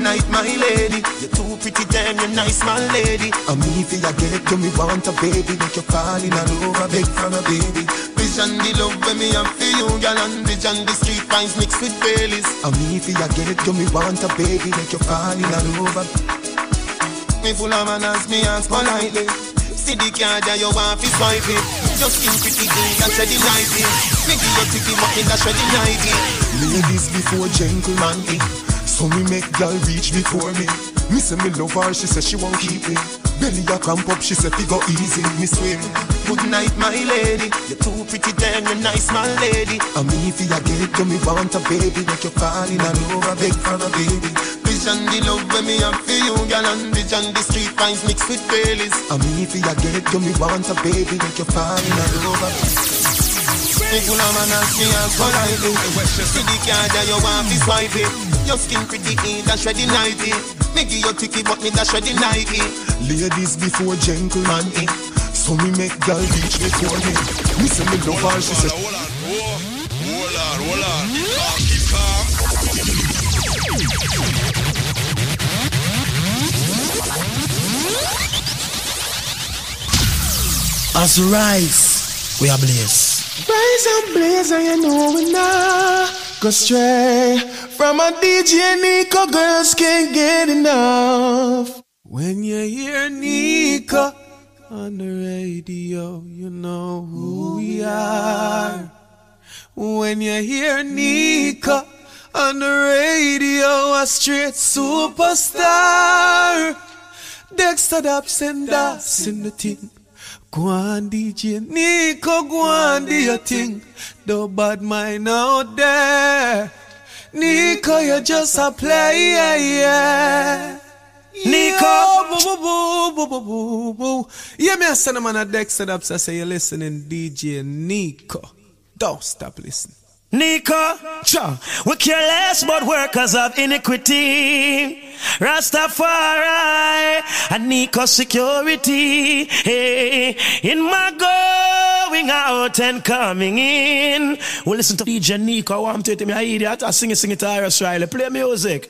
night, my lady. You're too pretty, damn, you're nice, my lady. I'm me for you get to me want a baby. Make you fall in love, a beg for a baby. Vision the love when me have for you, girl, and vision the street vines mixed with Baileys. I'm me for you get to me want a baby. Make you fall in love. Me full of manners, me ask politely. See the card that you want to swipe it. Just skin pretty clean, that's a delight it. Me give you but me that's a delight it. Ladies before gentlemen, so me make girl reach before me. Me say me love her, she say she won't keep me. Belly a cramp up, she say fi go easy, me swim. Good night, my lady. You're too pretty, damn, you're nice, my lady. I'm me fi a get to me want a baby, make you fall in love, a beg for a baby. Vision the love when me have for you, girl, and vision the street vines mixed with Baileys. I'm me fi a get to me want a baby, make you fall in love. Me full of manners, me ask politely. See the card that you want swipe it. Your skin pretty clean, that's ready nighty. Me give you ticky, but me that's ready nighty. Ladies before gentlemen, eh. So me make girl reach before me. Me say me love her, she say. Hold on, hold on, hold on. Keep calm. As we rise, we are blaze. Rise and blaze, and you know we not go stray from a DJ Nico. Girls can't get enough. When you hear Nico on the radio, you know who we are. When you hear Nico on the radio, a straight superstar. Dexter Daps and Das in the team. Go on, DJ Nico, do your thing. The bad mind out there. Nico, you're just a player, yeah. Nico, boo, boo, boo, boo, boo, boo, boo. Yeah, me a send a man a Dexter Daps. I say you're listening, DJ Nico. Don't stop listening. Nico, cha, we care less about workers of iniquity. Rastafari and Nico security. Hey, in my going out and coming in. We listen to DJ Nico. I'm telling me, I idiot. I sing it, sing it, Iris Riley. Play music.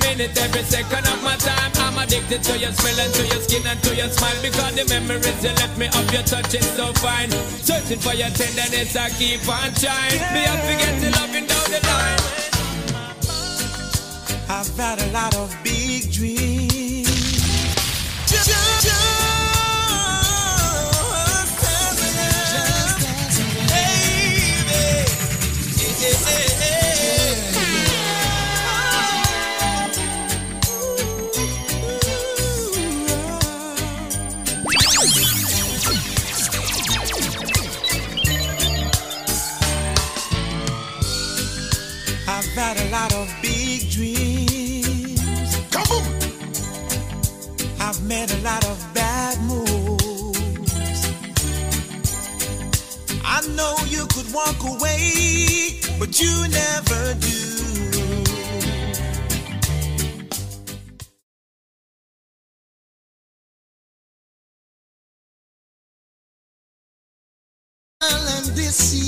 minute, every second of my time. I'm addicted to your smell and to your skin and to your smile. Because the memories you left me of your touch is so fine. Searching for your tenderness, I keep on trying. Me, I forget to loving down the line. I've had a lot of big dreams. Just. jump. had a lot of big dreams. Come on. I've made a lot of bad moves. I know you could walk away, but you never do. And see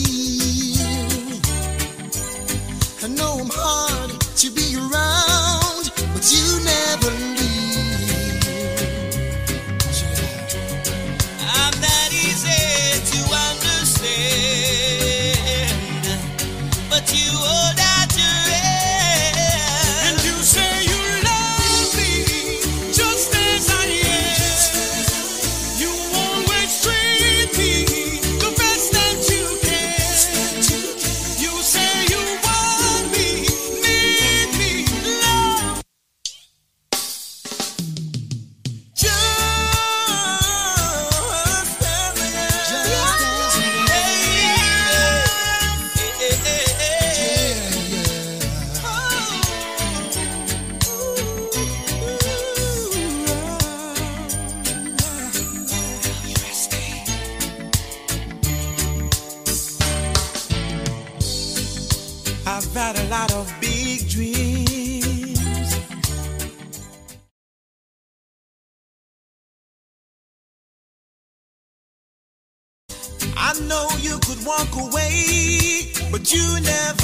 know you could walk away, but you never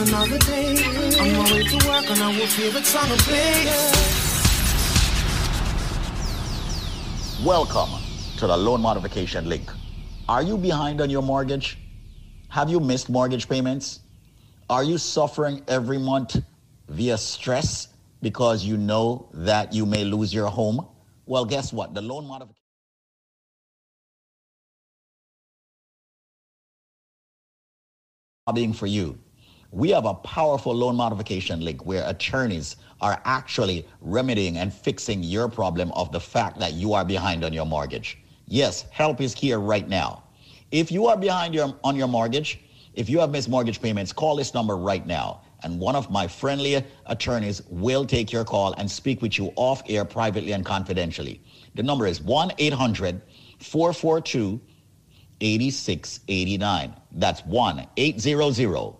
another day. On my way to work and favorite song to play. Welcome to the loan modification link. Are you behind on your mortgage? Have you missed mortgage payments? Are you suffering every month via stress because you know that you may lose your home? Well, guess what? The loan modification is lobbying for you. We have a powerful loan modification link where attorneys are actually remedying and fixing your problem of the fact that you are behind on your mortgage. Yes, help is here right now. If you are behind your, on your mortgage, if you have missed mortgage payments, call this number right now. And one of my friendly attorneys will take your call and speak with you off air privately and confidentially. The number is 1 800 442 8689. That's 1 800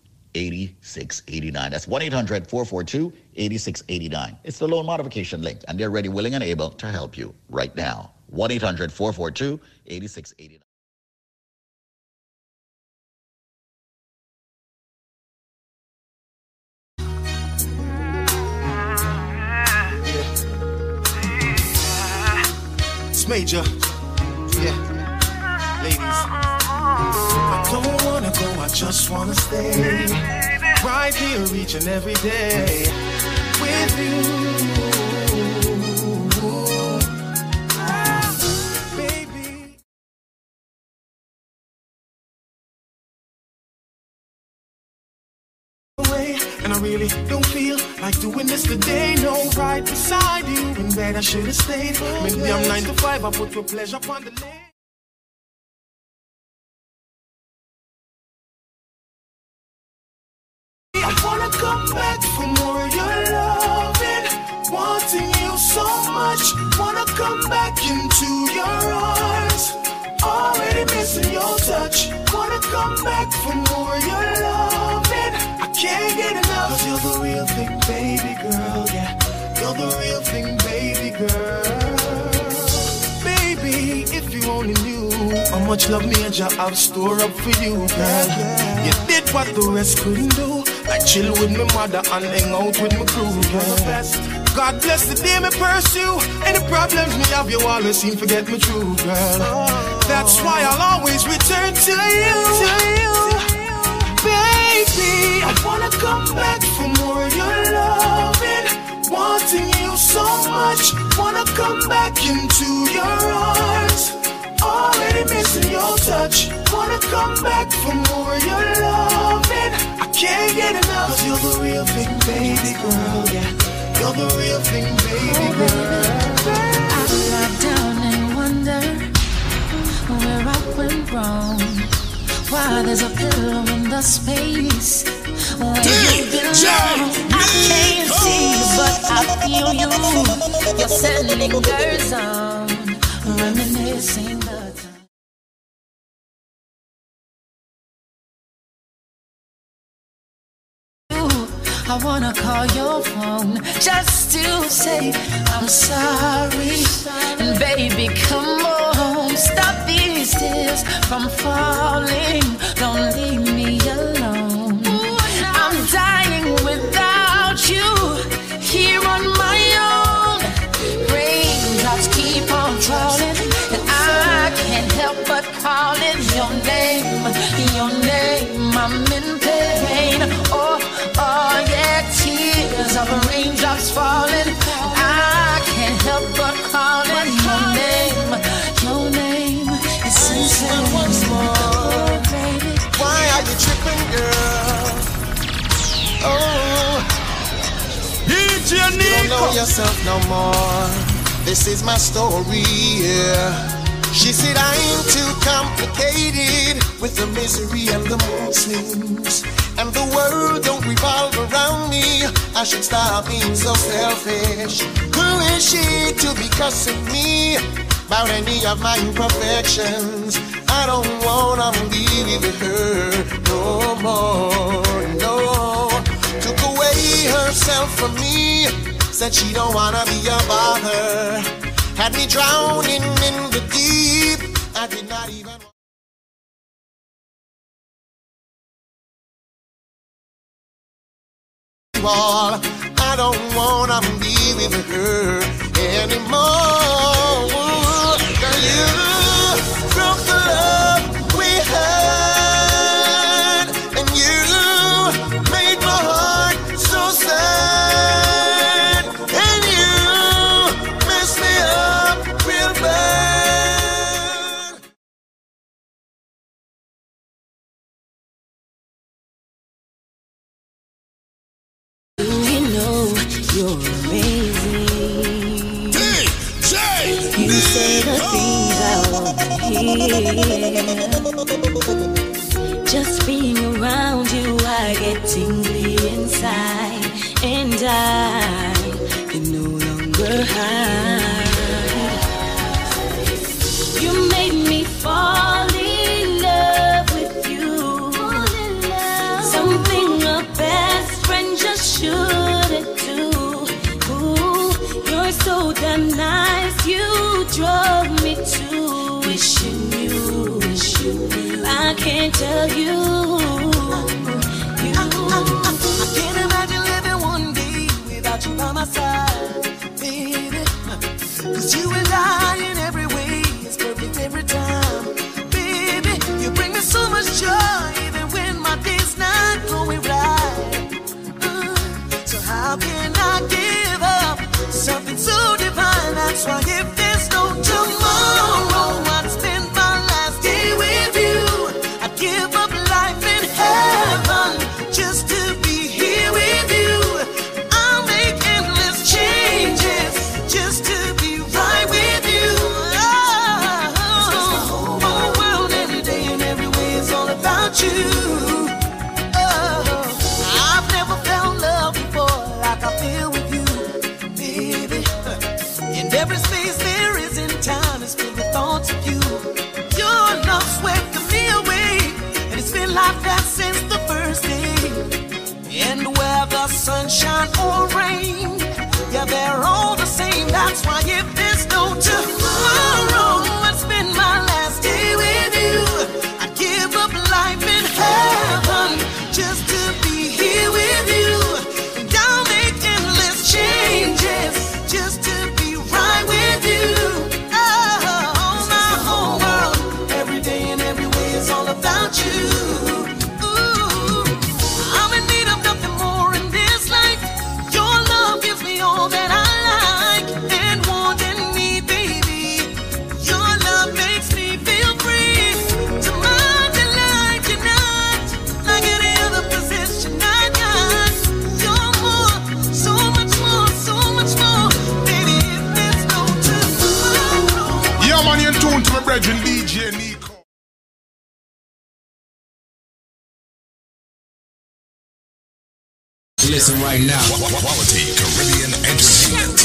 8689. That's 1 800 442 8689. It's the loan modification link, and they're ready, willing, and able to help you right now. 1 800 442 8689. It's major. Yeah. Ladies. I don't go, I just wanna stay. Right here each and every day with you. Baby. And I really don't feel like doing this today. No, right beside you. In bed, I should have stayed. Maybe I'm nine to five. I put your pleasure on the lane. Back for more of your loving. I can't get enough. Cause you're the real thing, baby girl. Yeah, you're the real thing, baby girl. Baby, if you only knew how much love me and Jah have store up for you, girl. You did what the rest couldn't do. Like chill with my mother and hang out with my crew, girl. God bless the day me pursue. Any problems me have, you always seem to get me through, girl. That's why I'll always return to you. To you. Baby, I wanna come back for more of your loving. Wanting you so much, wanna come back into your arms. Already missing your touch, wanna come back for more of your loving. I can't get enough, cause you're the real thing, baby girl, yeah. You're the real thing, baby girl. I lie down and wonder where I went wrong. Why there's a pillow in the space where you belong. I can't see you, but I feel you. Your scent lingers on, I wanna call your phone just to say I'm sorry. And baby, come on, stop these tears from falling. Oh yeah, tears of a raindrops falling. I can't help but calling your name, your name. It's insane. Once more, baby. Why are you tripping, girl? Oh, DJ you don't know yourself no more. This is my story, yeah. She said I'm too complicated with the misery and the mood swings. And the world don't revolve around me. I should stop being so selfish. Who is she to be cussing me about any of my imperfections? I don't wanna be with her no more, no. Took away herself from me. Said she don't wanna be a bother. Had me drowning in the deep. I did not even. I don't wanna be with her anymore. You're amazing. You say the things I want to hear. Just being around you, I get tingly inside, and I can no longer hide. Drove me to wishing you, wish you. I can't tell you. you. I can't imagine living one day without you by my side, baby. Cause you and I in every way is perfect every time. Baby, you bring me so much joy or rain, yeah, they're all the same. That's why if Listen right now. Quality Caribbean Entertainment.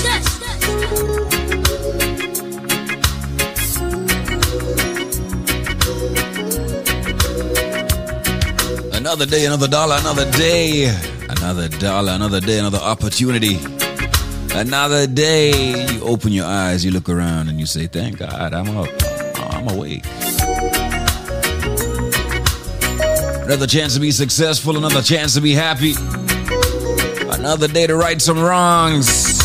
Another day, another dollar, another day, another dollar, another day, another opportunity. Another day, you open your eyes, you look around, and you say, Thank God, I'm up. I'm awake. Another chance to be successful, another chance to be happy, another day to right some wrongs.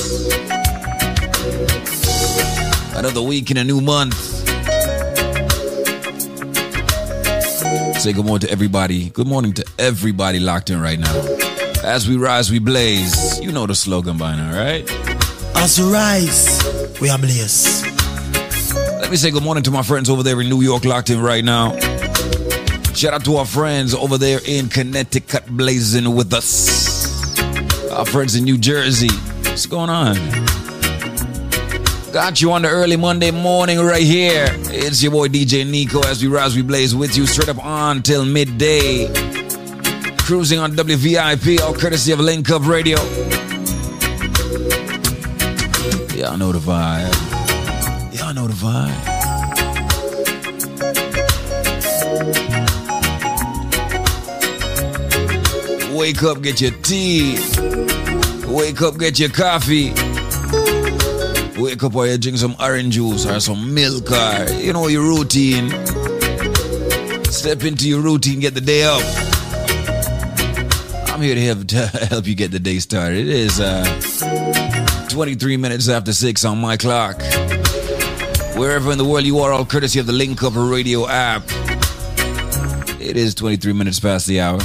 Another week in a new month. Say good morning to everybody. Good morning to everybody locked in right now. As we rise, we blaze. You know the slogan by now, right? As we rise, we are blaze. Let me say good morning to my friends over there in New York locked in right now. Shout out to our friends over there in Connecticut blazing with us. Our friends in New Jersey. What's going on? Got you on the early Monday morning right here. It's your boy DJ Nico as we rise, we blaze with you straight up on till midday. Cruising on WVIP, all courtesy of Link Up Radio. Y'all know the vibe. Y'all know the vibe. Wake up, get your tea. Wake up, get your coffee. Wake up while you drink some orange juice or some milk or, you know, your routine. Step into your routine, get the day up. I'm here to help, to help you get the day started. It is uh, 23 minutes after 6 on my clock. Wherever in the world you are, all courtesy of the Link Up Radio app. It is 23 minutes past the hour.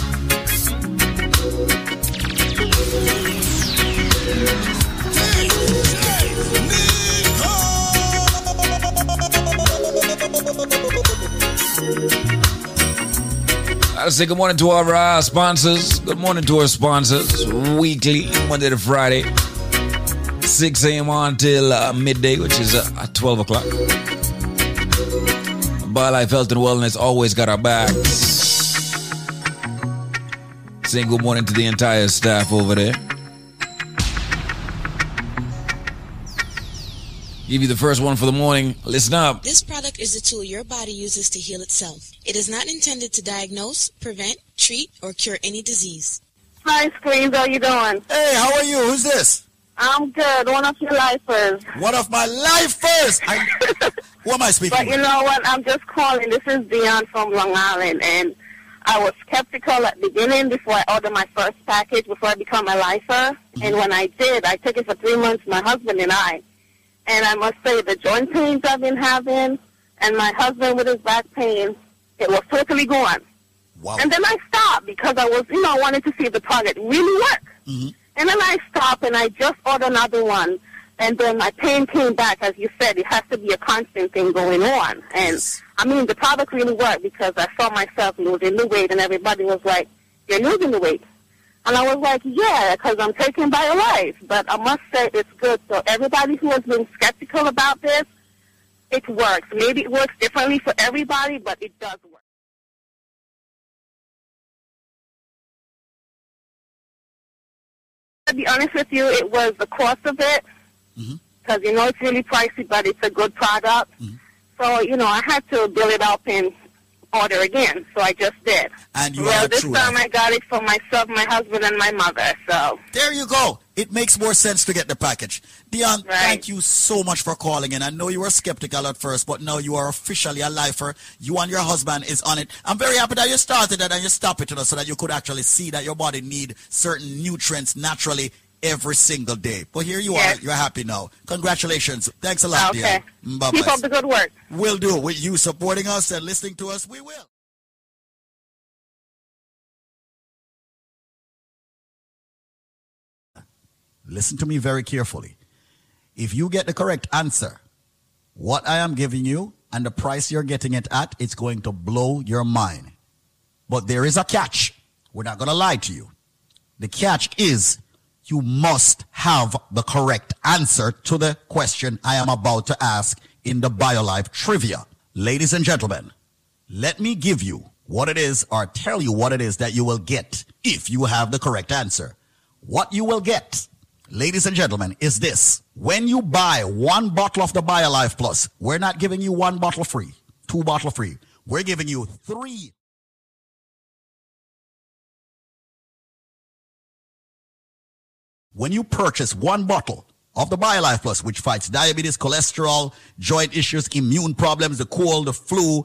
I say good morning to our uh, sponsors. Good morning to our sponsors. Weekly, Monday to Friday, 6 a.m. on until uh, midday, which is uh, at 12 o'clock. BioLife Health and Wellness always got our backs. Saying good morning to the entire staff over there. Give you the first one for the morning. Listen up. This product is a tool your body uses to heal itself. It is not intended to diagnose, prevent, treat, or cure any disease. Hi, Screens. How you doing? Hey, how are you? Who's this? I'm good. One of your lifers. One of my lifers. I, who am I speaking But you know what? I'm just calling. This is Dion from Long Island, and I was skeptical at the beginning before I ordered my first package before I become a lifer. Mm-hmm. And when I did, I took it for three months, my husband and I. And I must say, the joint pains I've been having, and my husband with his back pain, it was totally gone. Wow. And then I stopped because I was, you know, I wanted to see if the product really worked. Mm-hmm. And then I stopped and I just ordered another one. And then my pain came back. As you said, it has to be a constant thing going on. And I mean, the product really worked because I saw myself losing the weight and everybody was like, you're losing the weight. And I was like, yeah, because I'm taking BioLife. But I must say it's good. So everybody who has been skeptical about this, it works. Maybe it works differently for everybody, but it does work. To be honest with you, it was the cost of it because mm-hmm. you know it's really pricey, but it's a good product. Mm-hmm. So you know I had to build it up and order again. So I just did. And you well, this time I got it for myself, my husband, and my mother. So there you go. It makes more sense to get the package. Dion, thank you so much for calling in. I know you were skeptical at first, but now you are officially a lifer. You and your husband is on it. I'm very happy that you started and you stopped it you know, so that you could actually see that your body need certain nutrients naturally every single day. But here you Yes. are. You're happy now. Congratulations. Thanks a lot, Okay. Dion. Mm, bye-bye. keep up the good work. We'll do. With you supporting us and listening to us, we will. Listen to me very carefully. If you get the correct answer, what I am giving you and the price you're getting it at, it's going to blow your mind. But there is a catch. We're not going to lie to you. The catch is you must have the correct answer to the question I am about to ask in the BioLife trivia. Ladies and gentlemen, let me give you what it is or tell you what it is that you will get if you have the correct answer. What you will get, ladies and gentlemen, is this. When you buy one bottle of the BioLife Plus, we're not giving you one bottle free, two bottle free. We're giving you three when you purchase one bottle of the BioLife Plus, which fights diabetes, cholesterol, joint issues, immune problems, the cold, the flu,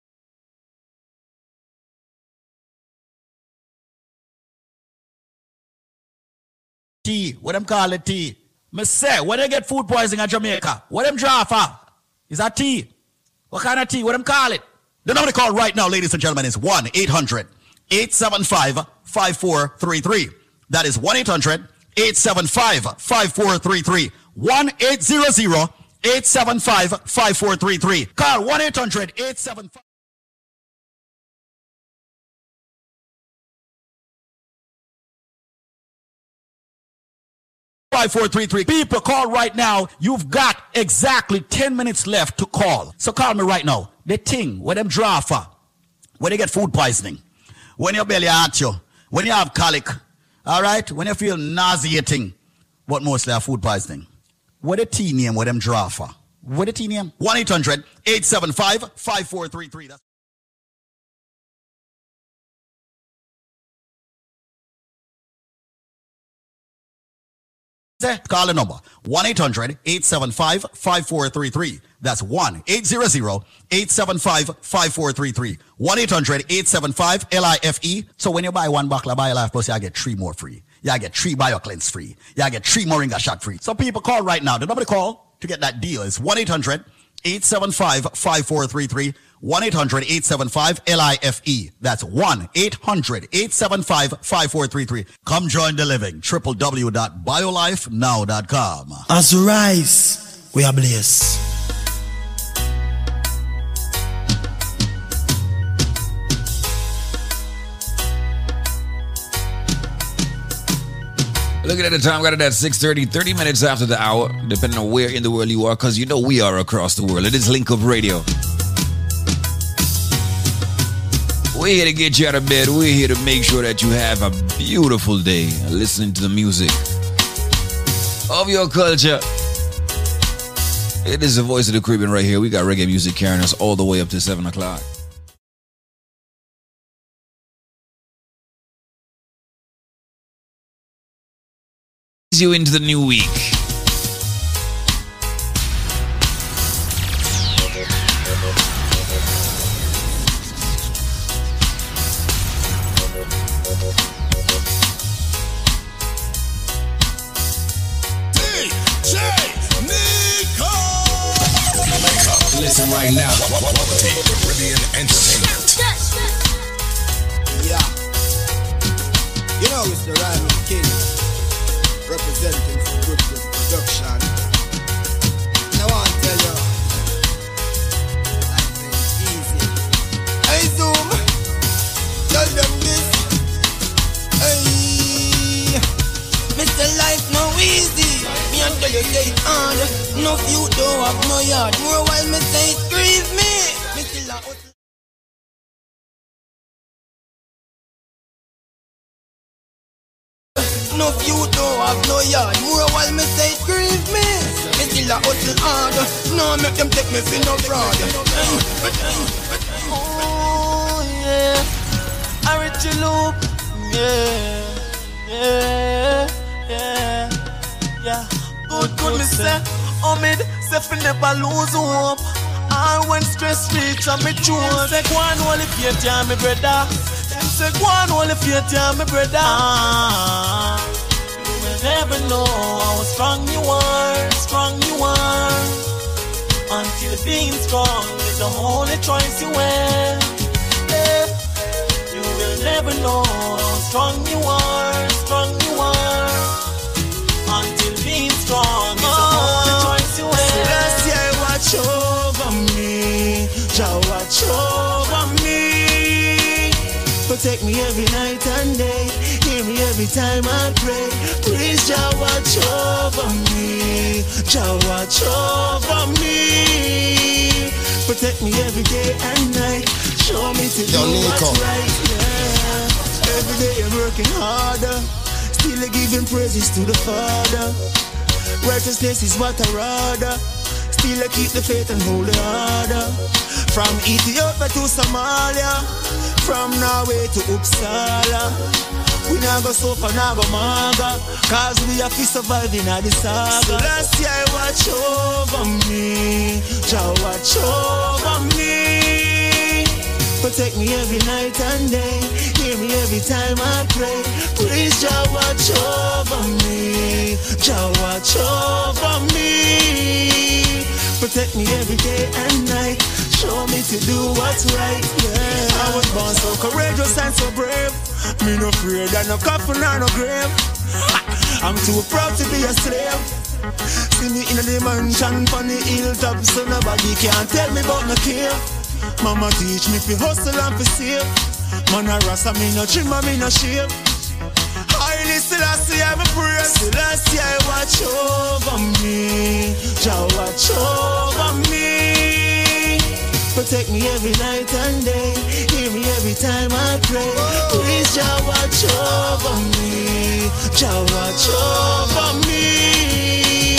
tea, what them call it tea? Me say, when they get food poisoning in Jamaica, what them draw for? Is that tea? What kind of tea? What them call it? The number to call right now, ladies and gentlemen, is 1 800 875 5433. That is 1 800 875 5433. 1 800 875 5433. Call 1 800 875 5433. People call right now. You've got exactly 10 minutes left to call. So call me right now. The thing, where them draw for, when you get food poisoning, when your belly hurt you, when you have colic, all right, when you feel nauseating, but mostly have food poisoning. What a tea name, where them draw? What a tea name? 1 800 875 5433. Call the number 1 800 875 5433. That's 1 800 875 5433. 1 800 875 LIFE. So when you buy one bottle of BioLife Plus, you get three more free. You get three BioCleanse free. You get three Moringa shot free. So people call right now. The number to call to get that deal is 1 800 875-5433. 1-800-875-LIFE. E. That's 1-800-875-5433. Come join the living. www.biolifenow.com. As rise, we are blessed. Looking at the time, got it at 6.30, 30 minutes after the hour, depending on where in the world you are, because you know we are across the world. It is Link Up Radio. We're here to get you out of bed. We're here to make sure that you have a beautiful day listening to the music of your culture. It is the voice of the Caribbean right here. We got reggae music carrying us all the way up to 7 o'clock. You into the new week. Faith, yeah, me brother. Ah, you will never know how strong you are, strong you are. Until being strong is the only choice you have. Time I pray. Please Jah watch over me, Jah watch over me. Protect me every day and night, show me to do Nico. what's right. Yeah. Every day I'm working harder, still I giving praises to the Father. Righteousness is what I rather. Still I keep the faith and hold it harder. From Ethiopia to Somalia, from Norway to Uppsala. We now go suffer, now go manga, cause we have to survive in the saga. So last year watch over me, Jah watch over me. Protect me every night and day. Hear me every time I pray. Please, Jah watch over me. Jah watch over me. Protect me every day and night. Show me to do what's right. Yeah. I was born so courageous and so brave. Me no afraid of no coffin or no grave. I'm too proud to be a slave. See me in the mansion on the hilltop, so nobody can tell me about no cave. Mama teach me fi hustle and fi save. Man a rasta, me no trim me no shave. Haile Selassie, I'm a prayer. Selassie, I watch over me. Jah watch over me. Protect me every night and day. Hear me every time I pray. Please, Jah watch over me. Jah watch over me.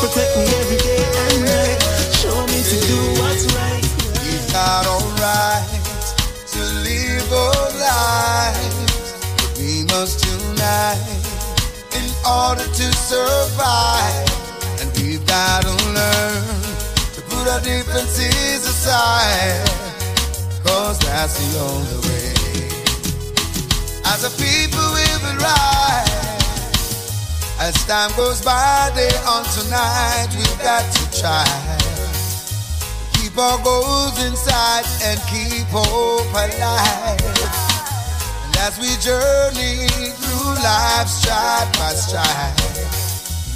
Protect me every day and night. Show me to do what's right. It's not alright to live our lives. We must unite in order to survive. And we've got to learn our differences aside. Cause that's the only way. As a people we will rise. As time goes by, day on tonight, we've got to try Keep our goals inside and keep hope alive. And as we journey through life stride by stride,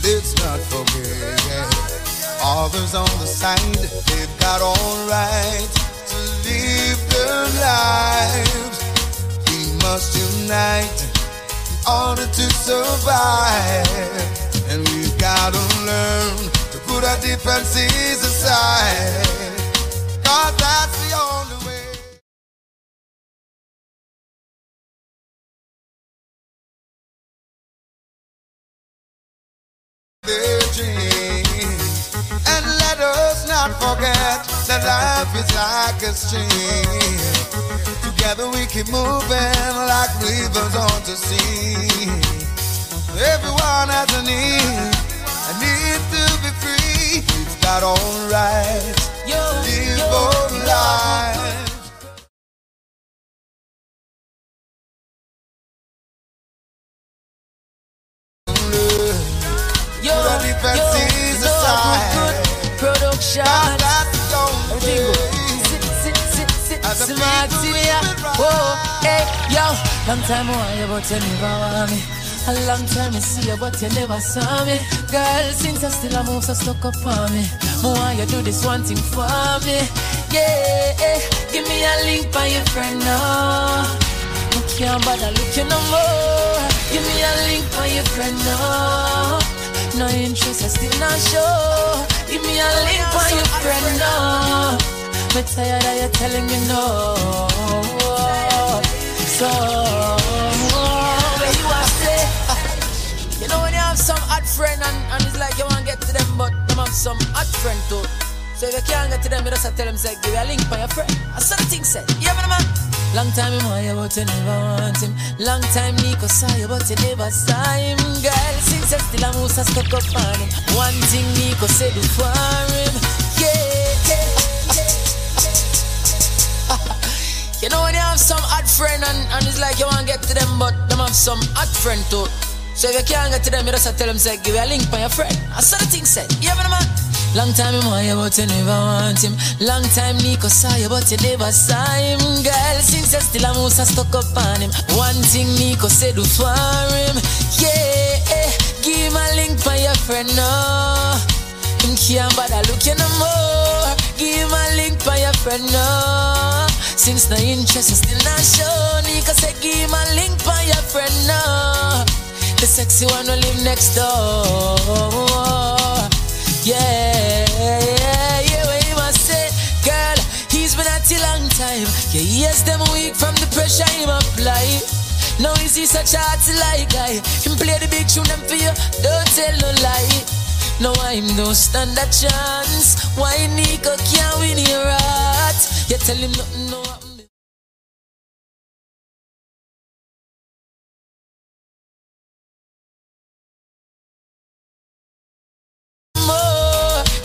let's not forget others on the side. They've got all right to live their lives. We must unite in order to survive. And we've got to learn to put our differences aside. Cause that's the only way. Their dreams. Us not forget that life is like a stream. Together we keep moving like rivers on the sea. Everyone has a need, a need to be free. We've got all right, live our life. Yo, Put People, to ya. live hey, yo. Long time I want you, but you never want me. A long time I see you, but you never saw me. Girl, since I still a move, so stuck up on me. Want you do this one thing for me. Yeah, eh. give me a link by your friend now. I can't bother looking no more. Give me a link by your friend now. No interest, I still not sure. Give me a link by your friend now. Me tired of you telling me no. So, where you are say? You know when you have some hot friend and, and it's like you want to get to them, but them have some hot friend too. So if you can't get to them, you just tell them, say, give you a link by your friend. I saw the thing said, you hear man? Long time him want you, but you never want him. Long time Nico saw you, but you never saw him. Girl, since you still a moose, I stuck up on him. One thing Nico said before him, yeah, You know when you have some odd friend and, and it's like you want to get to them, but them have some odd friend too. So if you can't get to them, you just tell them, say, give you a link by your friend. I saw the thing said, you hear me, man? Long time him want you, but you never want him. Long time Nico saw you, but you never saw him. Girl, since you still a moose, I stuck up on him. One thing Nico said do for him, yeah, eh, give him a link by your friend now. Him can't bother look you no more. Give a link by your friend now. Since no interest, you still not show. Nico say give a link by your friend now. The sexy one will live next door. Yeah, yeah, yeah, what you must say, girl. He's been at a long time. Yeah, yes, them weak from the pressure him apply. Now is he such a hot like guy? Him play the big tune them for you, don't tell no lie. No, I'm no stand a chance. Why Nico can't win your heart? You tell him nothing, no.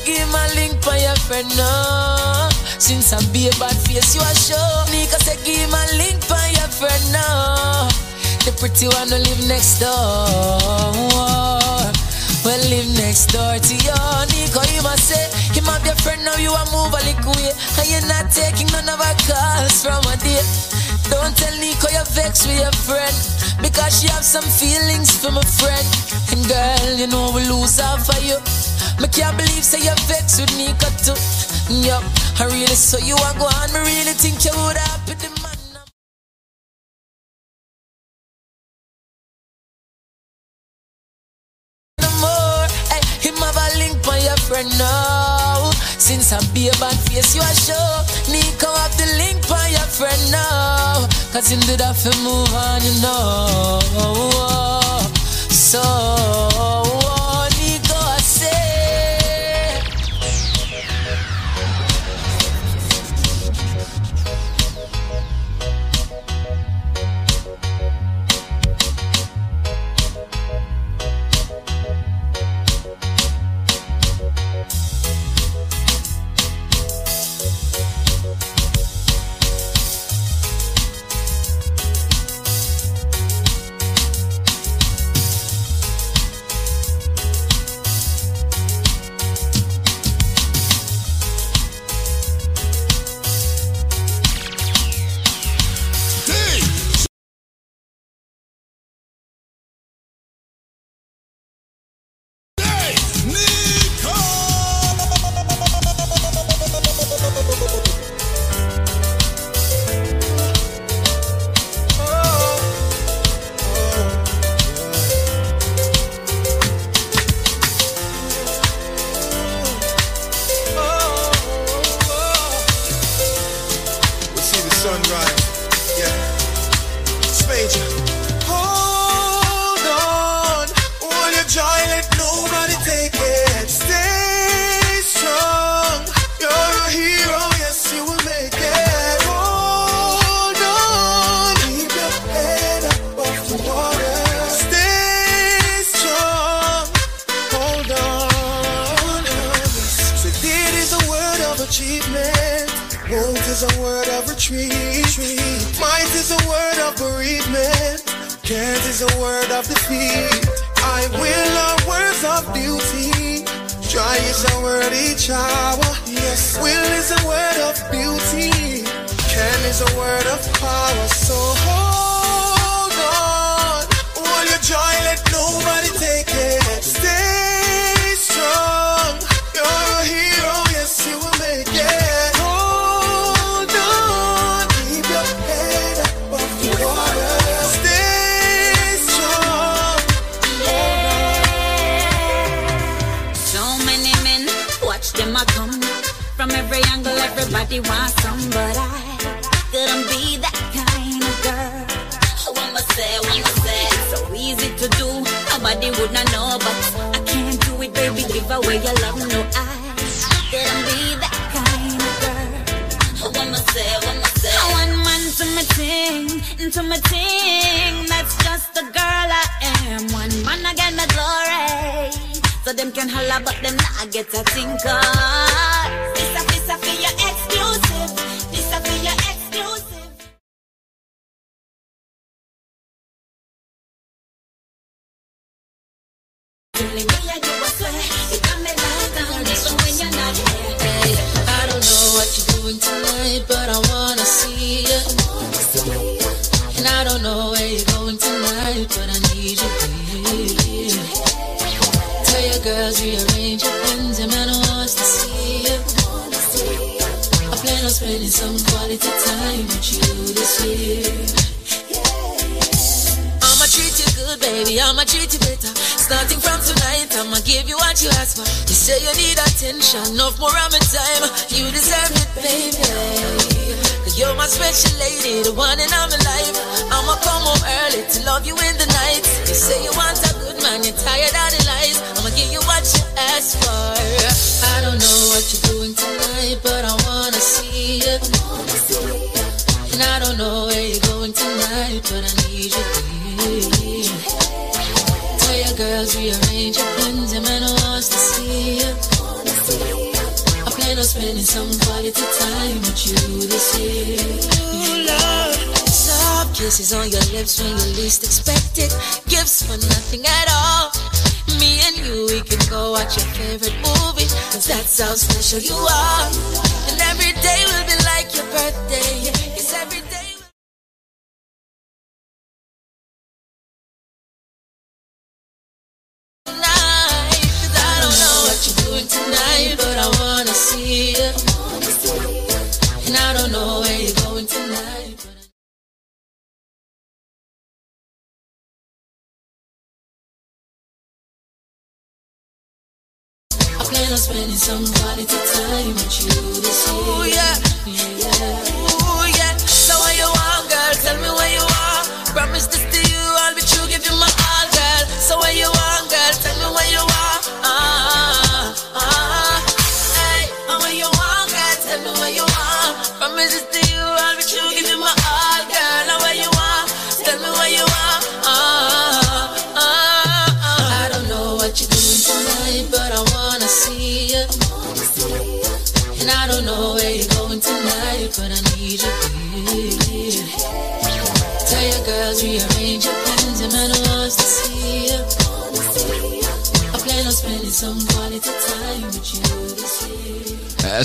Give a link by your friend now. Since I be a bad face, you are show. Nika say give a link by your friend now. The pretty one who live next door. Well, live next door to your Nico, you must say, him have your friend now, you a move a little way. And you're not taking none of our calls from a day. Don't tell Nico you're vexed with your friend. Because she have some feelings for my friend. And girl, you know we lose out for you. Me can't believe say you're vexed with Nico too. Yup, I really saw you are go on. Me really think you would the man. Friend now. Since I be a bad face, you a show. Nico have the link by your friend now. Cause him did have to move on, you know. So,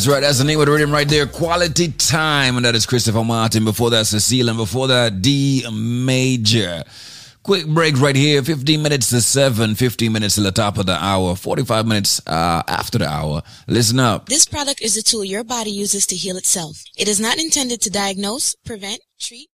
That's right. That's the name of the rhythm right there. Quality Time. And that is Christopher Martin. Before that, Cecile. And before that, D Major. Quick break right here. 15 minutes to 7, 15 minutes to the top of the hour, 45 minutes uh, after the hour. Listen up. This product is a tool your body uses to heal itself. It is not intended to diagnose, prevent, treat,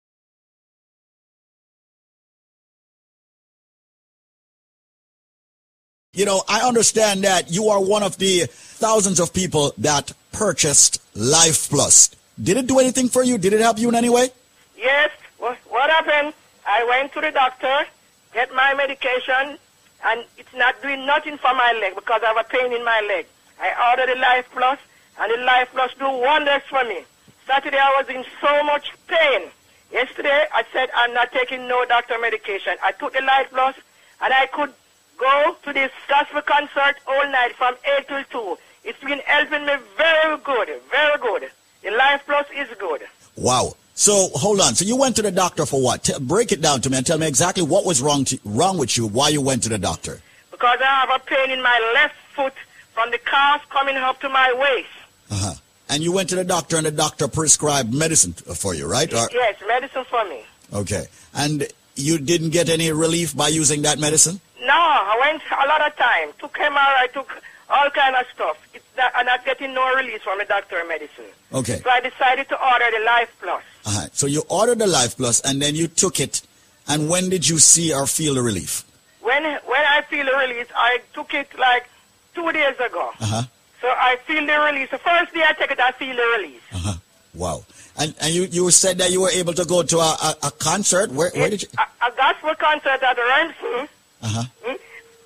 You know, I understand that you are one of the thousands of people that purchased Life Plus. Did it do anything for you? Did it help you in any way? Yes. What happened? I went to the doctor, get my medication, and it's not doing nothing for my leg because I have a pain in my leg. I ordered the Life Plus, and the Life Plus do wonders for me. Saturday I was in so much pain. Yesterday I said I'm not taking no doctor medication. I took the Life Plus, and I could go to this gospel concert all night from 8 till 2. It's been helping me very good, very good. The Life Plus is good. Wow. So hold on. So you went to the doctor for what? T- break it down to me and tell me exactly what was wrong to, wrong with you. Why you went to the doctor? Because I have a pain in my left foot from the calf coming up to my waist. Uh-huh. And you went to the doctor and the doctor prescribed medicine for you, right? Or- Yes, medicine for me. okay. And you didn't get any relief by using that medicine? No, I went a lot of time. Took MRI, I took all kind of stuff. It's not, I'm not getting no release from the doctor of medicine. Okay. So I decided to order the Life Plus. Uh-huh. So you ordered the Life Plus and then you took it. And when did you see or feel the relief? When when I feel the release, I took it like two days ago. Uh-huh. So I feel the release. The first day I take it, I feel the release. Uh-huh. Wow. And and you, you said that you were able to go to a, a, a concert. Where, where did you? A, a gospel concert at the Remsen. Uh-huh. Mm?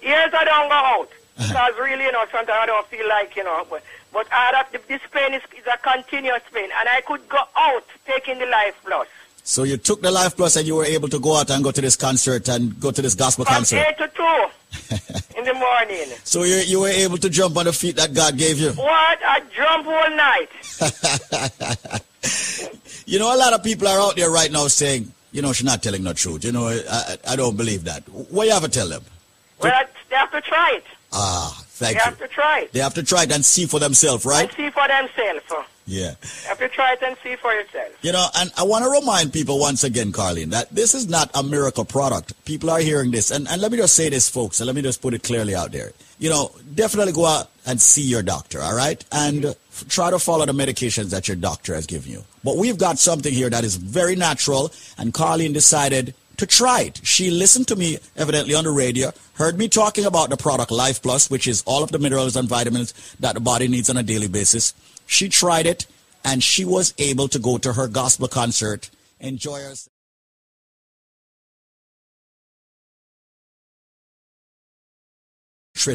Years I don't go out. Because really, you know, sometimes I don't feel like, you know, but, but I have, this pain is, is a continuous pain. And I could go out taking the Life Plus. So you took the Life Plus and you were able to go out and go to this concert and go to this gospel From concert. 8 to 2 in the morning. So you you were able to jump on the feet that God gave you. What? I jump all night. You know, a lot of people are out there right now saying, you know, she's not telling the truth. You know, I, I, don't believe that. What you have to tell them? Well, they have to try it. Ah, thank you. they have to try it. They have to try it and see for themselves, right? And see for themselves. Yeah. You have to try it and see for yourself. You know, and I want to remind people once again, Carlene, that this is not a miracle product. People are hearing this. And, and let me just say this, folks, and let me just put it clearly out there. You know, definitely go out and see your doctor, all right? And try to follow the medications that your doctor has given you. But we've got something here that is very natural, and Carlene decided to try it. She listened to me, evidently, on the radio, heard me talking about the product Life Plus, which is all of the minerals and vitamins that the body needs on a daily basis. She tried it, and she was able to go to her gospel concert, enjoy herself.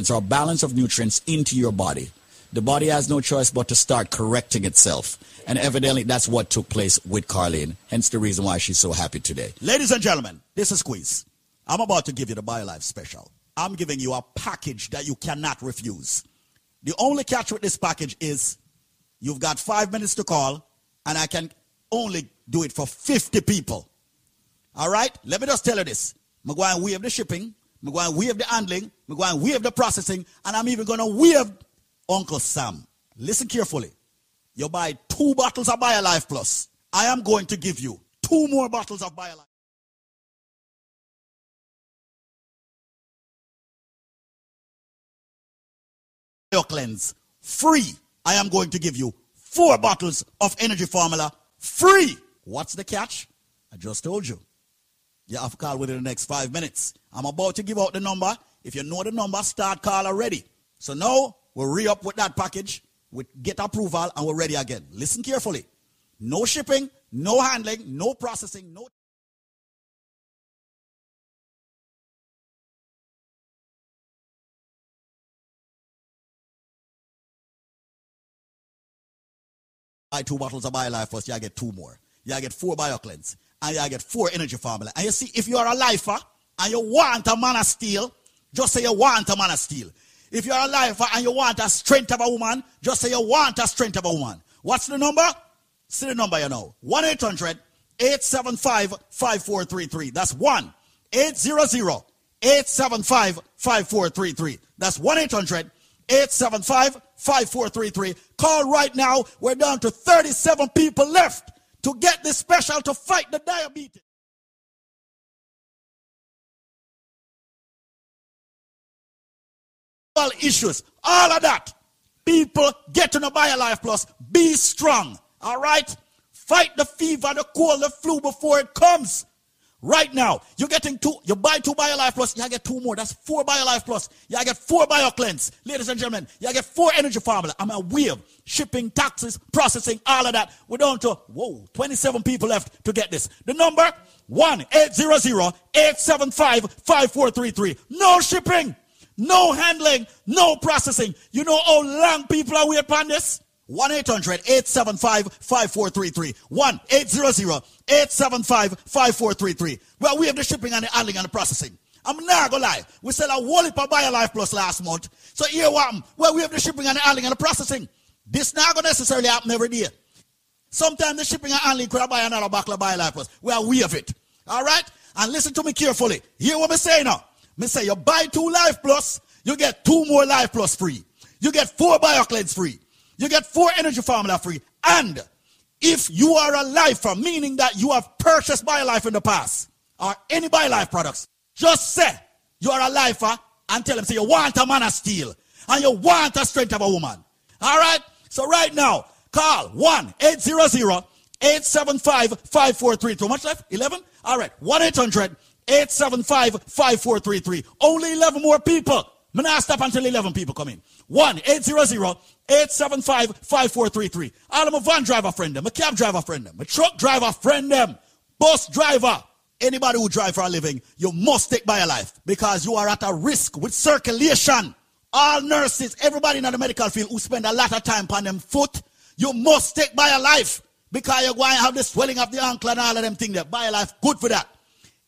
or balance of nutrients into your body. The body has no choice but to start correcting itself. And evidently that's what took place with Carlene. Hence the reason why she's so happy today. Ladies and gentlemen, this is Squeeze. I'm about to give you the BioLife special. I'm giving you a package that you cannot refuse. The only catch with this package is you've got five minutes to call, and I can only do it for 50 people. All right? Let me just tell you this. Going to waive the shipping. Going to waive the handling. Going to waive the processing. And I'm even going to waive Uncle Sam. Listen carefully. You buy two bottles of BioLife Plus. I am going to give you two more bottles of BioLife. Cleanse free. I am going to give you four bottles of energy formula free. What's the catch? I just told you. You have to call within the next five minutes. I'm about to give out the number. If you know the number, start call already. So now we'll re up with that package, we get approval, and we're ready again. Listen carefully. No shipping, no handling, no processing, no. Buy two bottles of BioLife first, you get two more. You get four BioCleanse. And you get four energy formula. And you see, if you are a lifer and you want a man of steel, just say you want a man of steel. If you're a lifer and you want a strength of a woman, just say you want a strength of a woman. What's the number? See the number you know. 1 800 875 5433. That's 1 800 875 5433. That's 1 800 875 5433. Call right now. We're down to 37 people left to get this special to fight the diabetes. Issues, all of that. People get to know BioLife Plus. Be strong. All right? Fight the fever, the cold, the flu before it comes. Right now, you're getting two, you buy two BioLife Plus, you get two more. That's four BioLife Plus. You get four BioCleanse. Ladies and gentlemen, you get four energy formula. I'm a wave, shipping, taxes, processing, all of that. We're down to, whoa, 27 people left to get this. The number, 1-800-875-5433. No shipping, no handling, no processing. You know how long people are waiting on this? 1-800-875-5433. 1-800-875-5433. Well, we have the shipping and the handling and the processing. I'm not gonna lie. We sell a whole heap of BioLife Plus last month. So here what happened? Well, we have the shipping and the handling and the processing. This not gonna necessarily happen every day. Sometimes the shipping and handling could buy another bottle of BioLife Plus. Well, we have it. All right? And listen to me carefully. Hear what me saying now. Me say you buy two Life Plus, you get two more Life Plus free. You get four BioCleanse free. You get four energy formula free. And if you are a lifer, meaning that you have purchased BioLife in the past, or any BioLife products, just say you are a lifer and tell them, say you want a man of steel and you want a strength of a woman. All right? So right now, call 1-800-875-5432. How much left? 11? All right. 1-800-875-5433. Only 11 more people. I'm not stop until 11 people come in. 1-800-875-5433. All of my van driver friend them, my cab driver friend them, my truck driver friend them, bus driver. Anybody who drive for a living, you must take BioLife because you are at a risk with circulation. All nurses, everybody in the medical field who spend a lot of time on them foot, you must take BioLife because you're going to have the swelling of the ankle and all of them things there. BioLife, good for that.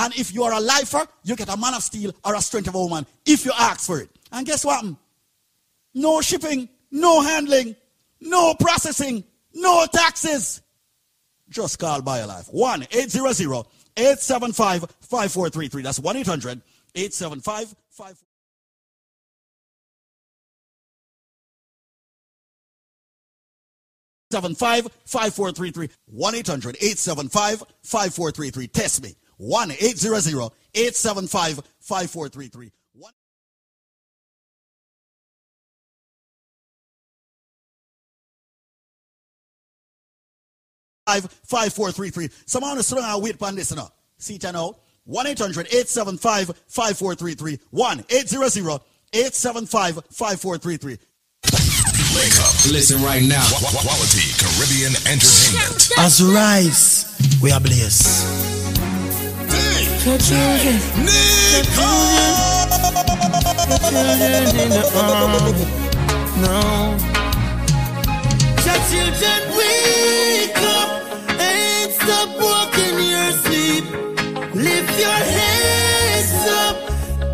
And if you are a lifer, you get a man of steel or a strength of a woman if you ask for it. And guess what? No shipping, no handling, no processing, no taxes. Just call BioLife. 1 800 875 5433. That's 1 800 875 5433. 5433 1-800-875-5433 test me 1-800-875-5433 five four three three. Someone is throwing out wait upon this now. See it now. 1 800 875 5433. 1 800 875 5433. Wake up. Listen right now. Quality Caribbean entertainment. As we rise, we are blessed. Your children, your children, your children in the arm. No. Your children, wake up and stop walking your sleep. Lift your heads up.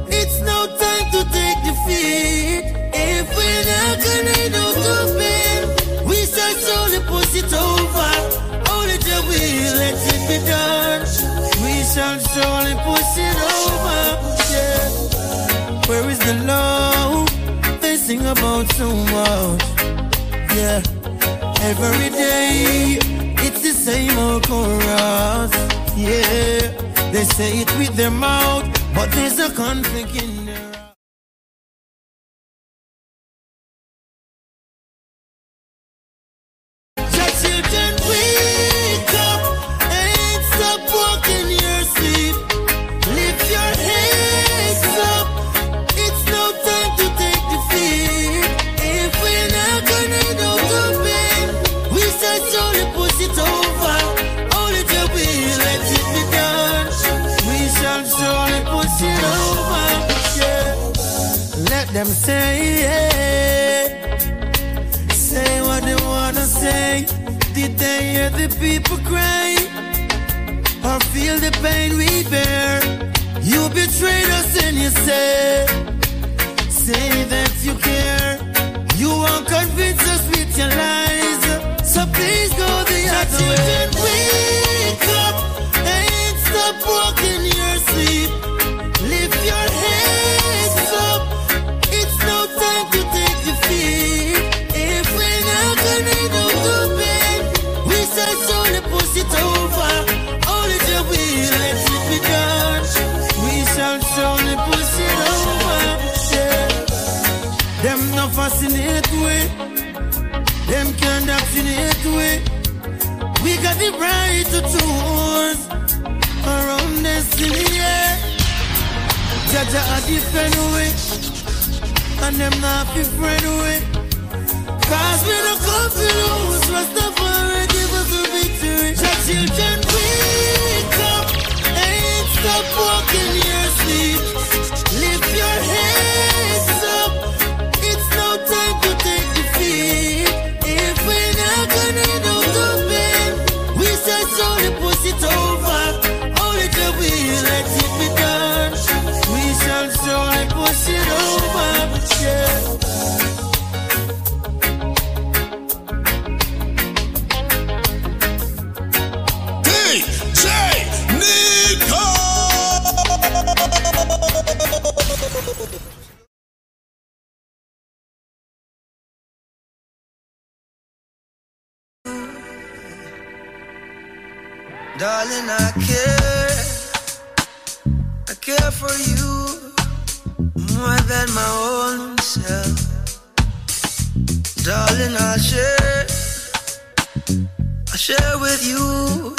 It's no time to take defeat. If we're not gonna do bed, we shall slowly push it over. Only till we let it be done. Shall surely push it over. Yeah. Where is the love? They sing about so much. Yeah. Every day, it's the same old chorus. Yeah. They say it with their mouth, but there's a conflict in their them say it. Say what they wanna say. Did they hear the people cry? Or feel the pain we bear? You betrayed us and you say, say that you care. You won't convince us with your lies. So please go the other way. Wake up and stop walking can't fascinate we. Them can't vaccinate we. We got the right to choose our own destiny. Jaja a different way, and them not be friend way. Cause we don't come to lose, Rastafari give us a victory. Your children wake up, ain't stop walking your sleep. Lift your heads Darling, I care. I care for you more than my own. Darling, I'll share. I'll share with you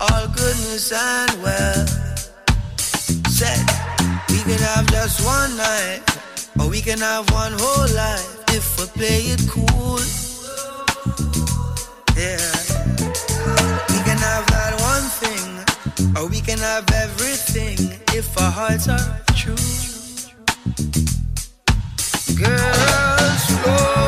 all goodness and wealth. Said we can have just one night, or we can have one whole life if we play it cool. Yeah. We can have that one thing, or we can have everything if our hearts are true. Girl, slow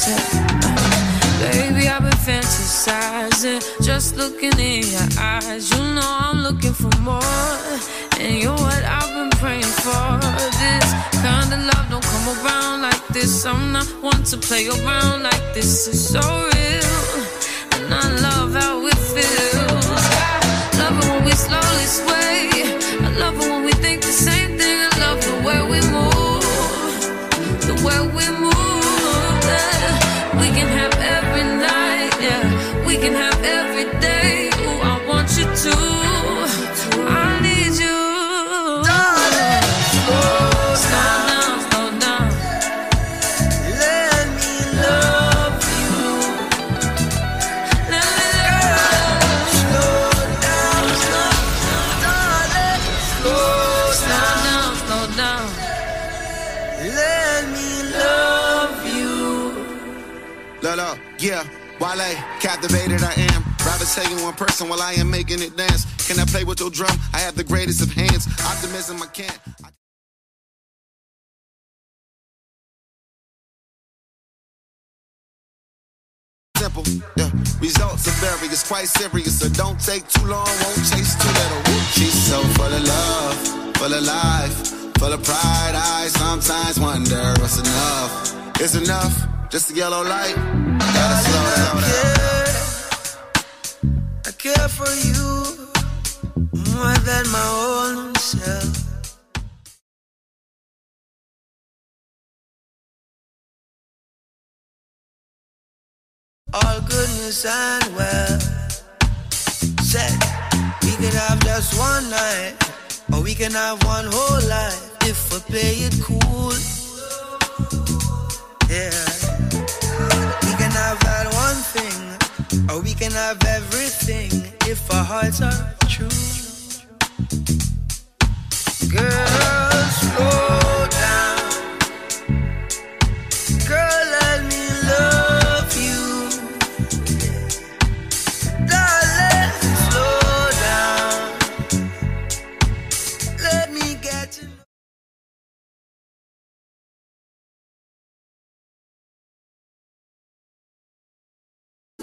say, uh. Baby, I've been fantasizing, just looking in your eyes. You know I'm looking for more, and you're what I've been praying for. This kind of love don't come around like this. I'm not one to play around like this. It's so real, and I love how it feels. I love it when we slowly sway. I love it when we think the same captivated I am. Rather you one person while I am making it dance. Can I play with your drum? I have the greatest of hands. Optimism I can't. Simple, yeah. Results are various, quite serious, so don't take too long, won't chase too little. She's so full of love, full of life, full of pride. I sometimes wonder what's enough. Is enough just a yellow light? Gotta slow down. Care for you more than my own self. All goodness and wealth. Said we can have just one night, or we can have one whole life if we play it cool. Yeah. We can have that one thing, we can have everything if our hearts are true. Girl, slow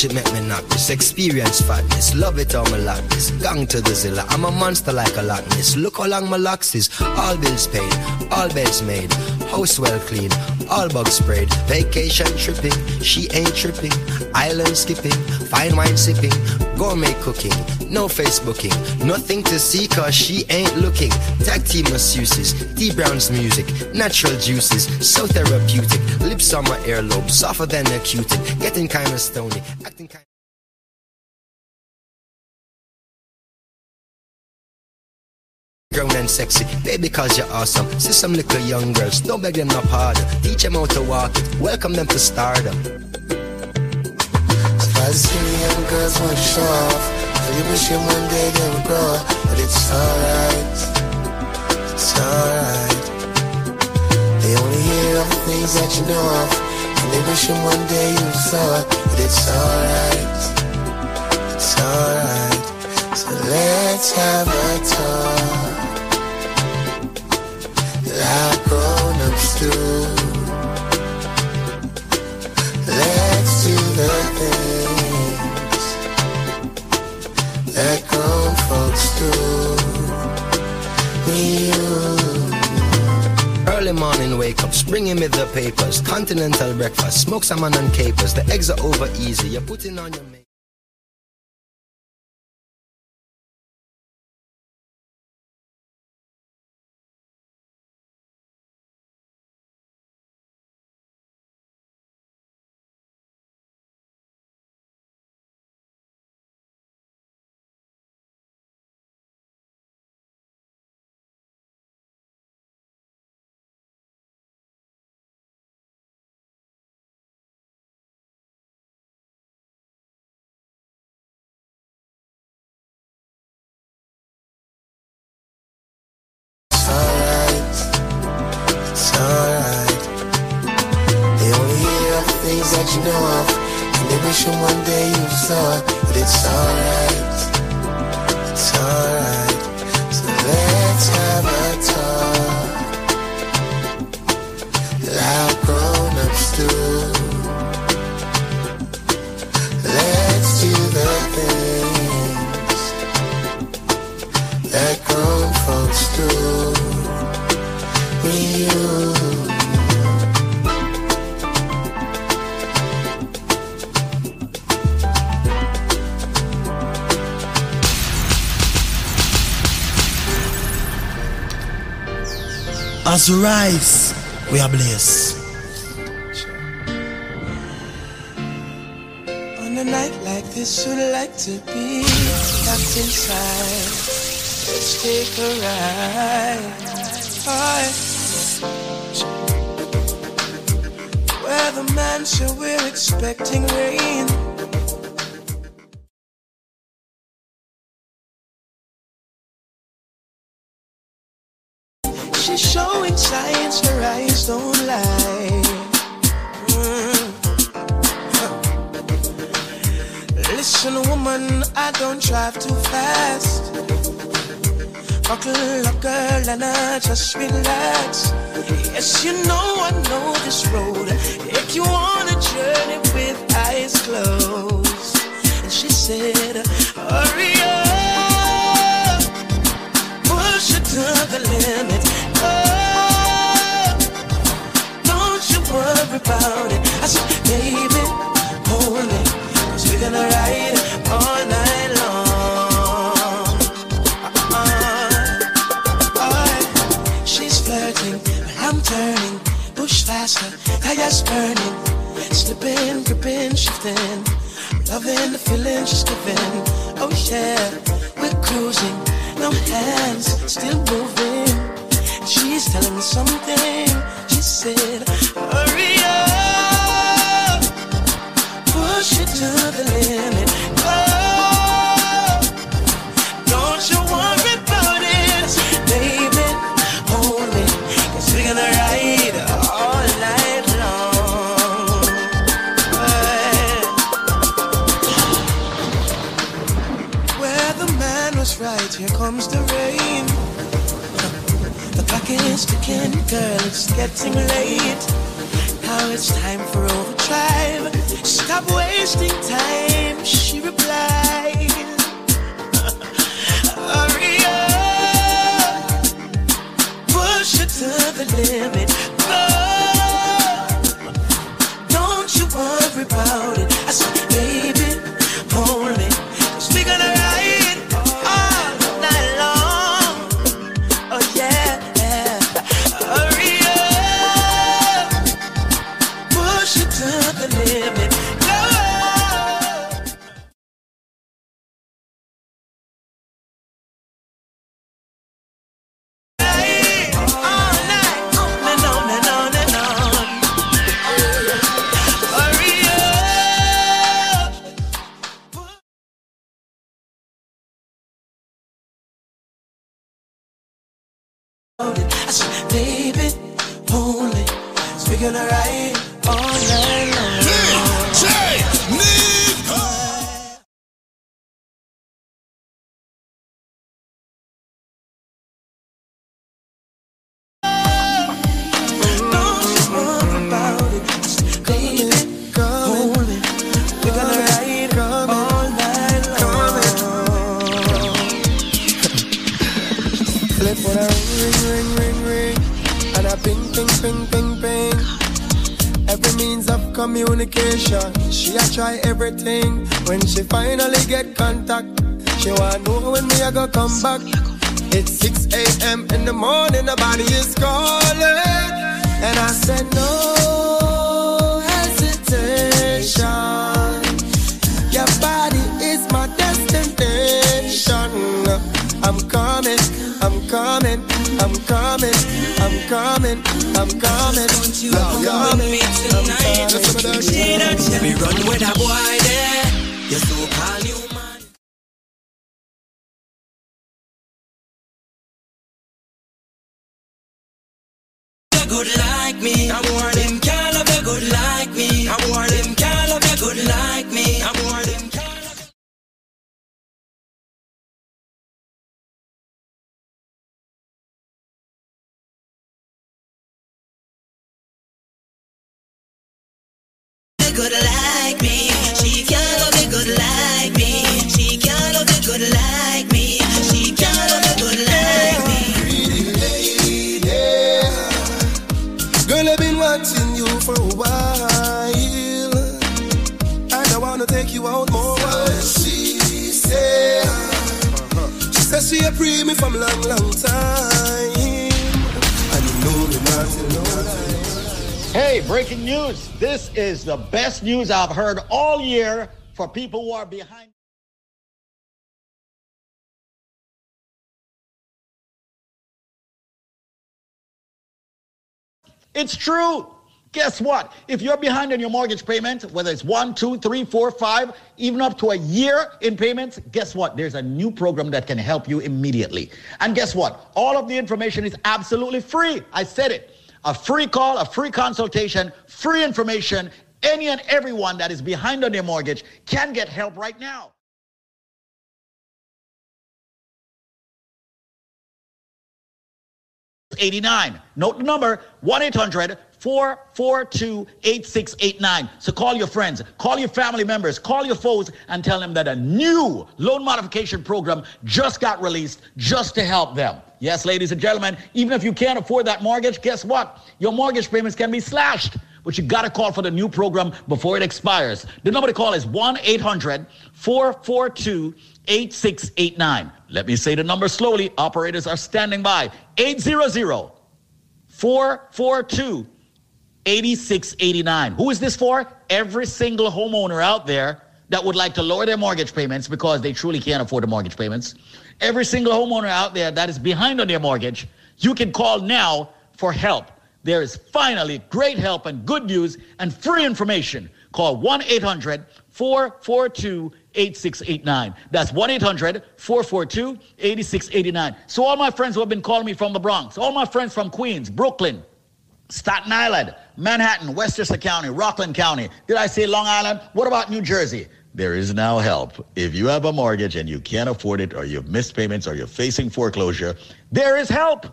Watch it make me knock this. Experience fatness, love it all my this. Gang to the zilla, I'm a monster like a Loch. Look how long my locks is. All bills paid, all beds made. House well clean, all bugs sprayed. Vacation tripping, she ain't tripping. Island skipping, fine wine sipping. Gourmet cooking, no Facebooking. Nothing to see cause she ain't looking. Tag team masseuses, D Brown's music. Natural juices, so therapeutic. Lips on my earlobe, softer than a cutic. Getting kinda stony, baby, cause you're awesome. See some little young girls, don't beg them no pardon. Teach them how to walk welcome them to stardom. I see young girls want to show off. So you wishing one day they would grow up, but it's alright. It's alright. They only hear of the things that you know of, and they wishing one day you saw it, but it's alright. It's alright. So let's have a talk. Grown-ups do. Let's do the things that grown folks do. Me, you. Early morning wake ups, bringing me the papers. Continental breakfast, smoke salmon and capers. The eggs are over easy, you're putting on your Rise, we are blessed. Tires burning. Slipping, gripping, shifting. Loving the feeling she's giving. Oh yeah, we're cruising. no hands, still moving. She's telling me something. She said, Hurry up, push it to the limit. Clock ticking, girl, it's getting late. Now it's time for overdrive. Stop wasting time, she replied. Hurry up, push it to the limit. Go. Don't you worry about it. I said, baby, everything. When she finally get contact, she want to know when me a go come back. It's 6 a.m. in the morning, the body is calling, and I said no I'm coming, I'm coming, I'm coming, I'm coming, I'm coming. I'm coming, I'm coming. Let me run with a boy there. You're so call you good like me. I'm more she a me from long, long time, and you know me Hey, breaking news. This is the best news I've heard all year for people who are behind. It's true. Guess what? If you're behind on your mortgage payment, whether it's one, two, three, four, five, even up to a year in payments, guess what? There's a new program that can help you immediately. And guess what? All of the information is absolutely free. I said it. A free call, a free consultation, free information. Any and everyone that is behind on their mortgage can get help right now. Eighty-nine. Note the number 1 800 442 8689. So call your friends, call your family members, call your foes, and tell them that a new loan modification program just got released just to help them. Yes, ladies and gentlemen, even if you can't afford that mortgage, guess what? Your mortgage payments can be slashed. But you got to call for the new program before it expires. The number to call is 1 800 442 8689. Let me say the number slowly. Operators are standing by. 800 442 8689. Who is this for? Every single homeowner out there that would like to lower their mortgage payments because they truly can't afford the mortgage payments. Every single homeowner out there that is behind on their mortgage, you can call now for help. There is finally great help and good news and free information. Call 1 800 442 8689. That's 1 800 442 8689. So, all my friends who have been calling me from the Bronx, all my friends from Queens, Brooklyn, Staten Island, Manhattan, Westchester County, Rockland County. Did I say Long Island? What about New Jersey? There is now help. If you have a mortgage and you can't afford it, or you've missed payments, or you're facing foreclosure, there is help.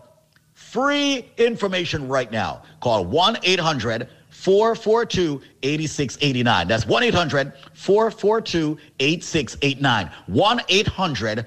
Free information right now. Call 1 800 442 8689. That's 1 800 442 8689. 1 800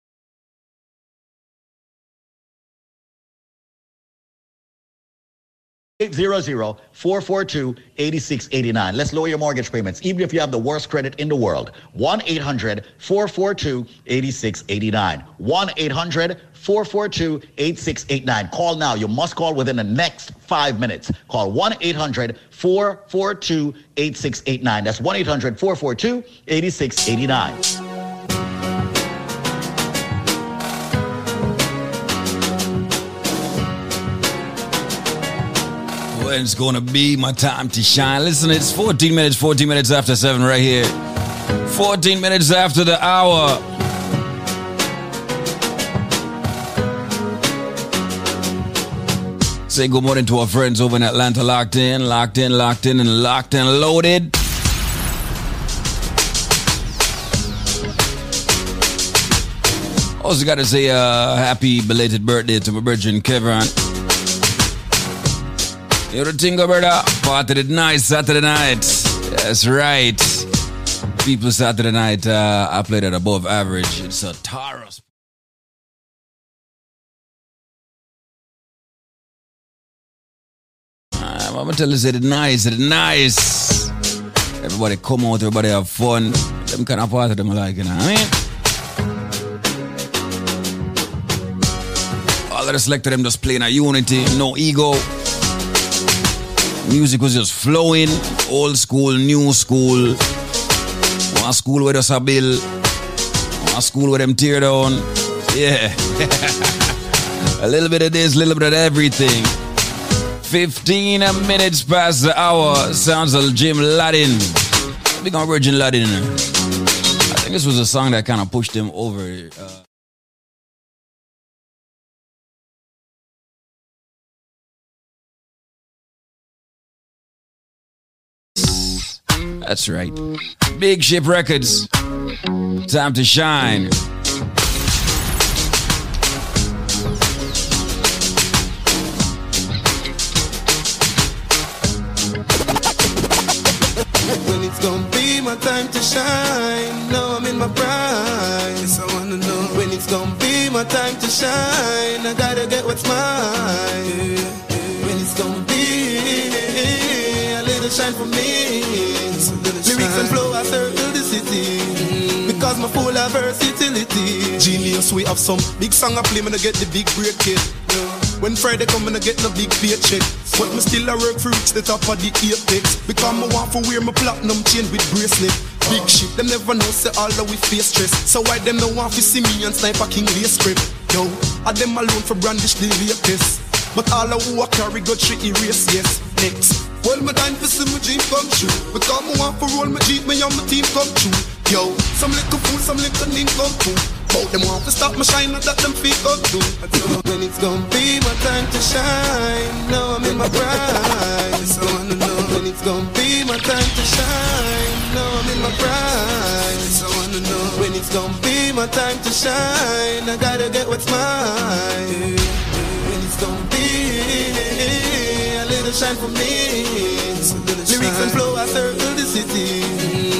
800-442-8689. Let's lower your mortgage payments, even if you have the worst credit in the world. 1-800-442-8689. 1-800-442-8689. Call now. You must call within the next five minutes. Call 1-800-442-8689. That's 1-800-442-8689. When it's gonna be my time to shine. Listen, it's 14 minutes, 14 minutes after 7 right here. 14 minutes after the hour. Say good morning to our friends over in Atlanta, locked in, locked in, locked in, and locked and loaded. Also, got to say uh, happy belated birthday to my brother Kevin. You're the tingle brother. Party night, Saturday night. That's right. People Saturday night, uh, I played at above average. It's a Taurus. I'm gonna tell you, say it nice, it nice. Everybody come out, everybody have fun. Them kind of party them like, you know what I mean? All of the selector them just playing a unity, no ego. Music was just flowing, old school, new school. One school with us a bill, one school with them tear down. Yeah. a little bit of this, a little bit of everything. 15 minutes past the hour. Sounds of Jim Laddin. Big on Virgin Laddin. I think this was a song that kind of pushed him over. Uh, That's right. Big Ship Records. Time to shine. When it's gonna be my time to shine, Lyrics and flow, I circle the city. Because my full of versatility. Genius, we have some big song I play, when I get the big break kid. When Friday come and I get no big paycheck. But me still I work for reach the top of the apex. Because me want to wear my platinum chain with bracelet. Big shit, them never know say all that we face stress. So why them no want to see me and sniper king lace script? Yo, I them alone for brandish the latest. But all of who I carry got shit erase, yes. Next. Well, my time for see my dream come true. Because me want to roll my jeep, me and my team come true. Yo, some little fool, some little name come true. Bout them want to stop my shine, not that them feet come do. When it's gonna be my time to shine, now I'm in my prime. So I wanna know when it's gonna be my time to shine, now I'm in my prime. So I wanna know when it's gonna be my time to shine, I gotta get what's mine. When it's gonna be shine for me. Lyrics and flow, I circle the city.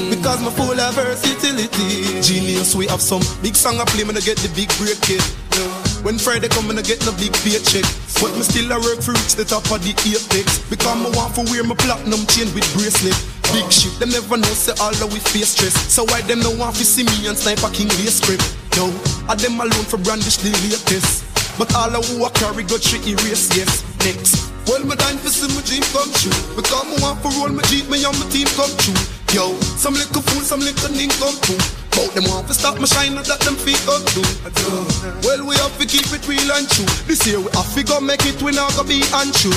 Because my full of versatility. Genius, we have some big song I play, when I get the big break kid. When Friday come and I get no big paycheck. But me still I work for reach the top of the apex. Because me want to wear my platinum chain with bracelet. Big shit, them never know say all that we face stress. So why them no want to see me and sniper king lace script? No, I them alone for brandish the latest. But all of who I carry got shit erase, yes. Next. Well, my time for see my dream come true. Because me want to roll my jeep, me and my team come true. Yo, some little fool, some little ning come through. Bout them want to stop my shine, not that them feet up do. Well, we have to keep it real and true. This year we have to go make it, we not gonna be untrue.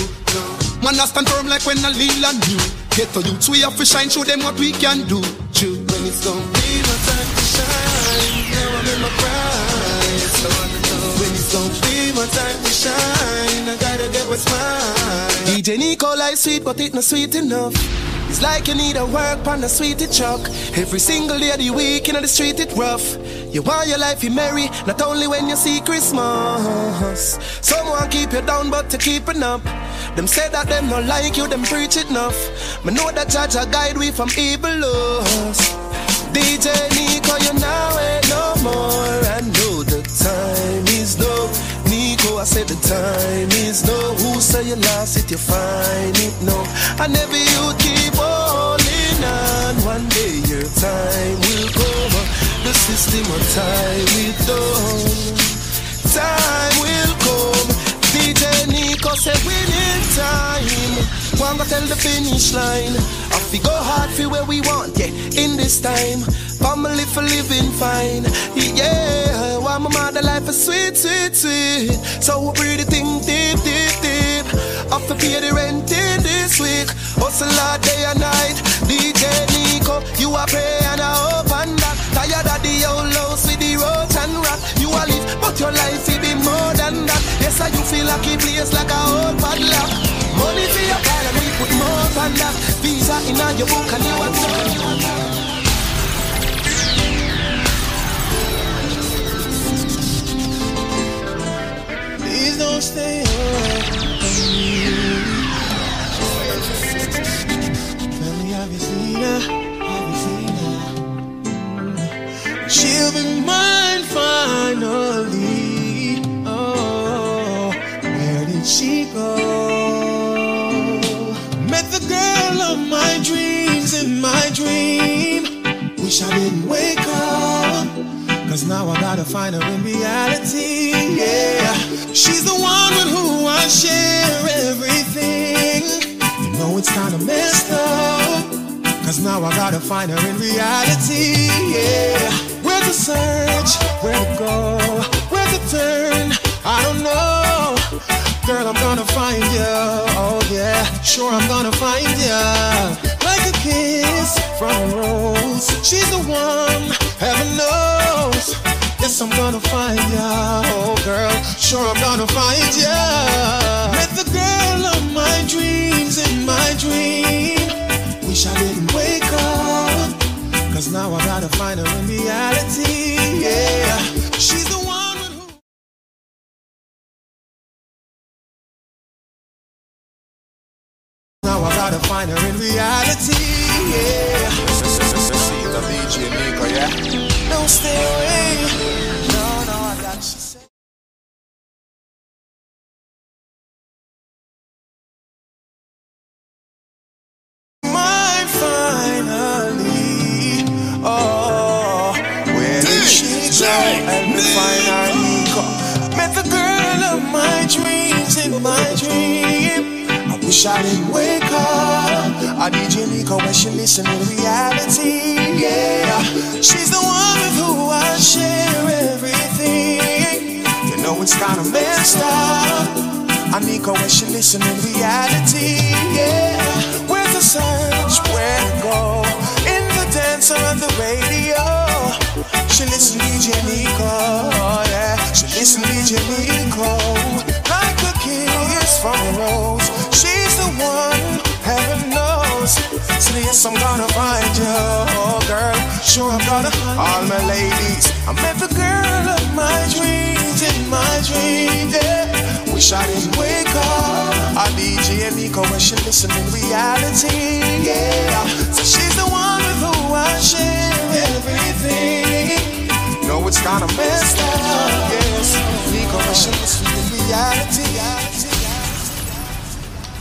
Man, I stand firm like when I lean and you. Get to youths, we have to shine, show them what we can do. True. When it's gonna be my time to shine, now I'm in my prime. My time to shine, I gotta get what's mine. DJ Nico like sweet, but it not sweet enough. It's like you need a work on a sweetie truck. Every single day of the week in the street it rough. You want your life be merry, not only when you see Christmas. Someone keep you down, but to keeping up. Them say that them not like you, them preach it enough. Me know that judge a guide we from evil lost. DJ Nico, you now ain't no more. I said the time is low. Who say you lost it, you find it no. I never you keep holding on. One day your time will come. The system of time will done. Time will come. DJ Nico said winning time. Go tell the finish line. Off we go hard for where we want, yeah. In this time, family for living fine, yeah. Why my mother life is sweet, sweet, sweet. So we breathe the thing deep, deep, deep. Off to pay the rent in this week. Hustle all day and night. DJ Nico, you are pray and I hope and that. Tired of the old lows with the roach and rock. You are live, but your life will be more than that. Yes, I you feel like a place like a old padlock. Money for your car and we put more than that. Visa in your book and you want Please don't stay away from me. Her? Have you seen her? She'll be mine finally. Oh, where did she go? Met the girl of my dreams in my dream. Wish I didn't wake. Cause now I gotta find her in reality. Yeah, she's the one with who I share everything. You know it's kinda messed up. Cause now I gotta find her in reality. Yeah, where to search, where to go, where to turn. I don't know. Girl, I'm gonna find you. Oh yeah, sure I'm gonna find you. Like a kiss from a rose. She's the one, heaven knows. Yes, I'm gonna find ya. Oh girl, sure I'm gonna find ya. Met the girl of my dreams in my dream. Wish I didn't wake up. Cause now I gotta find her in reality. Yeah, she's the one. Now I gotta find her in reality. Yeah. Yeah? Don't stay away. No, no, I got she finally. Oh, where did she go? And me find her Nico. Met the girl of my dreams in my dream. Wish I didn't wake up. I need you, Nico, when she listen to reality. Yeah, she's the one with who I share everything. You know it's kinda messed up. I Nico when she listen to reality. Yeah, where to search, where to go. In the dancer on the radio. She listen to DJ Nico. Oh yeah, she listen to DJ Nico. Like a kiss from a. Yes, I'm gonna find you, oh girl. Sure, I'm gonna. All my ladies, I met the girl of my dreams in my dreams. Yeah. Wish I didn't wake up. I DJ Nico when she listen in reality. Yeah. So she's the one with who I share everything. No, it's kinda messed up. Yes. Nico correction is the reality.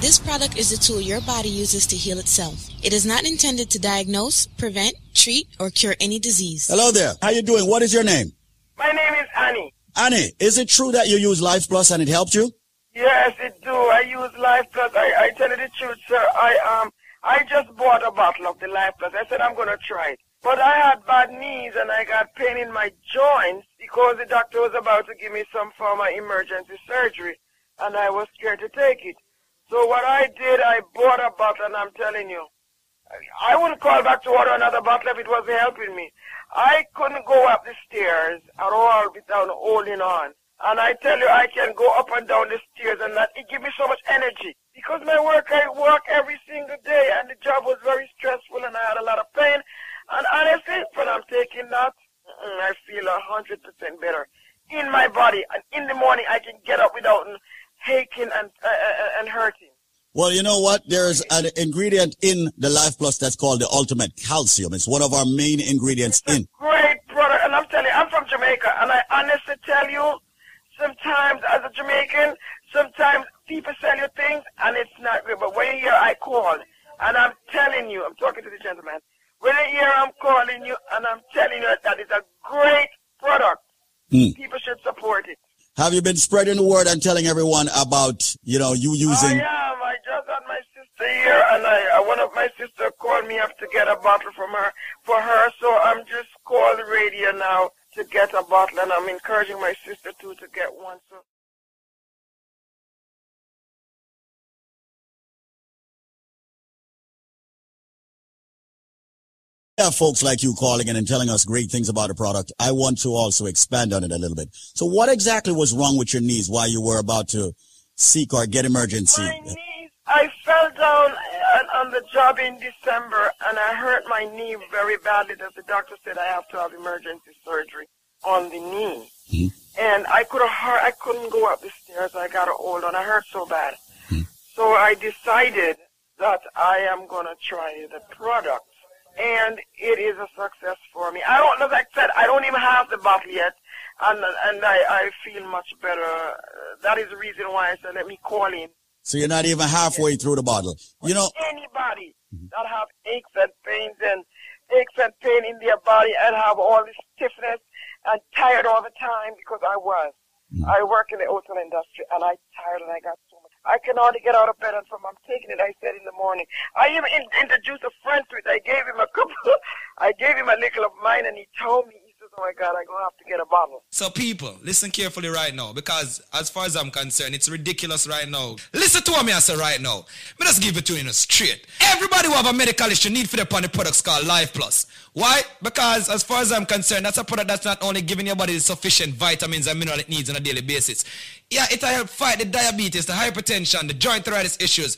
This product is a tool your body uses to heal itself. It is not intended to diagnose, prevent, treat, or cure any disease. Hello there. How you doing? What is your name? My name is Annie. Annie, is it true that you use Life Plus and it helped you? Yes, it do. I use Life Plus. I, I tell you the truth, sir. I um I just bought a bottle of the Life Plus. I said I'm gonna try it. But I had bad knees and I got pain in my joints because the doctor was about to give me some form of emergency surgery and I was scared to take it. So what I did, I bought a bottle and I'm telling you, I wouldn't call back to order another bottle if it wasn't helping me. I couldn't go up the stairs at all without holding on. And I tell you, I can go up and down the stairs and that, it gives me so much energy. Because my work, I work every single day and the job was very stressful and I had a lot of pain. And honestly, when I'm taking that, I feel a hundred percent better in my body. And in the morning, I can get up without aching and, uh, uh, and hurting. Well, you know what? There's an ingredient in the Life Plus that's called the Ultimate Calcium. It's one of our main ingredients in. Great product. And I'm telling you, I'm from Jamaica. And I honestly tell you, sometimes as a Jamaican, sometimes people sell you things and it's not good. But when you hear I call, and I'm telling you, I'm talking to the gentleman, when you hear I'm calling you and I'm telling you that it's a great product, Mm. people should support it. Have you been spreading the word and telling everyone about, you know, you using? I am. I just had my sister here, and I uh, one of my sister called me up to get a bottle from her for her. So I'm just calling radio now to get a bottle, and I'm encouraging my sister too to get one. So. Have folks like you calling in and telling us great things about the product. I want to also expand on it a little bit. So what exactly was wrong with your knees while you were about to seek or get emergency? My knees, I fell down uh, on the job in December, and I hurt my knee very badly. That the doctor said I have to have emergency surgery on the knee, and I could have I couldn't go up the stairs. I got a hold on. I hurt so bad, so I decided that I am gonna try the product, and it is a success for me. I don't, as I said, I don't even have the bottle yet, and and I I feel much better. That is the reason why I said let me call in. So you're not even halfway through the bottle. You know, anybody mm-hmm. that have aches and pains and aches and pain in their body and have all this stiffness and tired all the time because I was. Mm-hmm. I work in the hotel industry and I tired and I got. I can hardly get out of bed and from I'm taking it. I said in the morning. I even in, introduced a friend to it. I gave him a couple. I gave him a little of mine and he told me. "Oh my God, I'm gonna have to get a bottle." So people, listen carefully right now, because as far as I'm concerned, it's ridiculous right now. Listen to what me I say right now. Me just give it to you in a straight. Everybody who have a medical issue need for the products called Life Plus. Why? Because as far as I'm concerned, that's a product that's not only giving your body the sufficient vitamins and mineral it needs on a daily basis. Yeah, it'll help fight the diabetes, the hypertension, the joint arthritis issues,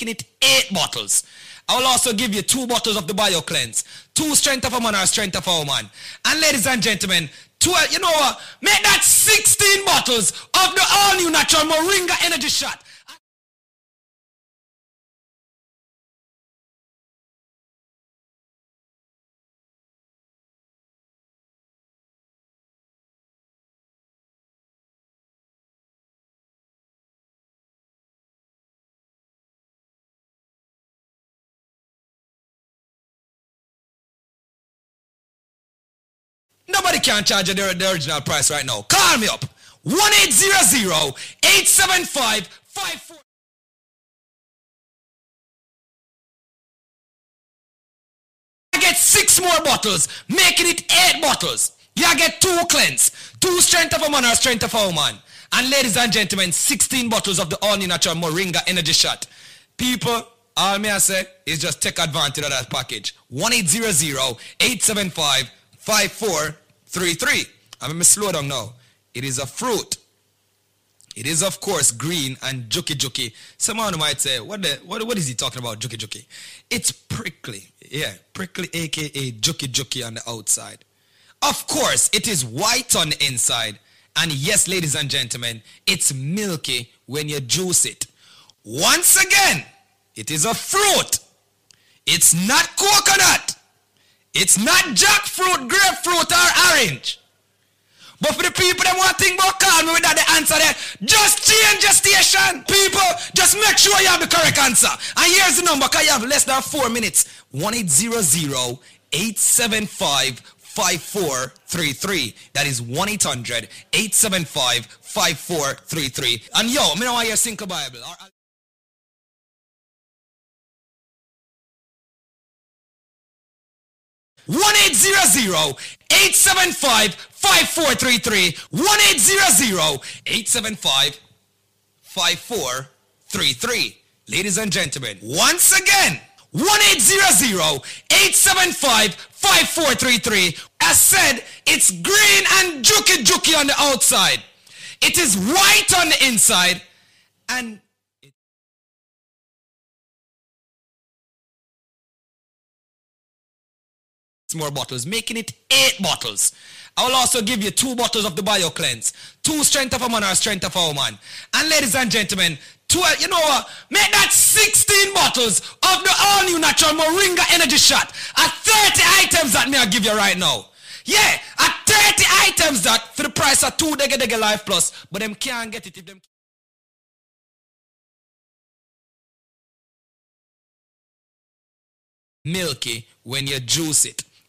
making it eight bottles. I will also give you two bottles of the Bio Cleanse, two Strength of a Man or Strength of a Woman. And ladies and gentlemen, two, you know what? Make that 16 bottles of the all new natural Moringa Energy Shot. Nobody can charge you the, the original price right now. Call me up. 1-800-875-54... I get six more bottles, making it eight bottles. You get two cleanse, two strength of a man or strength of a woman. And ladies and gentlemen, 16 bottles of the all natural Moringa energy shot. People, all me I say is just take advantage of that package. 1-800-875-5433. I'm going to slow down now. It is a fruit. It is, of course, green and juki juki. Someone might say, what, the, what, what is he talking about, juki juki? It's prickly. Yeah, prickly, aka juki juki on the outside. Of course, it is white on the inside. And yes, ladies and gentlemen, it's milky when you juice it. Once again, it is a fruit. It's not coconut. It's not jackfruit, grapefruit, or orange. But for the people that want to think about call me without the answer there, just change your station. People, just make sure you have the correct answer. And here's the number, because you have less than four minutes. 1-800-875-5433. That is 1-800-875-5433. And yo, me know why you sing a Bible. Or- one 875 5433 one 875 5433 Ladies and gentlemen, once again, 1-800-875-5433. As said, it's green and juki juki on the outside. It is white on the inside and more bottles, making it eight bottles. I will also give you two bottles of the Bio Cleanse, two strength of a man or strength of a woman. And ladies and gentlemen, two, you know what? Make that 16 bottles of the all new natural Moringa Energy Shot at 30 items that me I give you right now. Yeah, at 30 items that for the price of two Dega Dega Life Plus, but them can't get it if them milky when you juice it.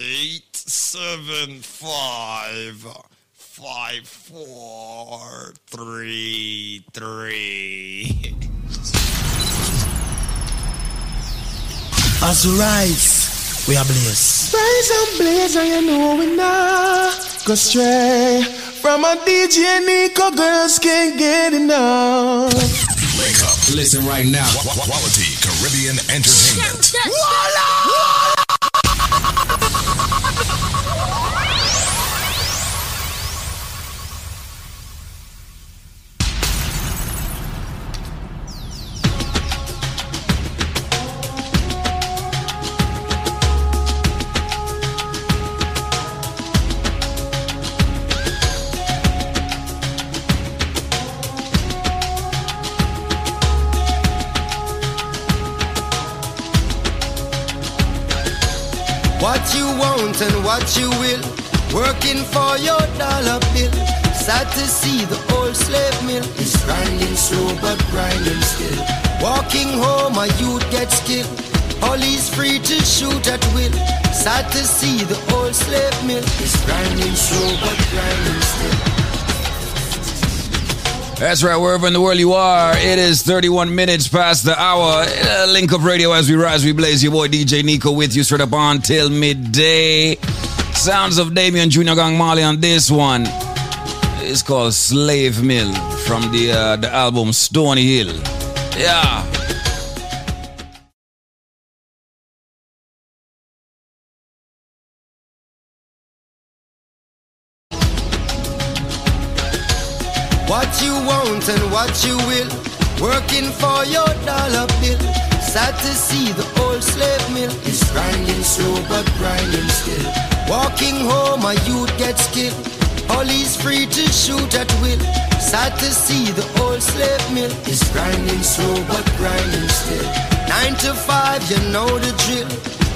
Eight zero zero eight seven five five four three three. As we rise, we are blessed. Rise and blaze, and you know we not go stray. From a DJ Nico, girls can't get enough. Wake up. Listen right now. Qu- qu- Quality Caribbean Entertainment. What what you will, working for your dollar bill. Sad to see the old slave mill is grinding slow but grinding still. Walking home, a youth gets killed. Police free to shoot at will. Sad to see the old slave mill is grinding slow but grinding still. That's right, wherever in the world you are, it is 31 minutes past the hour. Uh, link up radio as we rise, we blaze. Your boy DJ Nico with you straight up until midday. Sounds of Damian Junior Gong Marley on this one. It's called Slave Mill from the uh, the album Stony Hill. Yeah. What you want and what you will, working for your dollar bill. Sad to see the old slave mill is grinding slow but grinding still. Walking home, a youth gets killed. Police free to shoot at will. Sad to see the old slave mill is grinding slow but grinding still. Nine to five, you know the drill.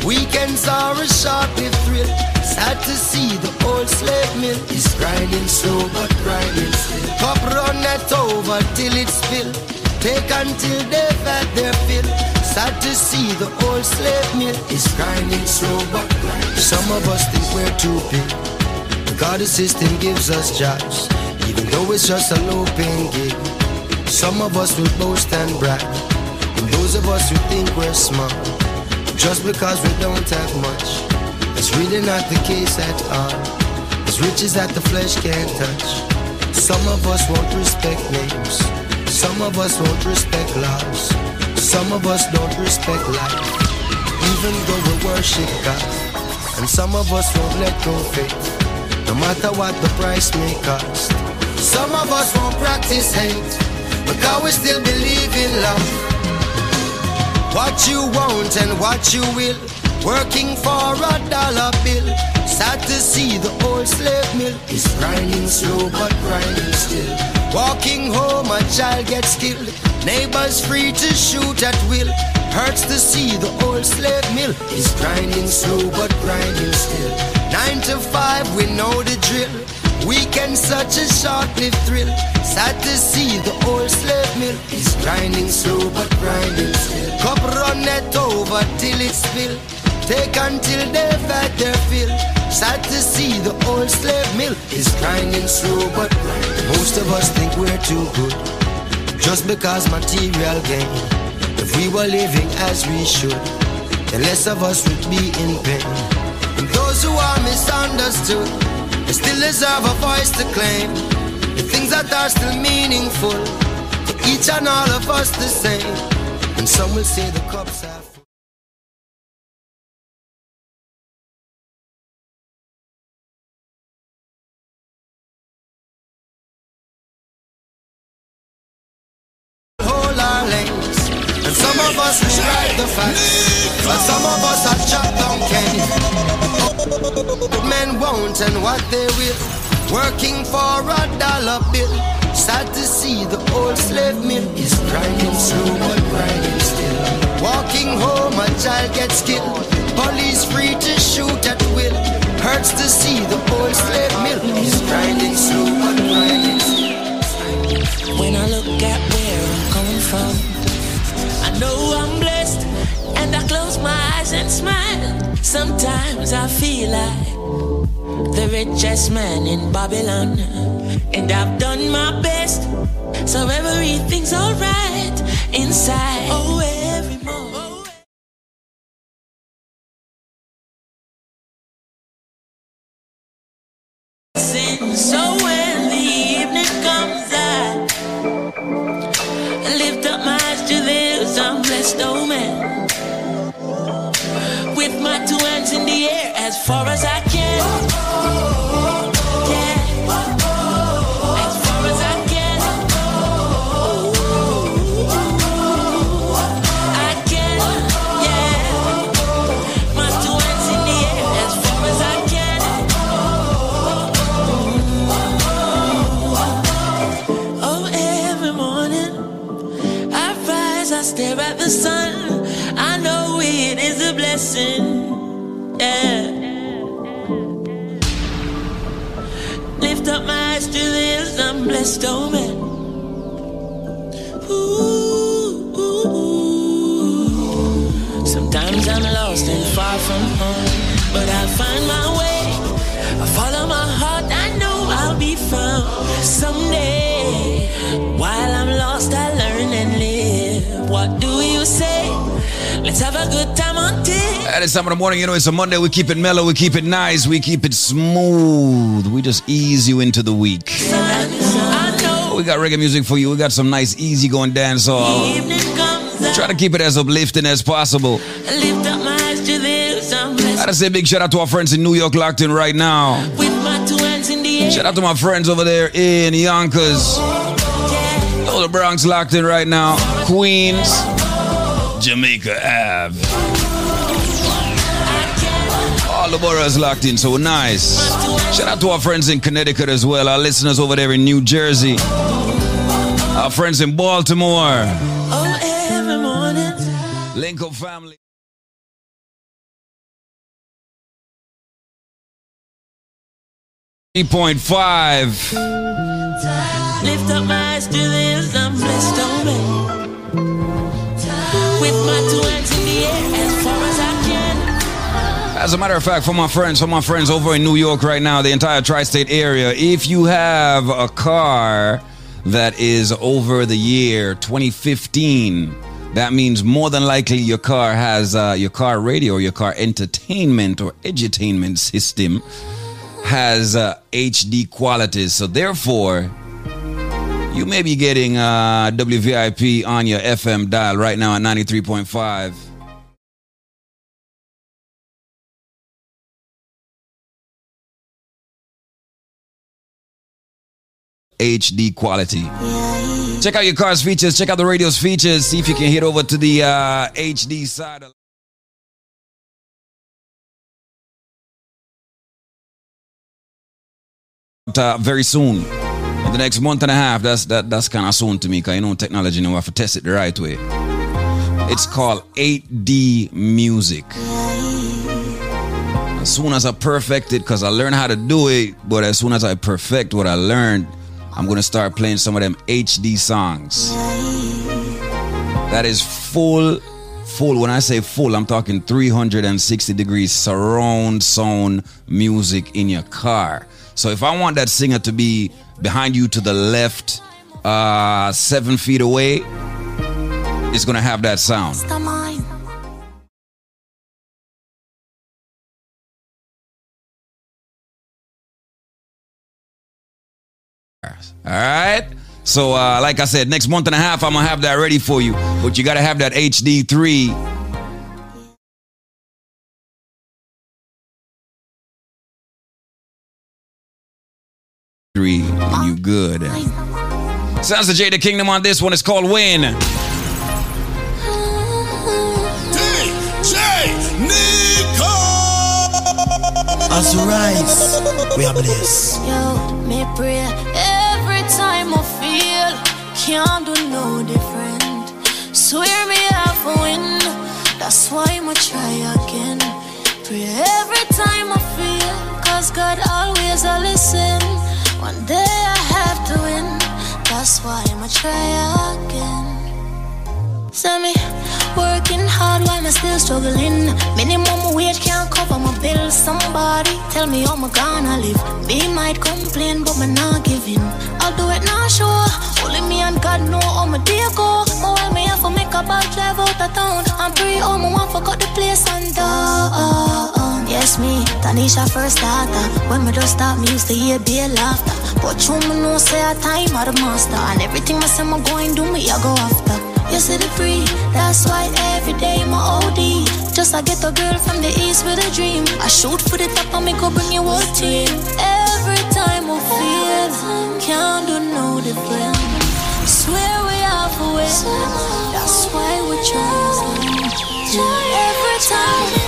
Weekends are a short-lived thrill. Sad to see the old slave mill is grinding slow but grinding still. Cup run that over till it spill. Take until they've had their fill. Sad to see the old slave mill is grinding slow but. Some of us think we're too big. God the system gives us jobs, even though it's just a low paying gig. Some of us will boast and brag, and those of us who think we're smart, just because we don't have much. It's really not the case at all. As riches that the flesh can't touch. Some of us won't respect names. Some of us won't respect laws. Some of us don't respect life. Even though we worship God. And some of us won't let go faith. No matter what the price may cost. Some of us won't practice hate. but Because we still believe in love. What you want and what you will. Working for a dollar bill. Sad to see the old slave mill is grinding slow but grinding still. Walking home, a child gets killed. Neighbors free to shoot at will. Hurts to see the old slave mill is grinding slow but grinding still. Nine to five, we know the drill. Weekend such a short-lived thrill. Sad to see the old slave mill is grinding slow but grinding still. Cup run it over till it spill. Take until they've had their fill. Sad to see the old slave mill is grinding slow but. Most of us think we're too good just because material gain. If we were living as we should, then less of us would be in pain. And those who are misunderstood, they still deserve a voice to claim. The things that are still meaningful for each and all of us the same. And some will say the cups are will write the facts. But some of us are chopped down cane. Men won't and what they will. Working for a dollar bill. Sad to see the old slave mill is grinding slow but grinding still. Walking home, a child gets killed. Police free to shoot at will. Hurts to see the old slave mill is grinding slow but grinding still. When I look at where I'm coming from, know I'm blessed, and I close my eyes and smile. Sometimes I feel like the richest man in Babylon, and I've done my best, so everything's alright inside. Oh, every morning, you know, it's a Monday. We keep it mellow, we keep it nice, we keep it smooth. We just ease you into the week. We got reggae music for you. We got some nice, easy going dance hall. Try to keep it as uplifting as possible. Lift up my eyes to the. I'm Gotta say big shout out to our friends in New York locked in right now. with my two hands in the air. Shout out to my friends over there in Yonkers. Oh, the Bronx locked in right now. Queens. Jamaica Ave. The boroughs locked in, so nice. Shout out to our friends in Connecticut as well, our listeners over there in New Jersey, our friends in Baltimore, Oh. Lincoln family. Three point five. Lift up my eyes to the. With my two As a matter of fact, for my friends, for my friends over in New York right now, the entire tri-state area, if you have a car that is over the year 2015, that means more than likely your car has uh, your car radio your car entertainment or edutainment system has uh, HD qualities. So therefore, you may be getting uh, WVIP on your FM dial right now at 93.5. HD quality. Check out your car's features. Check out the radio's features. See if you can hit over to the uh, HD side. of- Uh, very soon, in the next month and a half. That's that. That's kind of soon to me, cause you know technology. You know, we have to test it the right way. It's called 8D music. As soon as I perfect it, because I learned how to do it, but as soon as I perfect what I learned, I'm gonna start playing some of them 8D songs. That is full, full. When I say full, I'm talking 360 degrees surround sound music in your car. So if I want that singer to be behind you to the left, uh, seven feet away, it's gonna have that sound. All right. So, uh, like I said, next month and a half, I'm gonna have that ready for you. But you gotta have that HD three. Three, you good. Sounds the Jada Kingdom on this one. It's called Win. DJ Nico. As you rise, we are blessed. Yo, me pray I feel can't do no different. Swear me half a win, that's why I'ma try again. Pray every time I feel, cause God always a listen. One day I have to win, that's why I'ma try again. Send me working hard while I'm still struggling. Minimum wage can't cover my bills. Somebody tell me how I'm gonna live. Me might complain, but me not giving. I'll do it now, sure. Only me and God know how my day go. My while me have to make a bad drive out of town. I'm free, oh, my want forgot the place and down. Yes, me, Tanisha first starter. When me just start, me used to hear be laughter. But you me know say a time of the master. And everything I say I'm going do me, I go after. You the free, that's why every day my OD. Just I get a girl from the east with a dream. I shoot for the top and me go bring you whole team. Every time I feel, can't do no different. Swear we have a way, that's why we try. Every time,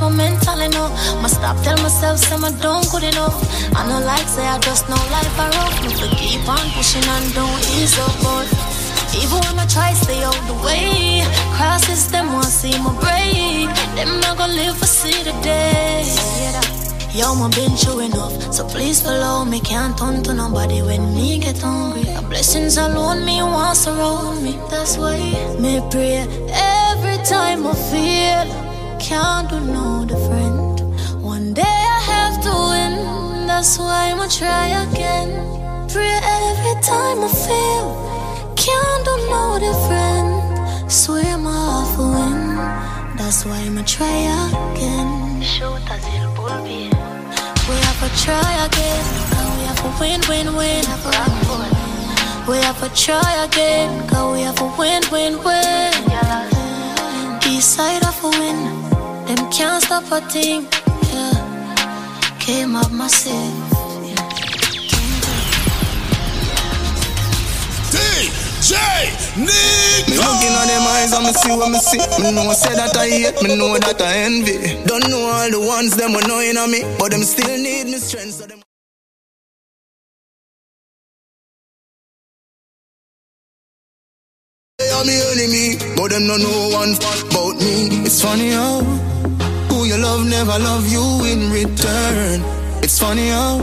my mental enough. Must stop tell myself say I don't good enough. I know like say I just know life I rough. Me to keep on pushing and don't ease up, but even when I try stay out the way, crosses them want see my break. Them not gonna live for see the day. Yo, my been true enough, so please follow me. Can't turn to nobody when me get hungry. The blessings alone me wants around me. That's why me pray every time I feel can't do no different. One day I have to win, that's why I'ma try again. Pray every time I fail, can't do no different. Swear my heart will win, that's why I'ma try again. Shoot as il bulbi. We have to try again, and we have to win, win, win. We have to try again, cause we have to win, win, win. East side of a win, them can't stop a thing. Yeah, came up massive. DJ Nick. Me looking at them eyes and me see what me see. Me know say that I hate, me know that I envy. Don't know all the ones them were knowing on me, but them still need me strength. So them are me enemy, but them don't know one fuck about me. It's funny how who you love never love you in return. It's funny how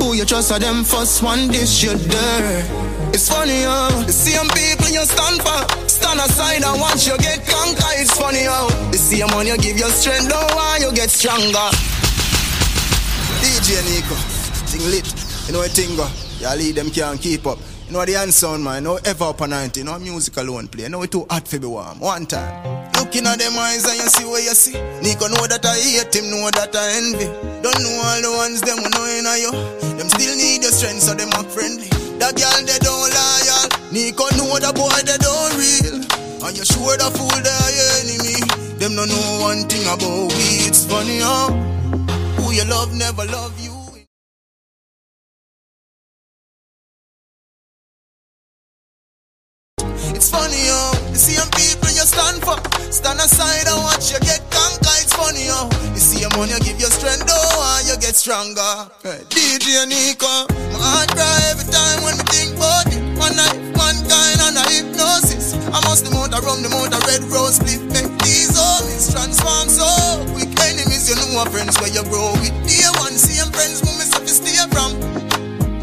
who you trust are them first one dish you dirt. It's funny how the same people you stand for stand aside and watch you get conquered. It's funny how the same one you give your strength, don't want you get stronger. DJ Nico, thing lit, you know what thing go? Y'all lead them can't keep up. You know the answer man, no ever up on 90, no music alone play. No it too hot for be warm. One time. Looking at them eyes and you see what you see. Nico know that I hate him, know that I envy. Don't know all the ones them who knowing of you. Them still need your strength, so them act friendly. That girl they don't loyal. Nico know the boy they don't real. And you sure the fool your enemy. Them don't know one thing about we. It's funny how who you love never love you. It's funny, yo. The same people you stand for. Stand aside and watch you get conquered. It's funny, yo. The same one you give your strength, oh, and you get stronger. Hey, DJ Nico, my heart cry every time when we think about it. One night, mankind and a hypnosis. I must the motor rum, the motor red rose split. Make these homies transform so quick. Enemies, you know, friends where you grow with. Dear one, same friends, who me have to stay from.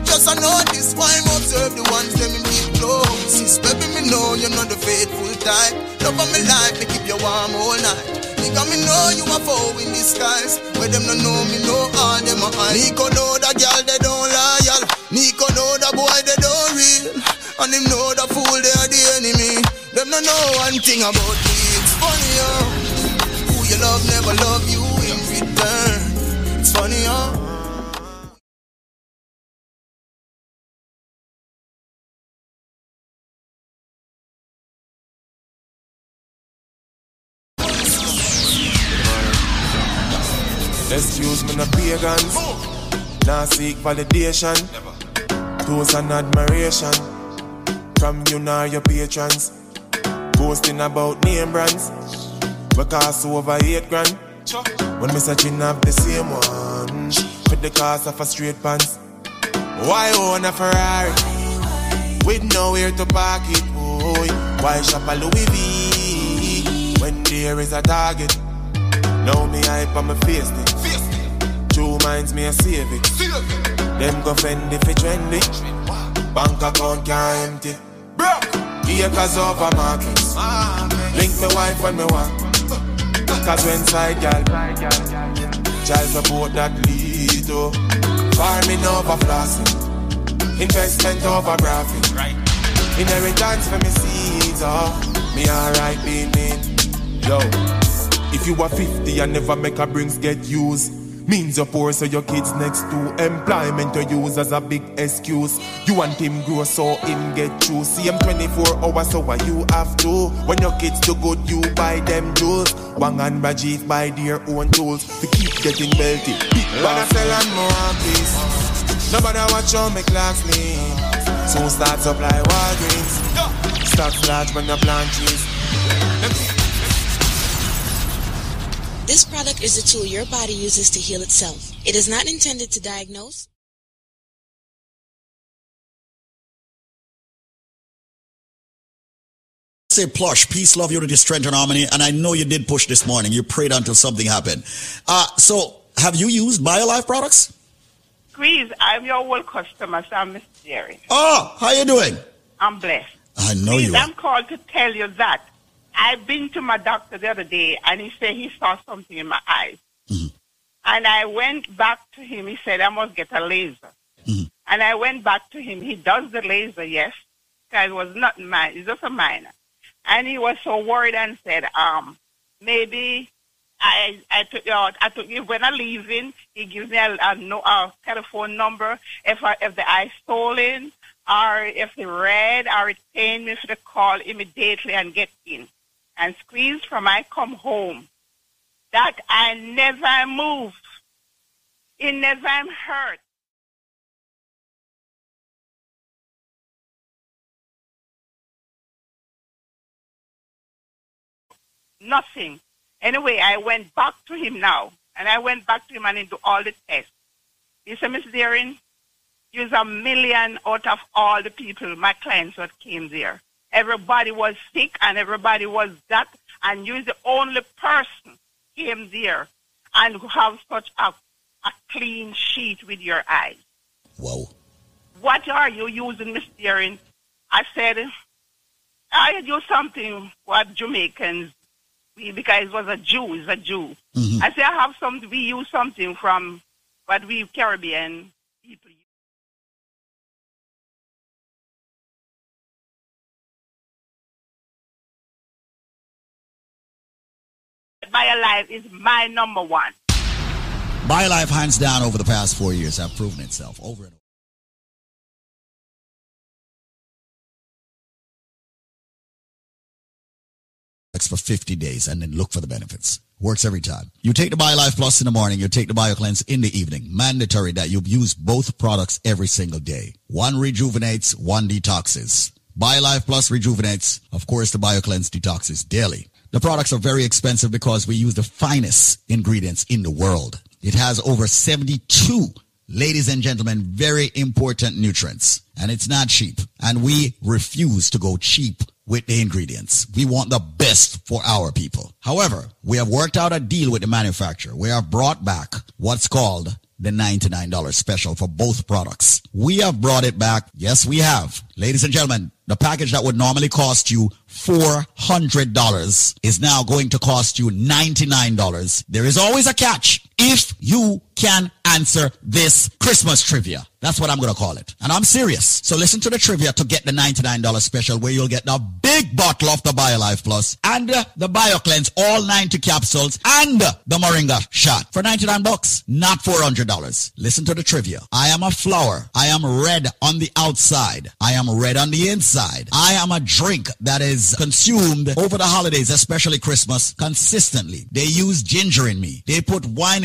Just I know this why I'm observe the ones them close. Sis, baby, me know you're not the faithful type. Love of my life, me keep you warm all night. Nigga, me know you a foe in disguise. Where them no know me, know all them a hide. Nico know that girl they don't loyal. Nico know that boy they don't real. And him know the fool they are the enemy. Them no know one thing about me. It's funny, yo. Who you love never love you in return. It's funny, yo. Excuse me, no pagans. Now seek validation. Toast and admiration. From you now your patrons. Boasting about name brands. We cost over eight grand. When me searching have the same one. With the cost of a straight pants. Why own a Ferrari? With nowhere to park it, boy. Why shop a Louis V? When there is a target. Now me hype on my face it. Two minds me a save it. Them go fend if it trendy. Bank account can't empty. Acres over markets. Link my wife when me walk. Cause when side gal, child support that lead to farming over flossing, investment over profit. Inheritance for me seeds, oh, me alright being in. Yo, if you are 50 and never make a brings get used. Means you're poor, so your kids next to employment you use as a big excuse. You want him grow, so him get through. See him 24 hours, so what you have to. When your kids do good, you buy them jewels. Wang and Rajiv buy their own tools. To keep getting melty. Big bag sell and more peace. Nobody watch on me clocks clean. So start supply Walgreens. Stocks large when you plant trees. This product is a tool your body uses to heal itself. It is not intended to diagnose. Say plush, peace, love, unity, strength, and harmony. And I know you did push this morning. You prayed until something happened. Uh, so have you used BioLife products? Please, I'm your old customer, so I'm Mr. Jerry. Oh, how you doing? I'm blessed. I know Please, you are. I'm called to tell you that I've been to my doctor the other day, and he said he saw something in my eyes. Mm-hmm. And I went back to him. He said, I must get a laser. And I went back to him. He does the laser, yes, because it was not mine. It's just a minor. And he was so worried and said, um, maybe I I took uh, I took when I leaving, he gives me a, a, no, a telephone number if I, if the eye stolen or if the red or it pain me for the call immediately and get in and squeeze from I come home. That I never move. It never hurt. Nothing. Anyway, I went back to him now, and I went back to him and do all the tests. He said, Miss Deering, you's a million out of all the people, my clients that came there. Everybody was sick and everybody was that, and you're the only person came there and have such a, a clean sheet with your eyes. Whoa. What are you using, Miss Deering? I said, I use something what Jamaicans we, because it was a Jew, it's a Jew. Mm-hmm. I say I have some. We use something from what we Caribbean BioLife is my number one. BioLife, hands down, over the past four years, have proven itself over and over. for 50 days and then look for the benefits. Works every time. You take the BioLife Plus in the morning, you take the BioCleanse in the evening. Mandatory that you use both products every single day. One rejuvenates, one detoxes. BioLife Plus rejuvenates. Of course, the BioCleanse detoxes daily. The products are very expensive because we use the finest ingredients in the world. It has over 72 ladies and gentlemen, very important nutrients. And it's not cheap. And we refuse to go cheap with the ingredients. We want the best for our people. However, we have worked out a deal with the manufacturer. We have brought back what's called the $99 special for both products. We have brought it back. Yes, we have. Ladies and gentlemen, the package that would normally cost you $400 is now going to cost you $99. There is always a catch if you can answer this Christmas trivia. That's what I'm going to call it. And I'm serious. So listen to the trivia to get the $99 special where you'll get the big bottle of the BioLife Plus and uh, the BioCleanse, all 90 capsules and the Moringa shot for 99 bucks, not $400. Listen to the trivia. I am a flower. I am red on the outside. I am red on the inside. I am a drink that is consumed over the holidays, especially Christmas, consistently. They use ginger in me. They put wine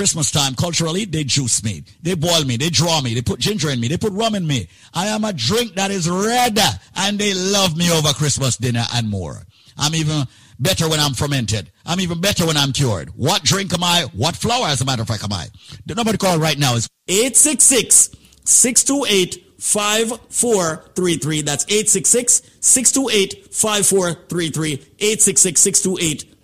Christmas time, culturally, they juice me. They boil me. They draw me. They put ginger in me. They put rum in me. I am a drink that is red and they love me over Christmas dinner and more. I'm even better when I'm fermented. I'm even better when I'm cured. What drink am I? What flower, as a matter of fact, am I? The number to call right now is 866 628 5433. That's 866 628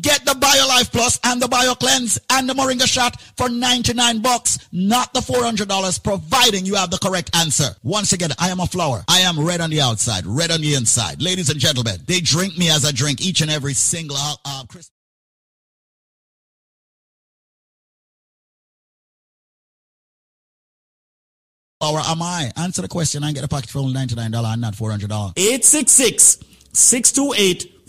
Get the BioLife Plus and the BioCleanse and the Moringa shot for 99 bucks, not the $400, providing you have the correct answer. Once again, I am a flower. I am red on the outside, red on the inside. Ladies and gentlemen, they drink me as I drink each and every single uh, uh, Christmas. Or am I? Answer the question and get a package for only $99 and not $400. 866 628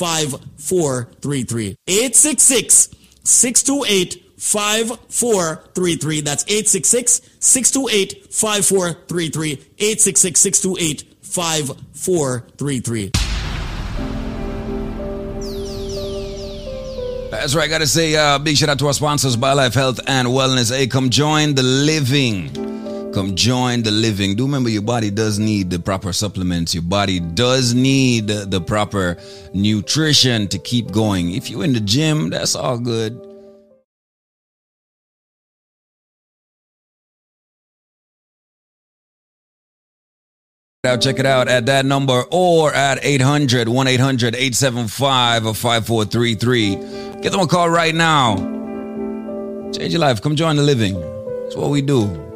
5433. 866 628 5433. That's 866 628 5433. 866 628 5433. That's right. I Gotta say, uh, big shout out to our sponsors, BioLife Health and Wellness. Hey, come join the living. Come join the living. Do remember your body does need the proper supplements. Your body does need the proper nutrition to keep going. If you're in the gym, that's all good. out check it out at that number or at 800 1-800 875 5433 get them a call right now change your life come join the living that's what we do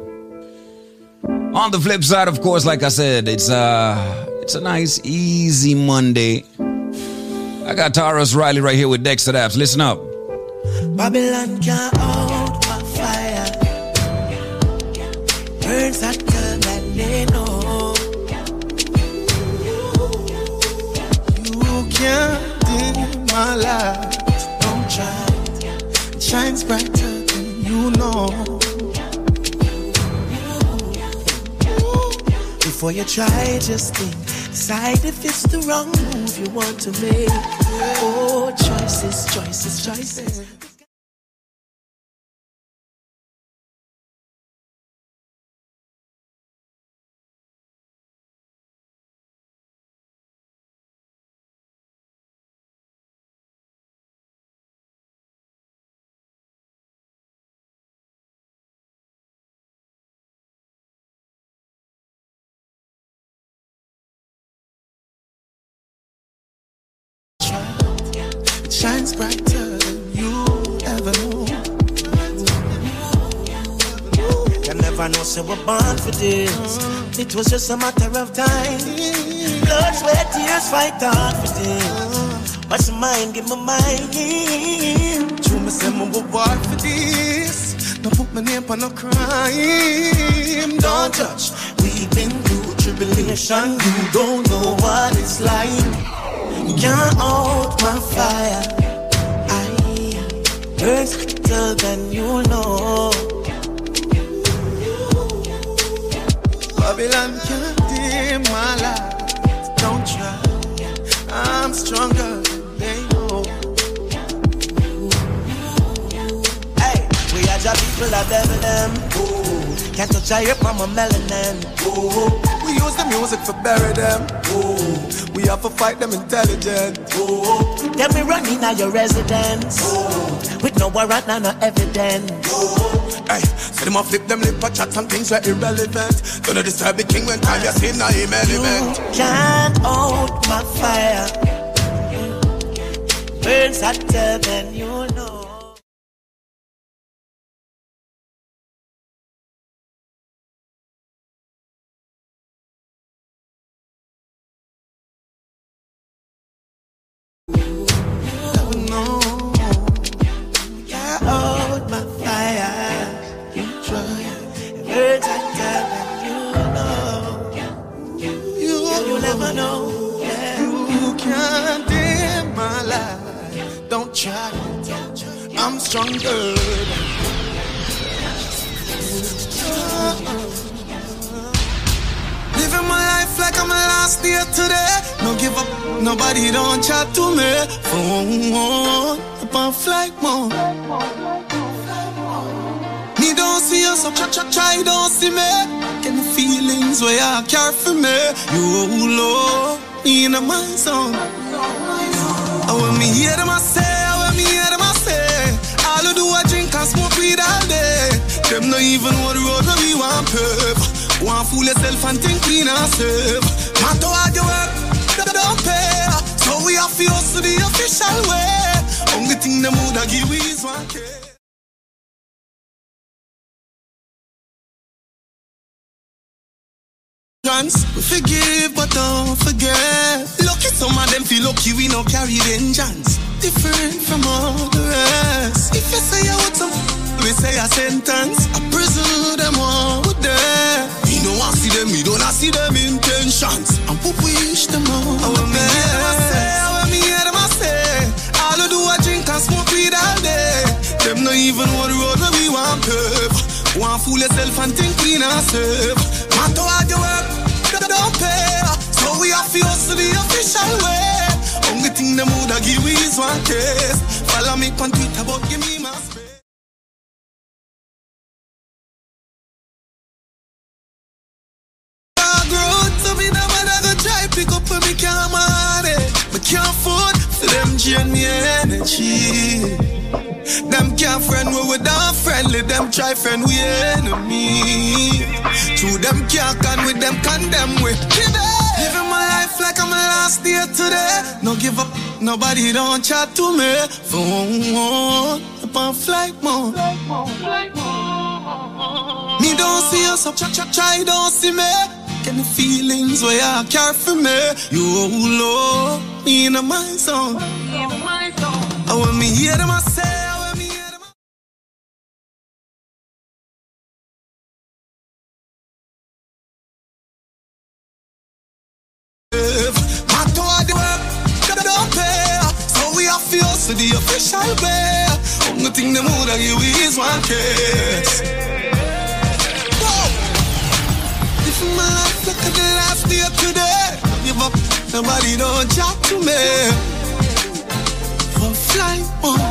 on the flip side of course like i said it's uh it's a nice easy monday i got tarrus riley right here with dexta daps listen up Babylon can't hold my fire. Burns hotter than they know. You can't dim my light. Don't try. It shines brighter than you know. Before you try, just think. Decide if it's the wrong move you want to make. Oh, choices, choices, choices. It shines brighter than you ever know. You never know, so we're born for this. It was just a matter of time. Blood, sweat, tears, fight on for this. What's my mind? Give me mine. True, me say will war for this. Don't put my name on no crime. Don't touch. We've been through tribulation. You don't know what it's like. You can't hold my fire. I burn hotter than you know. Babylon can't dim my light. Don't try. I'm stronger than they know. Hey, we are just people that devil them. Can't touch a hair from my melanin. Ooh, we use the music for bury them. Ooh, we have to fight them intelligent. Ooh, then we run in at your residence. With no warrant and no evidence. Hey, so them a flip them lip a chat some things were irrelevant. Gonna disturb the king when time you see na him element. You can't hold my fire. Burns hotter than you know. Chat to me. Don't see you, so try, try, try, don't see me. Can the feelings where I care for me? You low, in my zone. And when me hear them, I when me hear them, I say, all I do I drink and smoke weed all day. Them not even what road where we want perp. Want fool yourself and think clean and safe. Matter what you work, don't pay. So we have to hustle the official way. Only thing the mood I give is one. Chance, we forgive but don't forget. Lucky some of them feel lucky we no carry vengeance. Different from all the rest. If you say you want some, we say a sentence. A prison them all with them. We no see them, we don't see them intentions. And we wish them all. Fool yourself and think clean and safe. Matter how you work, they don't pay. So we have to hustle the official way. Only thing the mood I give is one case. Follow me on Twitter, but give me my space. Pick up when me can't manage. Me can't afford for them drain me energy. Them can't friend we with our friendly, them try friend we enemy. True them can't con with them condemn we. Living my life like I'm last day today. No give up, nobody don't chat to me. Phone up on flight mode. Me don't see us up, try, try, try don't see me. Can the feelings where I care for me? You low, me in my zone. I want me hear them, I to the official. Only thing give is one. Whoa. Living my life like the last day today. Give up, nobody don't chat to me. For flight mode.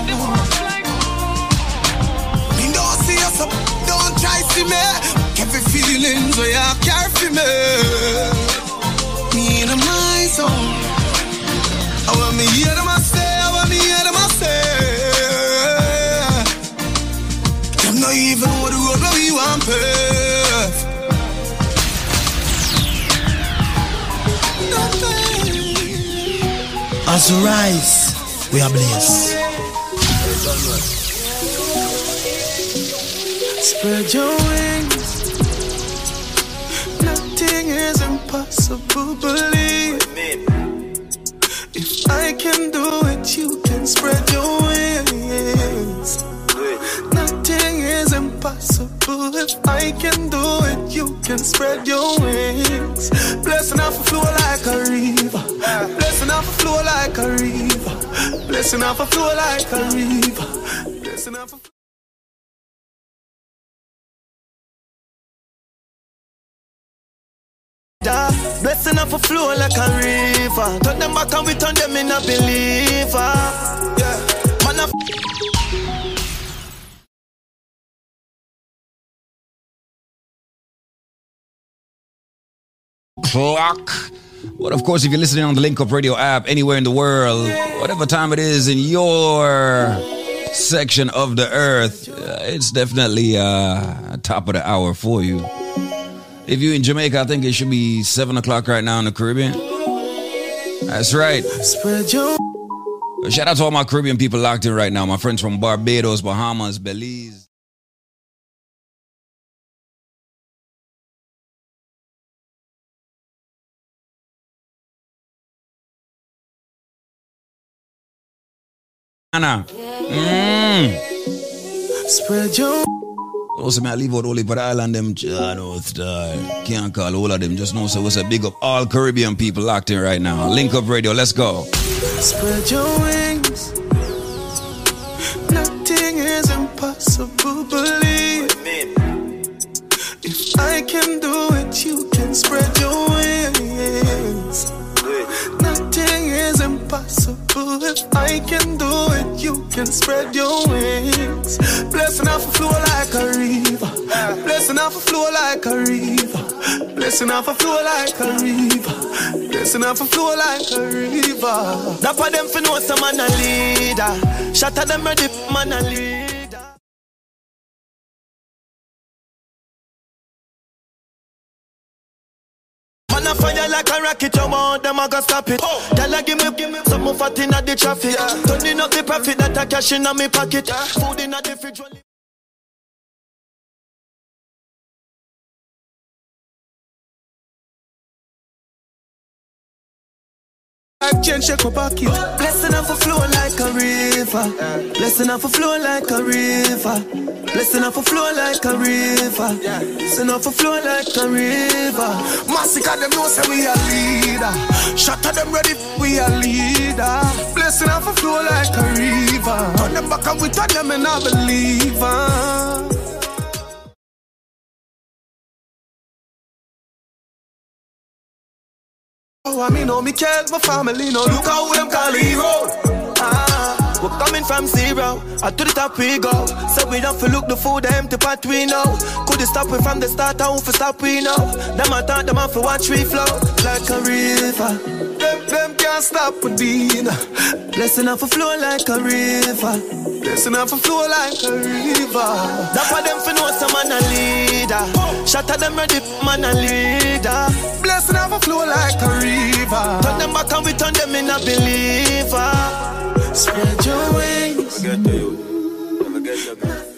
Me don't see us don't try to see me. Every feelings where you care for me. Me in my zone. I want me hear them I Even what the road where we want pave. As we rise, we are blessed. Spread your wings. Nothing is impossible, believe. If I can do it, you can spread your wings. Impossible. If I can do it, you can spread your wings. Blessing off a flow like a river. Blessing off a flow like a river. Blessing off a flow like a river. Blessing off a Blessing off a flow like a river. Turn them back and we turn them in a believer. Yeah, man, clock. But of course, if you're listening on the Link Up Radio app anywhere in the world, whatever time it is in your section of the earth, uh, it's definitely uh, top of the hour for you. If you're in Jamaica, I think it should be 7 o'clock right now in the Caribbean. That's right. Shout out to all my Caribbean people locked in right now. My friends from Barbados, Bahamas, Belize. Anna. Mm. spread your Also, me I leave out only for the island them uh, no style. Can't call all of them. Just know so what's a big up all Caribbean people locked in right now. Link up radio, let's go. Spread your wings. Nothing is impossible, believe. If I can do it, you can spread your wings. Nothing is impossible. If I can do it, you can spread your wings. Blessing off a flow like a river. Blessing off a flow like a river. Blessing off a flow like a river. Blessing off a flow like a river. That for them for know some man a leader. Shatter them ready, man a leader. Man a fire like a rocket, you want them I go stop it. Girl, I give me, give me some more fat inna the traffic. Turning up the profit that I cash inna me pocket. Food inna the fridge. Like change shake up pocket. Blessing off a flow like a river. Blessing off a flow like a river. Blessing off a flow like a river. Blessing off a flow like a river. Massacre them know say we a leader. Shatter them ready, we a leader. Blessing off a flow like a river. Turn them back and we turn them in a believer. Oh, I mean, no, me care, my family, no, look how them call hero. Ah, we're coming from zero, I to the top we go. So we don't feel look the food, the empty pot we know. Could you stop it from the start, I won't stop we know. Them I thought them off for watch we flow like a river. Them, them can't stop with Dina. Blessing off a flow like a river. Blessing off a flow like a river. That for them for know some man a leader. Shatter them ready, man a leader. Blessing off a flow like a river. Turn them back and we turn them in a believer. Spread your wings. Get to you. Never get girl.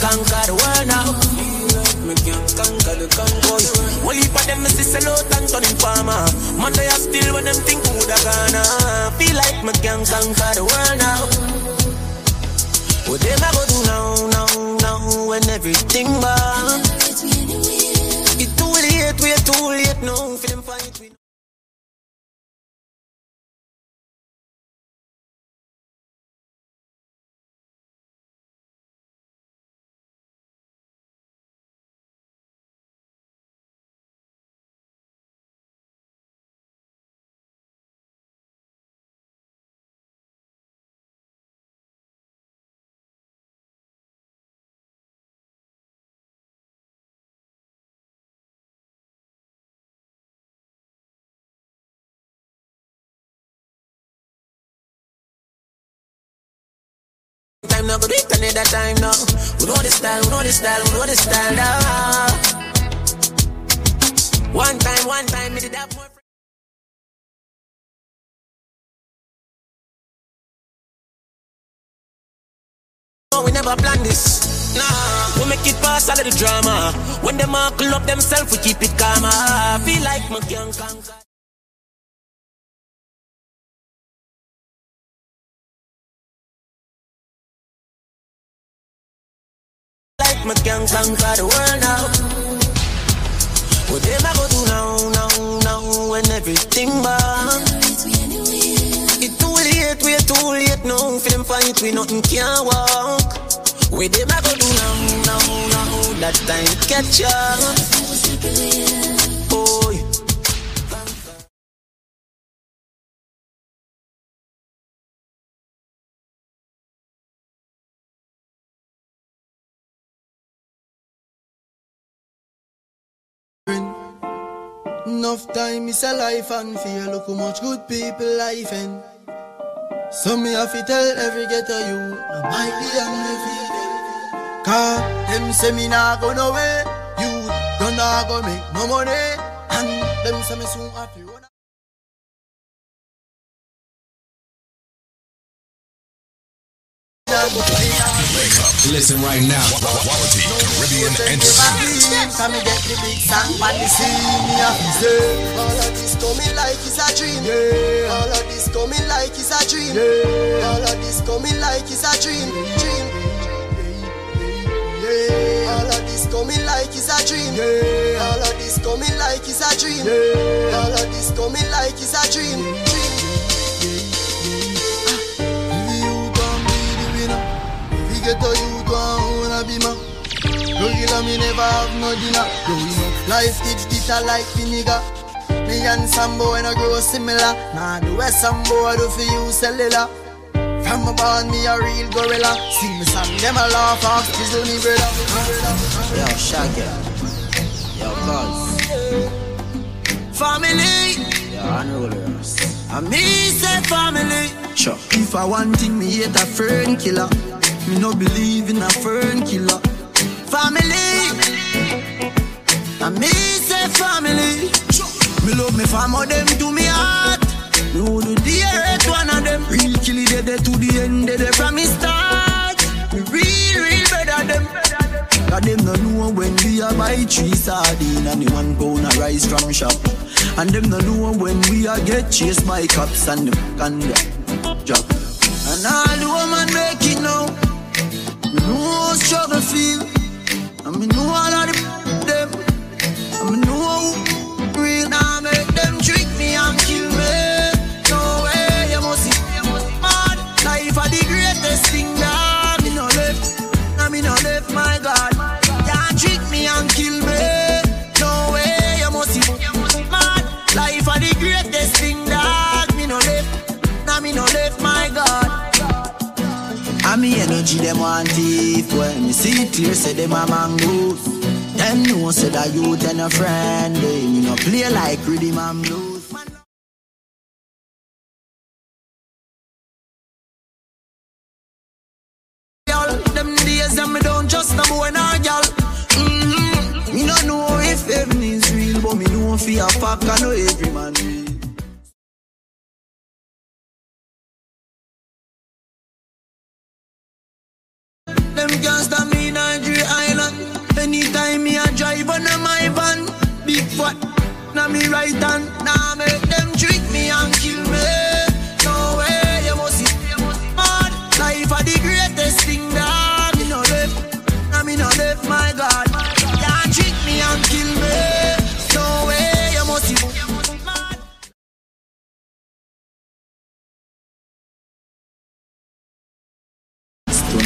Conquer the world now. Me can't conquer the conquer. One heap of them is sell out and turning farmer. Man, they are still when them think would have gonna. Feel like me can't conquer the world now. What them I go do now, now, now when everything gone? It's too late, we're too late now. For them fight Time now, go do it another time now. We know the style, we know the style, we know the style now. One time, one time, me did that more. We never plan this. Nah, we make it pass all of the drama. When them all up themselves, we keep it calm. I feel like my can conquer. My can conquer the world now. What them I go do now, now, now, when everything gone? It's too late, we're too late now. For them fight, we nothing can walk. What them I go do now, now, now, that time catch up. Oh, Enough time is a life and fear. Look how much good people life in. So me have to tell every ghetto you, no might be undefeated. Cause them say me nah go nowhere. You don't nah go make no money. And them say me soon have Wake up. Listen right now. Quality Caribbean entertainment. All of this coming like it's a dream. All of this coming like a dream. All of this coming like it's a dream. All of this coming like it's a dream. All of this coming like a dream. Get the youth want wanna be man. Regular me never have no dinner. Growing up, life did bitter like vinegar. Me and some boy no grow similar. Nah, the way some boy do for you cellular. From a born me a real gorilla. See me some them a laugh off, chisel me brother. Yo, Shaggy. Yo, cuz. Family. Yo, unrollers. And me say family. Sure. If I want thing, me hate a fern killer. Me no believe in a fern killer. Family. I me say family. Me love me family, them to me heart. Me who do the hate one of them. Real kill it dead to the end, dead from me start. Me real, real better them. Cause them no know when we a buy three sardine and the one pound of rice from shop. And them no know when we a get chased by cops and them can drop. And all the woman make it now. Know how struggle feel. And me know all of the them. And me know how real now make them trick me energy them want thief When me see clear say them a mangoes Them know say that youth and a friend They me no play like rhythm and blues. Just no. Boy nor gal mm-hmm. Me no know if heaven is real But me know for a fact I know every man real Them can't stop me in Nigeria Island. Anytime me a drive on my van, big foot, now me right hand. Now make them trick me and kill me. No way, you must see. Mad life are the greatest thing that me no left. Now me no left, my God. Can't trick me and kill me. No way, you must see.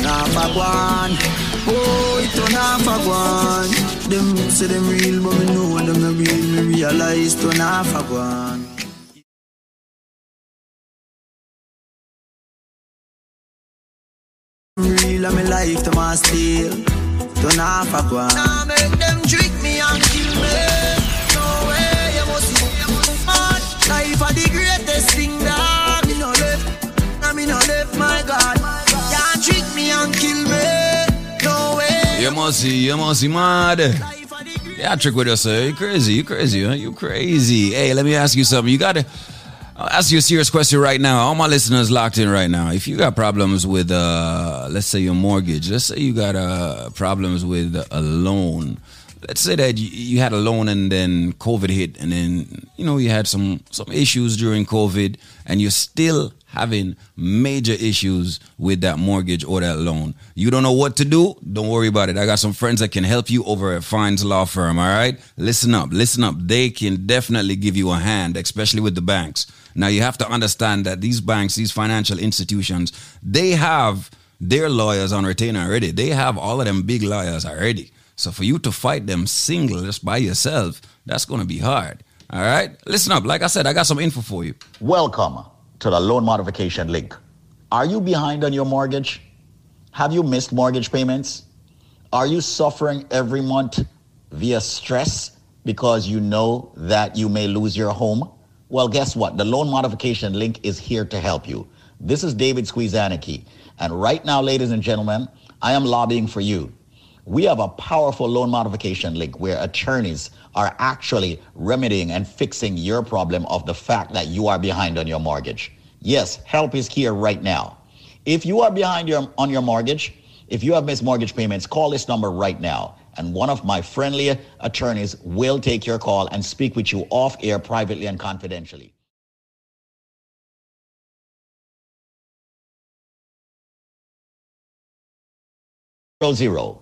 Turn a one, oh, it turn off a one. Them say them real, but me know them not real. Me realize turn off a one. Real me life to my steal. Turn off a one. Now make them trick me and kill me. No way, you must see. Life are the greatest thing You must see, you must see mad. Yeah, trick with us, sir. You crazy, you crazy, huh? You crazy. Hey, let me ask you something. You gotta ask you a serious question right now. All my listeners locked in right now. If you got problems with uh let's say your mortgage, let's say you got uh problems with a loan. Let's say that you, you had a loan and then COVID hit and then you know you had some some issues during COVID and you're still having major issues with that mortgage or that loan. You don't know what to do? Don't worry about it. I got some friends that can help you over at Fines Law Firm, all right? Listen up, listen up. They can definitely give you a hand, especially with the banks. Now you have to understand that these banks, these financial institutions, they have their lawyers on retainer already. They have all of them big lawyers already. So for you to fight them single just by yourself, that's going to be hard. All right? Listen up. Like I said, I got some info for you. Welcome to the loan modification link. Are you behind on your mortgage? Have you missed mortgage payments? Are you suffering every month via stress because you know that you may lose your home? Well, guess what? The loan modification link is here to help you. This is David Squeezaniki. And right now, ladies and gentlemen, I am lobbying for you. We have a powerful loan modification link where attorneys are actually remedying and fixing your problem of the fact that you are behind on your mortgage. Yes, help is here right now. If you are behind your, on your mortgage, if you have missed mortgage payments, call this number right now. And one of my friendly attorneys will take your call and speak with you off air privately and confidentially. Zero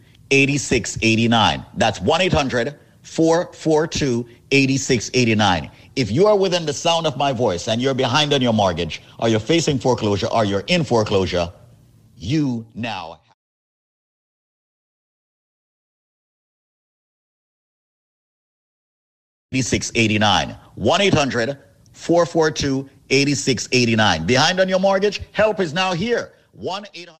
8689. That's 1 800 442 8689. If you are within the sound of my voice and you're behind on your mortgage, or you're facing foreclosure, or you're in foreclosure, you now 8689. 1 800 442 8689. Behind on your mortgage? Help is now here. 1 800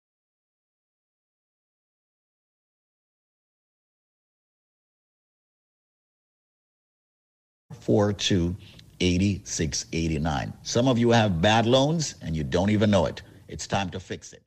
Four two eighty six eighty nine. Some of you have bad loans and you don't even know it. It's time to fix it.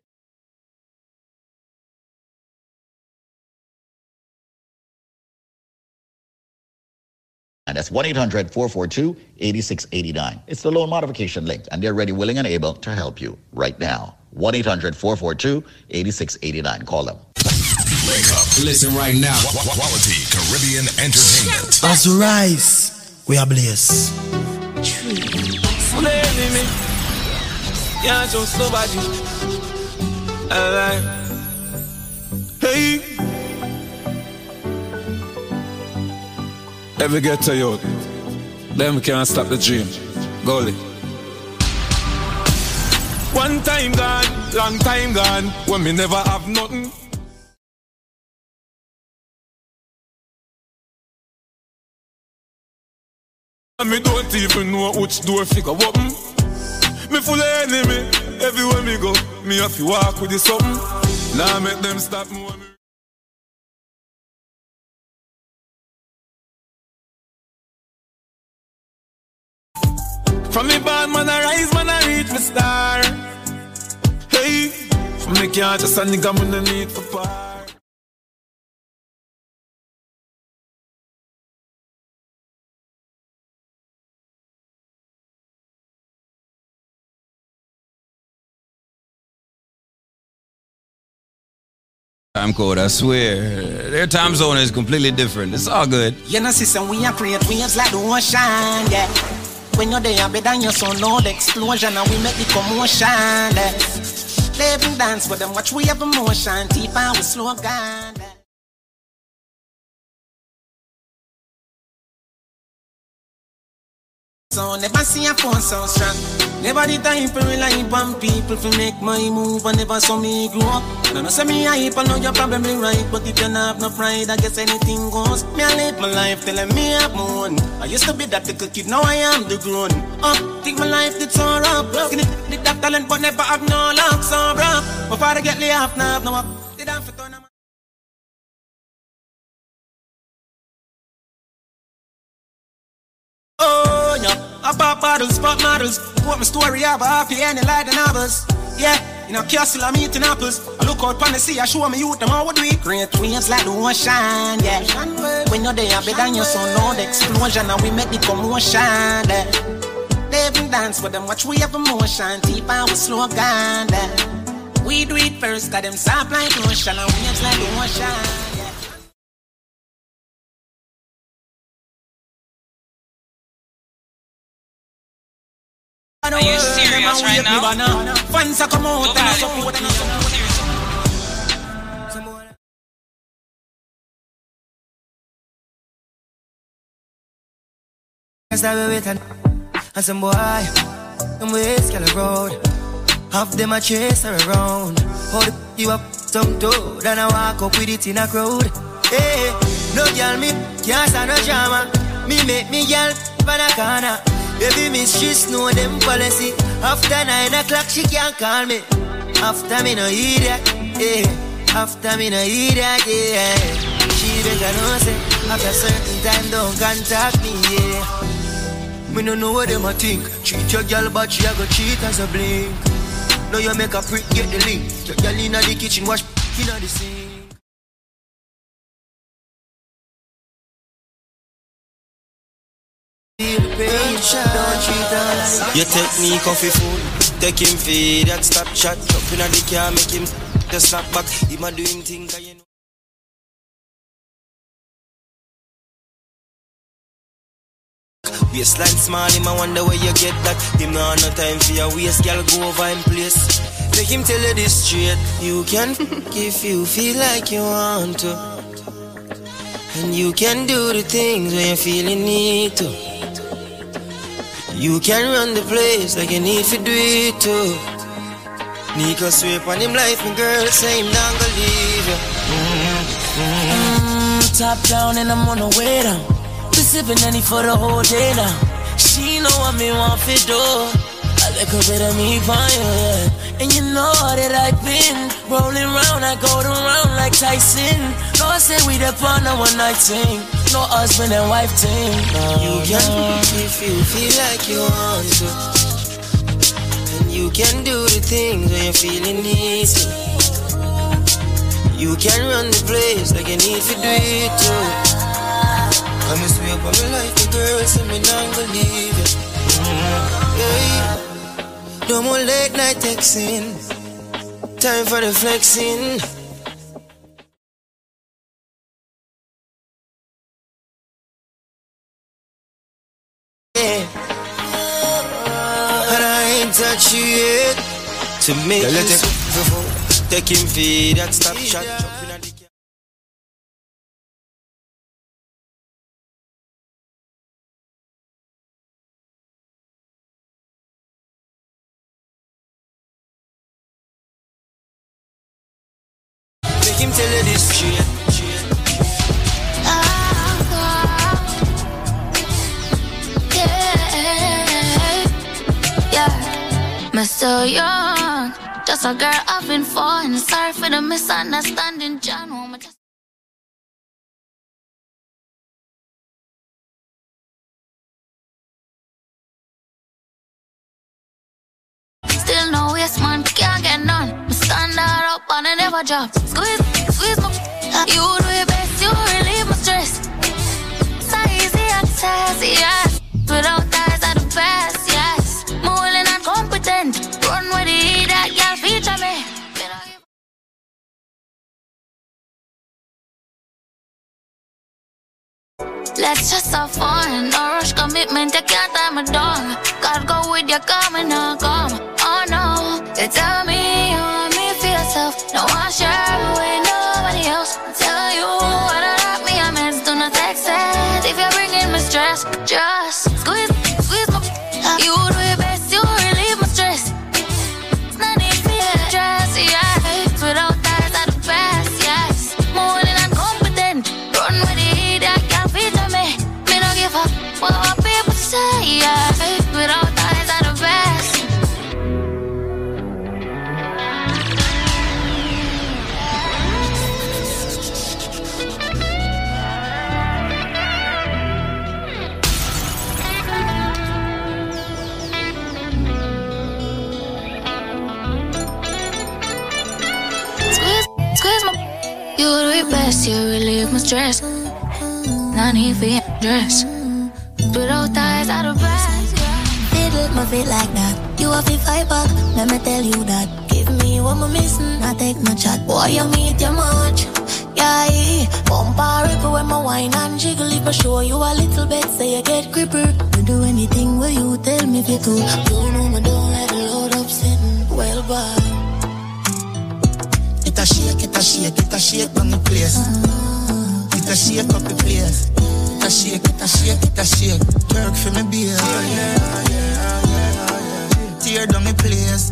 And that's 1 800 442 8689. It's the loan modification link, and they're ready, willing, and able to help you right now. 1 800 442 8689. Call them. Wake up. Listen right now. Qu- qu- Quality Caribbean Entertainment. As we rise, we are blessed. Full enemy. Can't trust nobody. Alright. Hey. Every get to you. Them can't stop the dream. Goalie. One time gone, long time gone, when me never have nothing. And me don't even know which door figure open. Me full of enemy, everywhere me go, me have to walk with the something. Now make them stop me. From me bad man I rise, man I reach my star. Hey, from me can't just a nigga man I need for par. Time code, I swear. Their time zone is completely different. It's all good. You know, system we are create waves like the ocean, yeah. When you're there, better your son, no the explosion, and we make the commotion. Yeah. Live and dance with them, watch we have emotion, deep and we slow down. yeah. So never see a phone so strong. Never the time for rely on people to make my move and never saw me grow up. I know say me hype, I know you're probably right, but if you don't have no pride, I guess anything goes. Me I live my life telling me my own. I used to be that little kid, now I am the grown up. Think my life did so rough. Skinny, did have talent, but never have no luck, so rough. My father get laid off, now have no work. Did have to turn Oh, yeah. I pop bottles, pop models. What my story I have a happy ending like the novels. Yeah, in a castle I'm eating apples. I look out on the sea, I show me youth them how we do it. Great waves like the ocean, yeah. When you're there, better than your son, know the explosion, and we make the commotion. Yeah. Live and dance with them, watch we have emotion, deep and we slow down. Yeah. We do it first, got them soft like ocean, and waves like the ocean. Are you serious right now? Fans are come out and support Start with waiting. And some boy, them ways girl road. Half them a chase her around. Hold you up, some toe. Then I walk up with it in a crowd. Hey, no girl me can't stand no drama. Me make me girl pan a corner. Baby mistress know them policy. After nine o'clock she can't call me. After me no hear that. Yeah. After me no hear that. Yeah. She better know say after certain time don't contact me. Yeah. Me no know what them a think. Treat your girl, but she a go cheat as a blink. Now you make a prick, get the link. Your girl inna the kitchen, wash inna the sink. You take me coffee food, take him feed that stop chat. Jump inna the car, make him just snap back. He ma do him you know. Waistline small, him I wonder where you get that. Him no no time for your waist, girl. Go over him place. Make him tell you this straight. You can if you feel like you want to, and you can do the things when you feel you need to. You can run the place like you need to do it too. Nico sweep on him life, my girl say him not gonna leave you. Mm, top down and I'm on the way down. Be sipping any for the whole day now. She know what me want to do. Little bit of me yeah. And you know that I've been rolling round, I go around like Tyson. No, I say we the on a one night thing. No husband and wife thing. No, You can no. if you feel like you want to. And you can do the things when you're feeling easy. You can run the place like you need to do it too. Come and sweep on me like the girl, say me not gonna leave you. Mm, yeah. No more late night texting. Time for the flexing. Yeah. And I ain't touch you yet. To make Yeah, you swivel. Take him feed that stop shot. Young. Just a girl been falling. Sorry for the misunderstanding, John. Oh, Still no waste man, can't get none. Me stand her up and I never drop. Squeeze, squeeze my. You do your best, you relieve my stress. Let's just have fun. No rush commitment, you can't tie me down. Gotta go with your coming or come. Oh no, you tell me you want me for yourself. No one share with do best, you relieve my stress. No need for your dress. Without ties are the best. Fiddle my feet like that. You have to fight back. Let me tell you that. Give me what I'm missing. I take no chat. Boy, you meet your much. Yeah, bumper ripple when my wine and jiggle. If I show you a little bit, say you get gripper. You do anything where you tell me to. You know me don't like the load up sitting well by. It a shake, it a shake, it a shake on the place. It a shake up the place. It a shake, it a shake, it a shake. Work for me, beer. Tear down the place.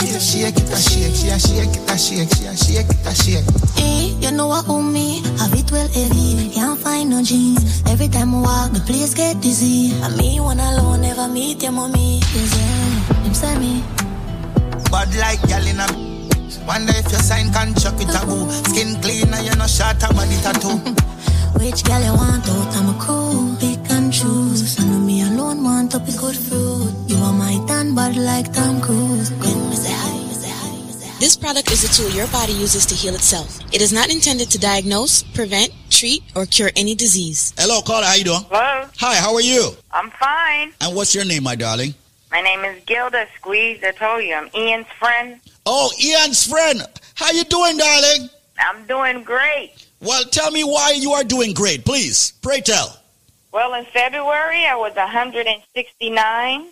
It a shake, it a shake, she a shake, it a shake, she a shake, it a shake. Eh, you know what own me, have it well heavy, can't find no jeans. Every time I walk, the place get dizzy. And me one alone, never meet your mommy. Yes, yeah, him say me. Bad like gal in a Wonder if your sign can chuck with a boo Skin clean and you no short a body tattoo Which girl you want out? I'm a crew, pick and choose. I know me alone want to pick good fruit. You are my tan bad like Tom Cruise. When me say hi, me say hi, me say hi. This product is a tool your body uses to heal itself. It is not intended to diagnose, prevent, treat, or cure any disease. Hello, caller. How you doing? Hello. Hi. How are you? I'm fine. And what's your name, my darling? My name is Gilda Squeeze. I told you I'm Ian's friend. Oh, Ian's friend. How you doing, darling? I'm doing great. Well, tell me why you are doing great, please. Pray tell. Well, in February I was 169.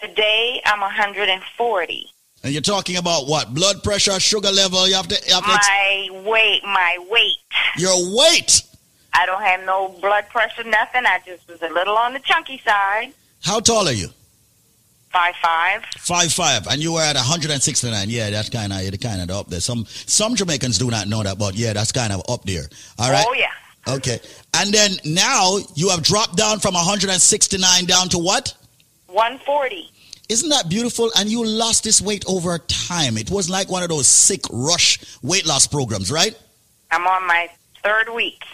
Today I'm 140. And you're talking about what? Blood pressure, sugar level. You have to. You have to My weight, my weight. your weight. I don't have no blood pressure, nothing. I just was a little on the chunky side. How tall are you? Five five. Five five, and you were at 169. Yeah, that's kind of you're kind of up there. Some some Jamaicans do not know that, but yeah, that's kind of up there. All right. Oh yeah. Okay. And then now you have dropped down from 169 down to what? 140. Isn't that beautiful? And you lost this weight over time. It was like one of those sick rush weight loss programs, right? I'm on my third week.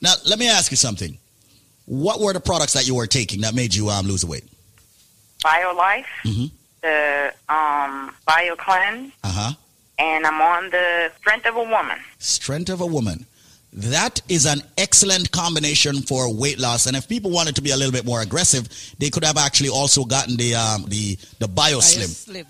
Now, let me ask you something. What were the products that you were taking that made you um, lose the weight? BioLife, Mhm. the um BioCleanse, Uh huh. and I'm on the Strength of a Woman. Strength of a woman. That is an excellent combination for weight loss. And if people wanted to be a little bit more aggressive, they could have actually also gotten the um, the the BioSlim. Slim.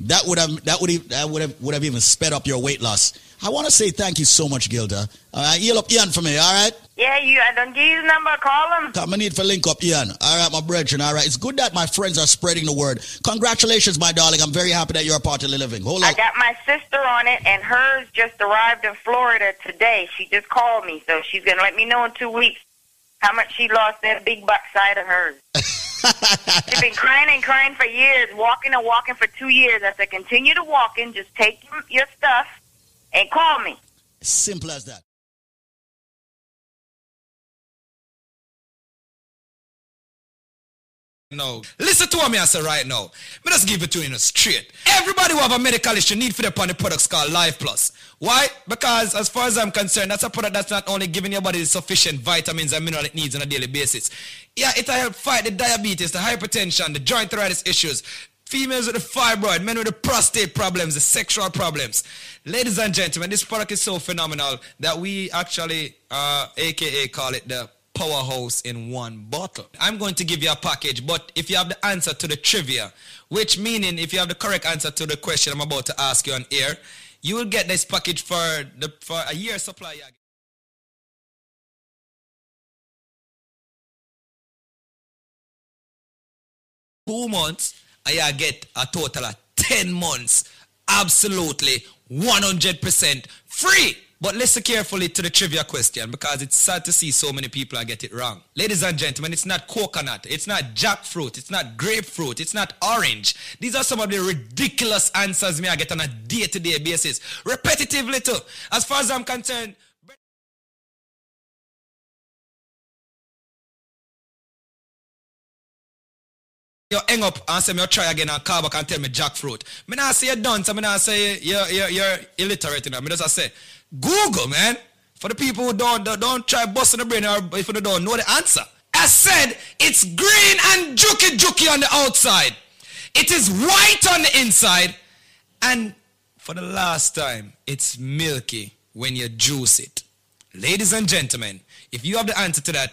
That would have that would have, that would have would have even sped up your weight loss. I want to say thank you so much, Gilda. Uh, yell up Ian for me, all right? Yeah, you. I don't give you the number. Call him. Come, I need for link up, Ian. All right, my brethren. All right, it's good that my friends are spreading the word. Congratulations, my darling. I'm very happy that you're a part of the living. Hold on. I got my sister on it, and hers just arrived in Florida today. She just called me, so she's gonna let me know in two weeks how much she lost that big butt side of hers. She's been crying and crying for years, walking and walking for two years. I said, continue to walking. Just take your stuff and call me. Simple as that. No. Listen to what me I say right now. Me just give it to you straight. Everybody who have a medical issue need for the upon the products called Life Plus. Why? Because as far as I'm concerned, that's a product that's not only giving your body the sufficient vitamins and minerals it needs on a daily basis. Yeah, it'll help fight the diabetes, the hypertension, the joint arthritis issues. Females with the fibroid, men with the prostate problems, the sexual problems. Ladies and gentlemen, this product is so phenomenal that we actually, uh, aka call it the powerhouse in one bottle. I'm going to give you a package, but if you have the answer to the trivia, which meaning if you have the correct answer to the question I'm about to ask you on air, you will get this package for the for a year supply. Two months, I get a total of 10 months. Absolutely 100% free. But listen carefully to the trivia question because it's sad to see so many people are get it wrong. Ladies and gentlemen, it's not coconut, it's not jackfruit, it's not grapefruit, it's not orange. These are some of the ridiculous answers me I get on a day-to-day basis. Repetitively too. As far as I'm concerned, you hang up and say me try again and call back and tell me jackfruit. Me not say you're done, so me not say you're, you're, you're illiterate. You know? Me just I say, Google, man. For the people who don't, don't, try busting the brain or if you don't know the answer. I said it's green and jukey jukey on the outside. It is white on the inside. And for the last time, it's milky when you juice it. Ladies and gentlemen, if you have the answer to that,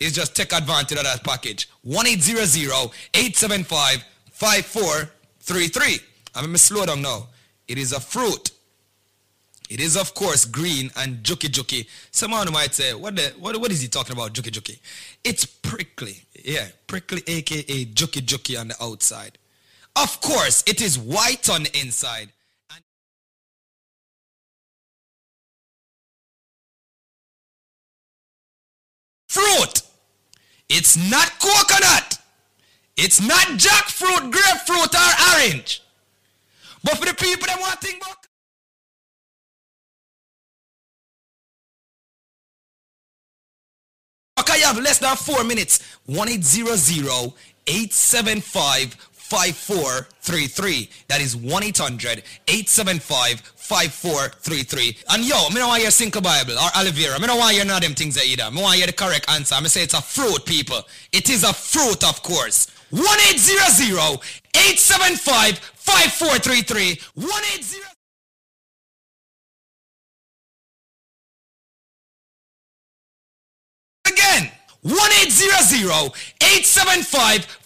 is just take advantage of that package. 1-800-875-5433. I'm going to slow down now. It is a fruit. It is, of course, green and juki juki. Someone might say, what, the, what, what is he talking about, juki juki? It's prickly. Yeah, prickly, aka juki juki on the outside. Of course, it is white on the inside. Fruit. It's not coconut. It's not jackfruit, grapefruit, or orange. But for the people that want to think about Okay, you have less than four minutes. 1-800-875-5433. That is 1-800-875-5433. And yo, me don't want your single Bible or aloe vera. Me don't want your none them things either. Me want hear the correct answer. Me say it's a fruit, people. It is a fruit, of course. 1-800-875-5433. 1-800- Again,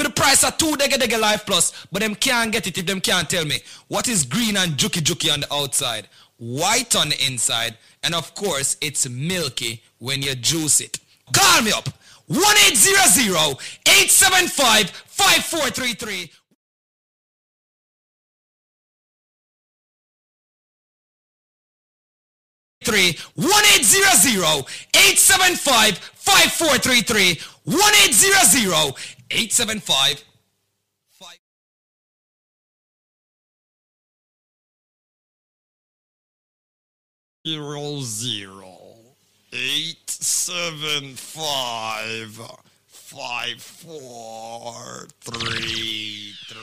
for the price of two Dega Dega Life Plus, but them can't get it if them can't tell me. What is green and juki juki on the outside, white on the inside, and of course it's milky when you juice it. Call me up. 1-800-875-5433. Three. one eight zero zero eight seven five five four three three. one eight zero zero 875 zero zero eight seven five five four three three.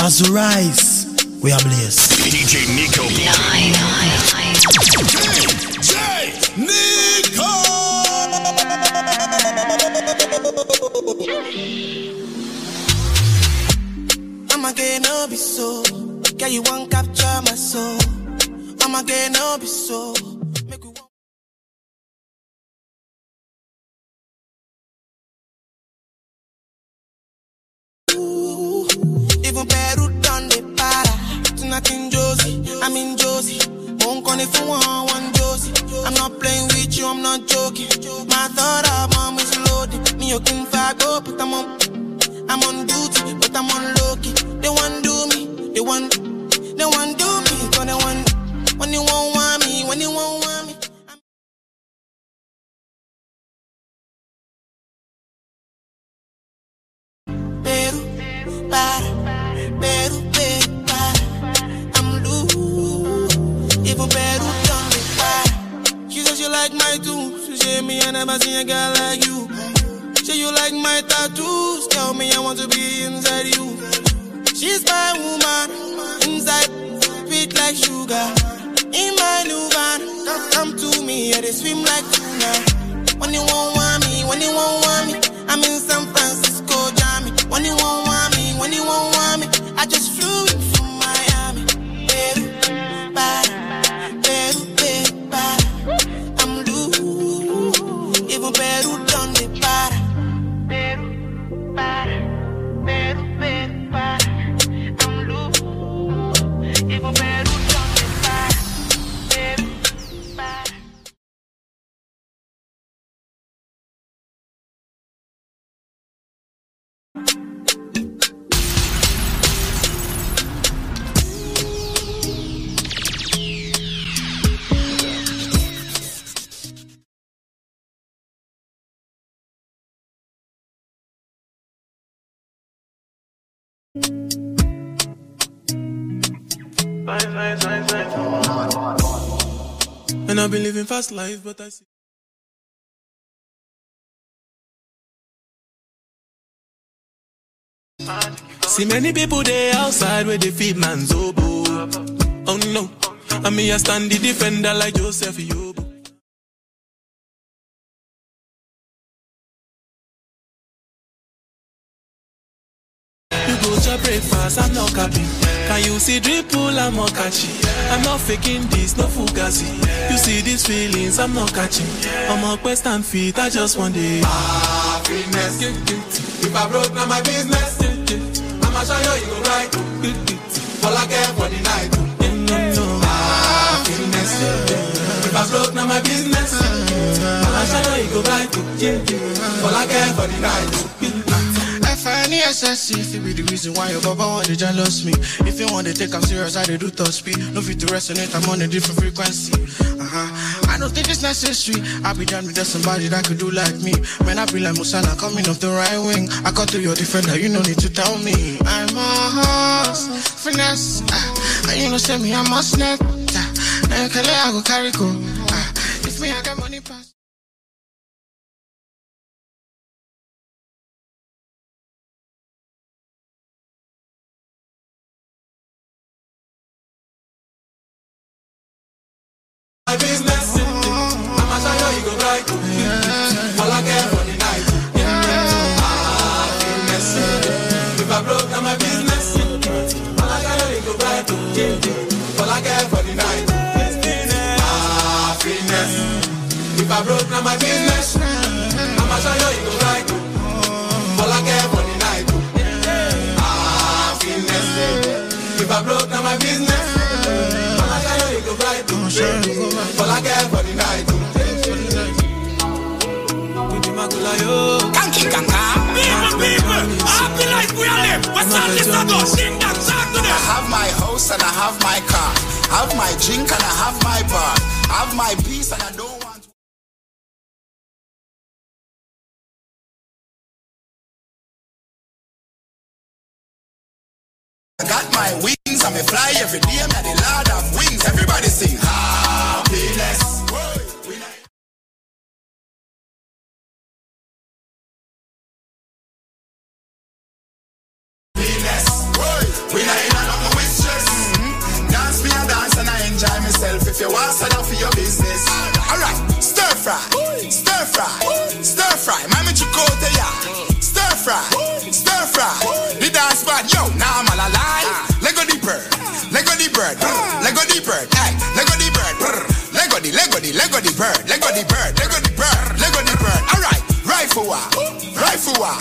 As rise, we are blessed. DJ Nico. I'ma get no be so. Girl, you won't capture my soul. I'ma get no be so. Even Peru done the para. Tonight in Josie, I'm in Josie. Won't call it for one, one Josie. I'm not playing with you, I'm not joking. My thought of mom is loaded. Me, you can go, but I'm on. I'm on duty, but I'm on low key. They want do me, they want, they want do me, so they want. When you won't want me, when you won't want me. Peru, para, Peru, Even Peru done me para. She says she like my tunes. She say me I never seen a girl like you. Say you like my tattoos. Tell me I want to be inside you. She's my woman. Inside, sweet like sugar. In my new van, come to me, yeah, they swim like tuna. When you won't want me, when you won't want me, I'm in San Francisco, Jammy. When you won't want me, when you won't want me, I just flew I've been living fast life, but I see. See many people there outside where they feed man's oboe. Oh no, I me I stand the defender like Joseph Yobo. You go to breakfast, I'm not capping. Can you see dripple, I'm not catching. I'm not faking this, no fugazi. You see these feelings, I'm not catching. I'm a quest and feet, I just want it. Happiness. If I broke, now my business. I'ma show you, you go right. All I care for the night. Happiness. If I broke, now my business. I'ma show you, you go right. All I care for the night. F-I-N-E-S-S-E If it be the reason why your baba want to jealous me. If you want to take I'm serious, I dey do top speed No fit to resonate, I'm on a different frequency. Uh-huh. I don't think it's necessary. I be done with just somebody that could do like me. Man, I be like Musala coming off the right wing. I cut to your defender, you no need to tell me. I'm a horse, finesse. Uh, And you know say me, I'm a snap uh, And Kale, I go carry go. Uh, If me, I got money pass My business. I. If I broke, now my business. All I care, you go right. All I care for the night. Happiness. If I broke, now my business. I'ma show you, you go right. All I care for the night. Happiness. If I broke, now my business. All I care, you go right. All Kanky kanka. People, people, happy life we are live. What's all this about? Sing that song to them. I have my house and I have my car. Have my drink and I have my bar. Have my peace and I don't want. I got my wings and me fly every day. I'm the lord of wings. Everybody sing. Happiness. The, Lego the, the bird, Lego the bird, Lego the bird, Lego the bird. Alright, rifle war, rifle war.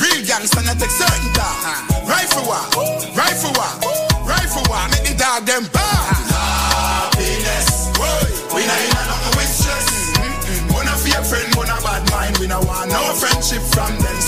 Real gangster not take certain time. Rifle war, rifle war, rifle war. Make the dog them bark. Happiness, we not in a nothing with stress. Mm-hmm. Wanna be friend, wanna bad mind. We no want no friendship from them.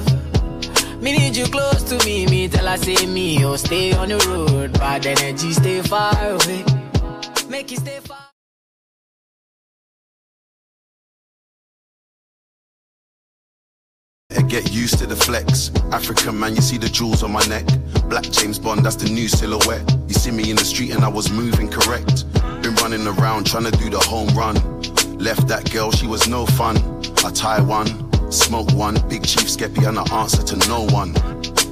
Me need you close to me. Me tell her say me, oh stay on the road. Bad energy, stay far away. Make you stay far. And get used to the flex. African man, you see the jewels on my neck. Black James Bond, that's the new silhouette. You see me in the street and I was moving correct. Been running around trying to do the home run. Left that girl, she was no fun. I tie one, smoke one, big chief skeppy and I answer to no one.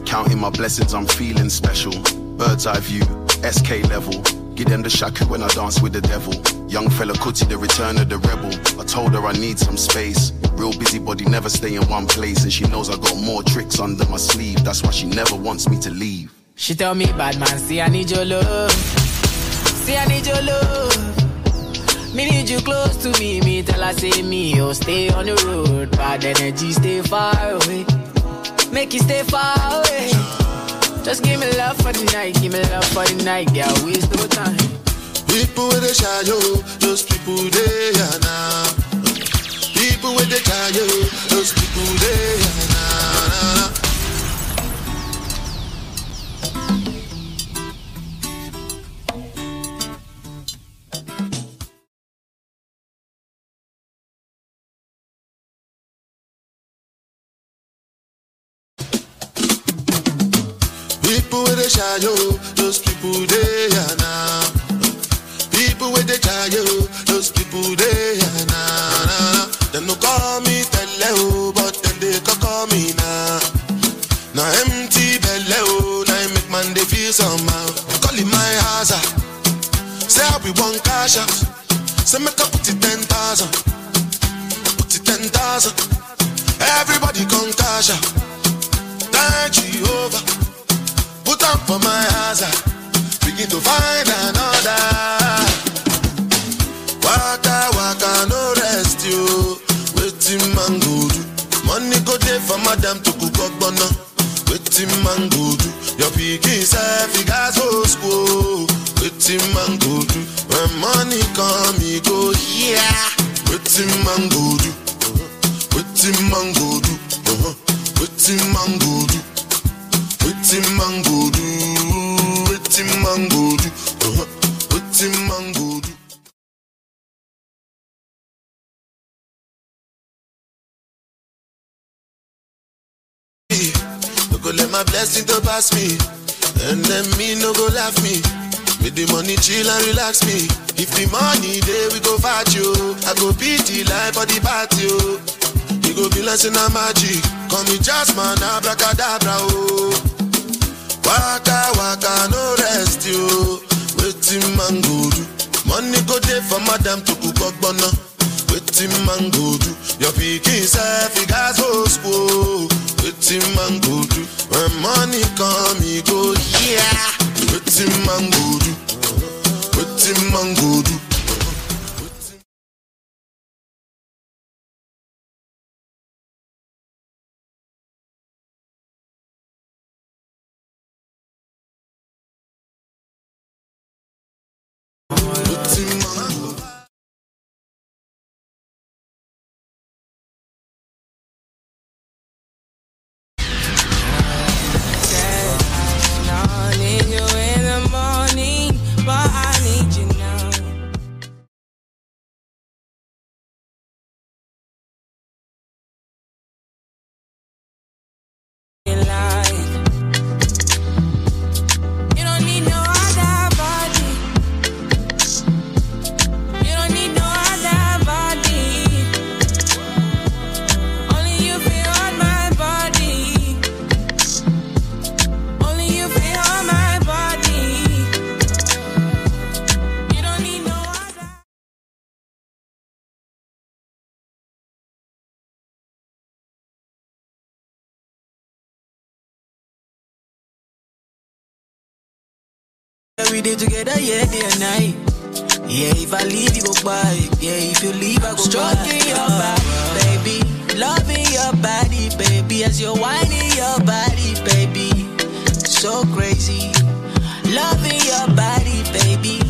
Counting my blessings, I'm feeling special. Bird's eye view, SK level. Give them the shaku when I dance with the devil. Young fella Kuti, the return of the rebel. I told her I need some space. Real busybody, never stay in one place. And she knows I got more tricks under my sleeve. That's why she never wants me to leave. She tell me, bad man, see I need your love. See I need your love. Me need you close to me. Me tell her say me, oh stay on the road. Bad energy, stay far away. Make you stay far away. Just give me love for the night, give me love for the night, girl. Waste no time. People with shy yo, those people they are now. People with shy yo, those people they are now. Be one cash out. Make I put it ten thousand. Put it ten thousand. Everybody come cash out. Thank Jehovah. Put up for my hazard. Begin to find another. Waka waka no rest you. Waiting man go do. Money go there for madam to cook up bono. Waiting man go do. Your pikin self he gas go. Waiting man go do. When money come he go yeah. Waiting man go do. Waiting man go do. Waiting man go do. Wetin man go do? Wetin man go do? Wetin man go do? No go let my blessing to pass me, and then me no go laugh me. With the money chill and relax me. If the money there we go fight you. I go beat the life for the party. You go be like na magic. Call me Jasmine, abracadabra oh. Waka waka no rest yo. Wetin man go do? Money go there for madam to cook up bono. Wetin man go do? Your pikin self he gas go school. Wetin man go do? When money come he go yeah. Wetin man go do? Wetin man do? We did together, yeah, day and night. Yeah, if I leave, you go by. Yeah, if you leave, I go Stroking your body, baby. Loving your body, baby. As you're whining your body, baby. So crazy. Loving your body, baby.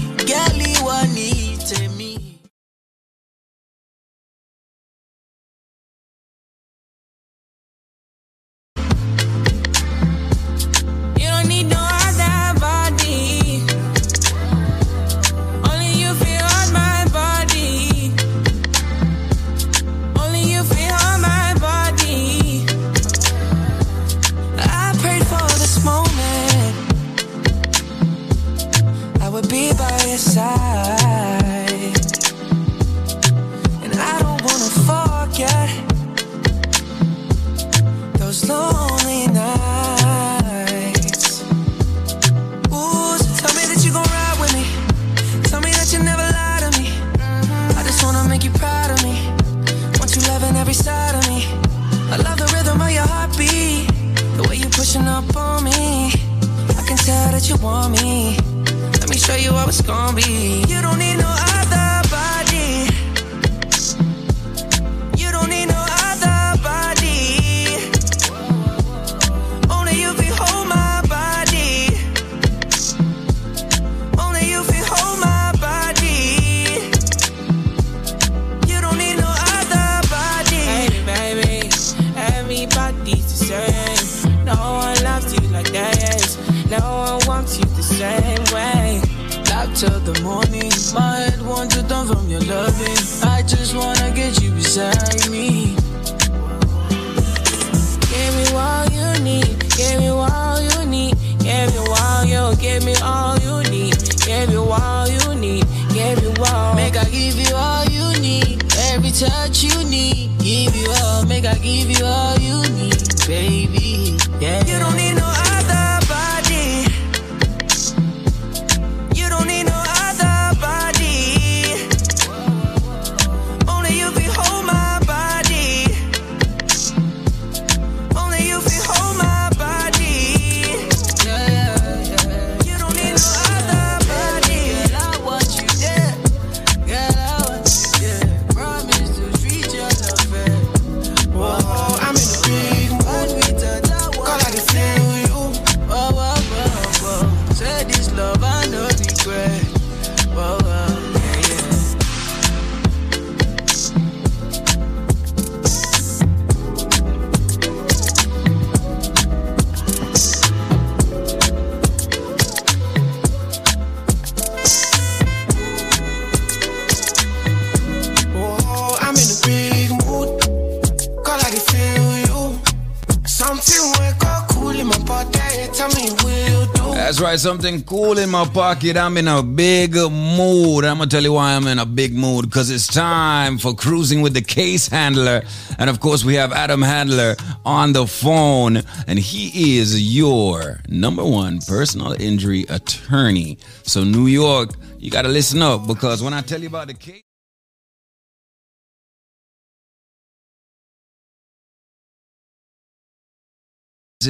Something cool in my pocket. I'm in a big mood. I'm gonna tell you why I'm in a big mood because it's time for cruising with the case handler. And of course, we have Adam Handler on the phone, and he is your number one personal injury attorney. So, New York, you gotta listen up because when I tell you about the case,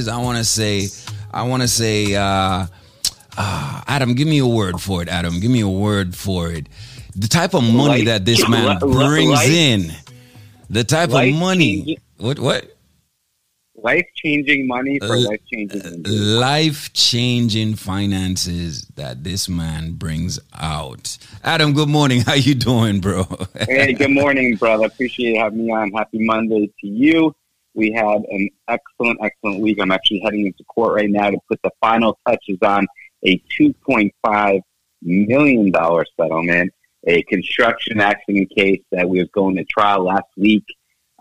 I want to say, I want to say, uh, Adam, give me a word for it. Adam, give me a word for it. The type of money that this man brings in, the type of money. What? What? Life changing money for Uh, life changing. Life changing finances that this man brings out. Adam, good morning. How you doing, bro? hey, good morning, brother. Appreciate you having me on. Happy Monday to you. We had an excellent, excellent week. I'm actually heading into court right now to put the final touches on a $2.5 million settlement, a construction accident case that we was going to trial last week.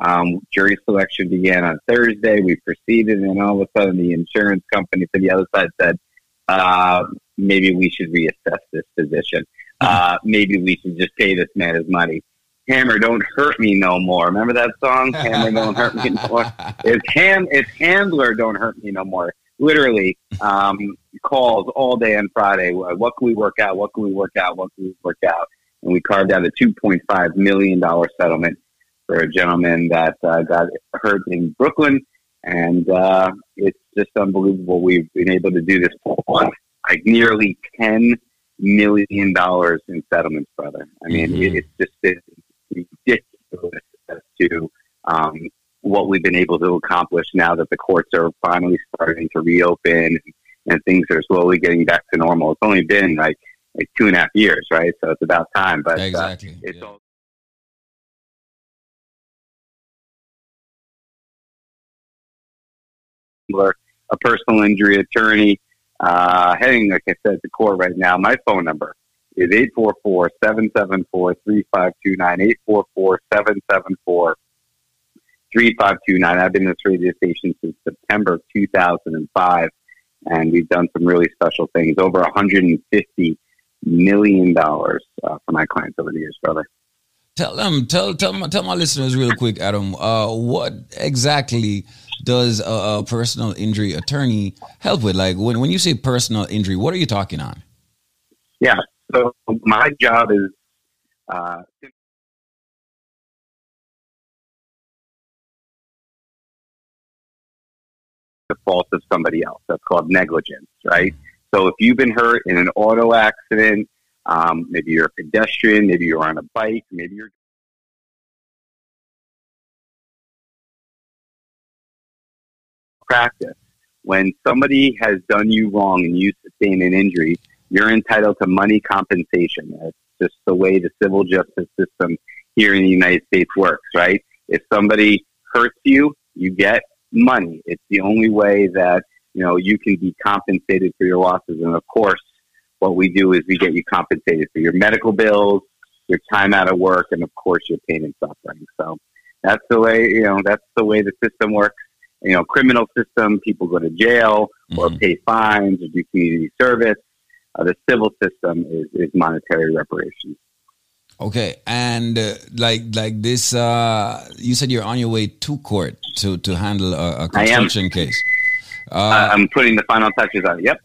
Um, jury selection began on Thursday. We proceeded, and all of a sudden, the insurance company to the other side said, uh, maybe we should reassess this position. Uh, maybe we should just pay this man his money. Hammer, don't hurt me no more. Remember that song? Hammer, don't hurt me no more. It's ham. It's handler, don't hurt me no more. Literally, um, calls all day on Friday. What can we work out? What can we work out? What can we work out? And we carved out a two point five million dollar settlement for a gentleman that uh, got hurt in Brooklyn, and uh, it's just unbelievable. We've been able to do this. For like nearly ten million dollars in settlements, brother. I mean, Mhm. it's just it's ridiculous as to um, what we've been able to accomplish now that the courts are finally starting to reopen and things are slowly getting back to normal. It's only been like like two and a half years, right? So it's about time. But Exactly, uh, it's all a personal injury attorney uh, heading, like I said, to court right now. My phone number is 844-774-3529, 844-774-3529. I've been in this radio station since September of 2005, and we've done some really special things. Over 150 million dollars uh, for my clients over the years, brother. Tell them, tell tell my, tell my listeners real quick, Adam. Uh, what exactly does a, a personal injury attorney help with? Like when when you say personal injury, what are you talking on? Yeah. So my job is uh, the fault of somebody else. That's called negligence, right? So if you've been hurt in an auto accident, um, maybe you're a pedestrian, maybe you're on a bike, maybe you're practice. When somebody has done you wrong and you sustain an injury, you're entitled to money compensation. That's just the way the civil justice system here in the United States works, right? If somebody hurts you, you get money. It's the only way that, you know, you can be compensated for your losses. And of course, what we do is we get you compensated for your medical bills, your time out of work, and of course your pain and suffering. So that's the way, you know, that's the way the system works. You know, criminal system, people go to jail or pay fines or do community service. Uh, the civil system is, is monetary reparations. Okay, and uh, like like this, uh, you said you're on your way to court to to handle a, am. construction case. Uh, I'm putting the final touches on it. Yep.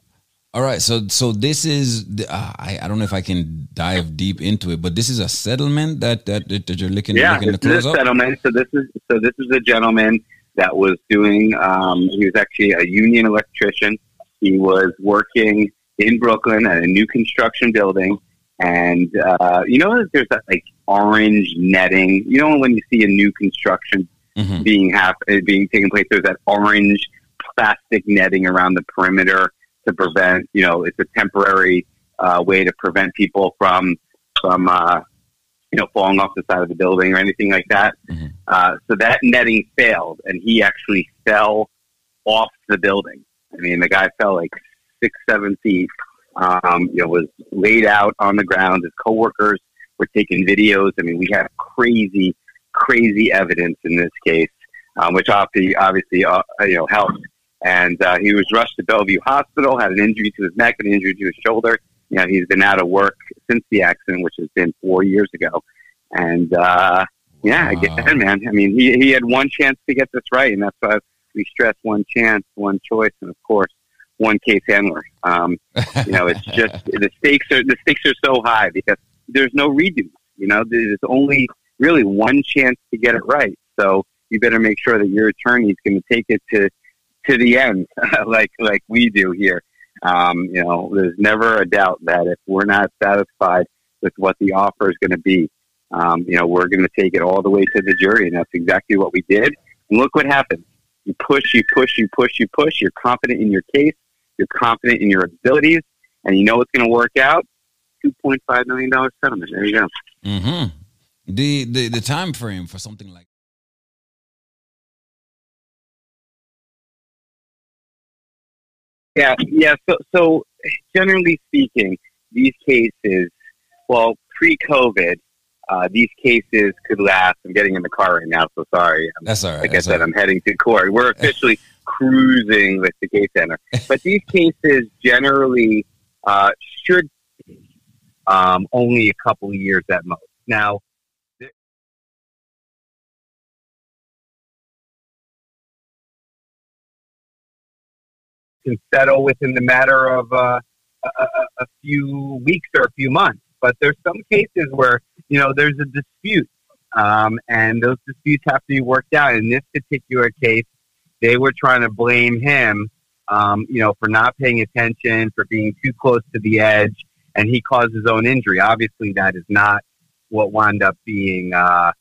All right, so so this is the, uh, I I don't know if I can dive deep into it, but this is a settlement that that, that you're looking yeah, looking to this is close a settlement. So this is so this is a gentleman that was doing. Um, he was actually a union electrician. He was working in Brooklyn at a new construction building, and uh, you know, there's that like orange netting. You know, when you see a new construction being hap- uh, being taking place, there's that orange plastic netting around the perimeter to prevent. You know, it's a temporary uh, way to prevent people from from uh, you know falling off the side of the building or anything like that. Uh, so that netting failed, and he actually fell off the building. I mean, the guy fell like six, seven feet. Um, you know, was laid out on the ground. His coworkers were taking videos. I mean, we have crazy, crazy evidence in this case, um, which obviously, obviously, uh, you know, helped. And uh, he was rushed to Bellevue Hospital, had an injury to his neck, an injury to his shoulder. You know, he's been out of work since the accident, which has been four years ago. And uh, yeah, again, man. I mean, he he had one chance to get this right, and that's why we stress one chance, one choice, and of course, one case handler. Um, you know, it's just the stakes are the stakes are so high because there's no redo. You know, there's only really one chance to get it right. So you better make sure that your attorney is going to take it to to the end, like like we do here. Um, you know, there's never a doubt that if we're not satisfied with what the offer is going to be, um, you know, we're going to take it all the way to the jury, and that's exactly what we did. And look what happened. You push, you push, you push, you push. You're confident in your case. You're confident in your abilities, and you know it's going to work out. Two point five million dollar settlement. There you go. hmm The, the the time frame for something like Yeah, yeah. So, so generally speaking, these cases, well, pre-COVID, uh, these cases could last. I'm getting in the car right now, so sorry. I'm- That's all right, Like that's I said, all I'm heading to court. We're officially cruising with the case handler, but these cases generally uh, should be um, only a couple of years at most. Now, can settle within the matter of uh, a, a, a few weeks or a few months. But there's some cases where you know there's a dispute, um, and those disputes have to be worked out. In this particular case, they were trying to blame him um, you know, for not paying attention, for being too close to the edge, and he caused his own injury. Obviously, that is not what wound up being. Uh,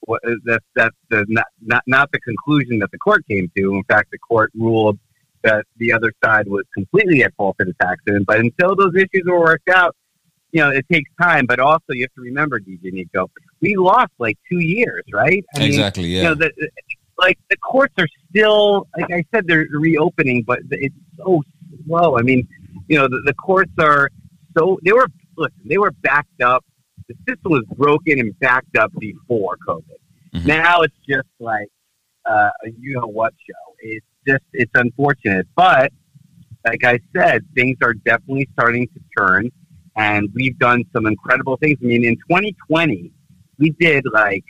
what, that's that's the not, not not the conclusion that the court came to. In fact, the court ruled that the other side was completely at fault for this accident. But until those issues were worked out, you know, it takes time. But also, you have to remember, DJ Nico, we lost like two years, right? I mean, Exactly, yeah. You know, the, like the courts are still, like I said, they're reopening, but it's so slow. I mean, you know, the, the courts are so they were listen, they were backed up. The system was broken and backed up before COVID. Now it's just like uh, a you know what show. It's just it's unfortunate, but like I said, things are definitely starting to turn, and we've done some incredible things. I mean, in 2020, we did like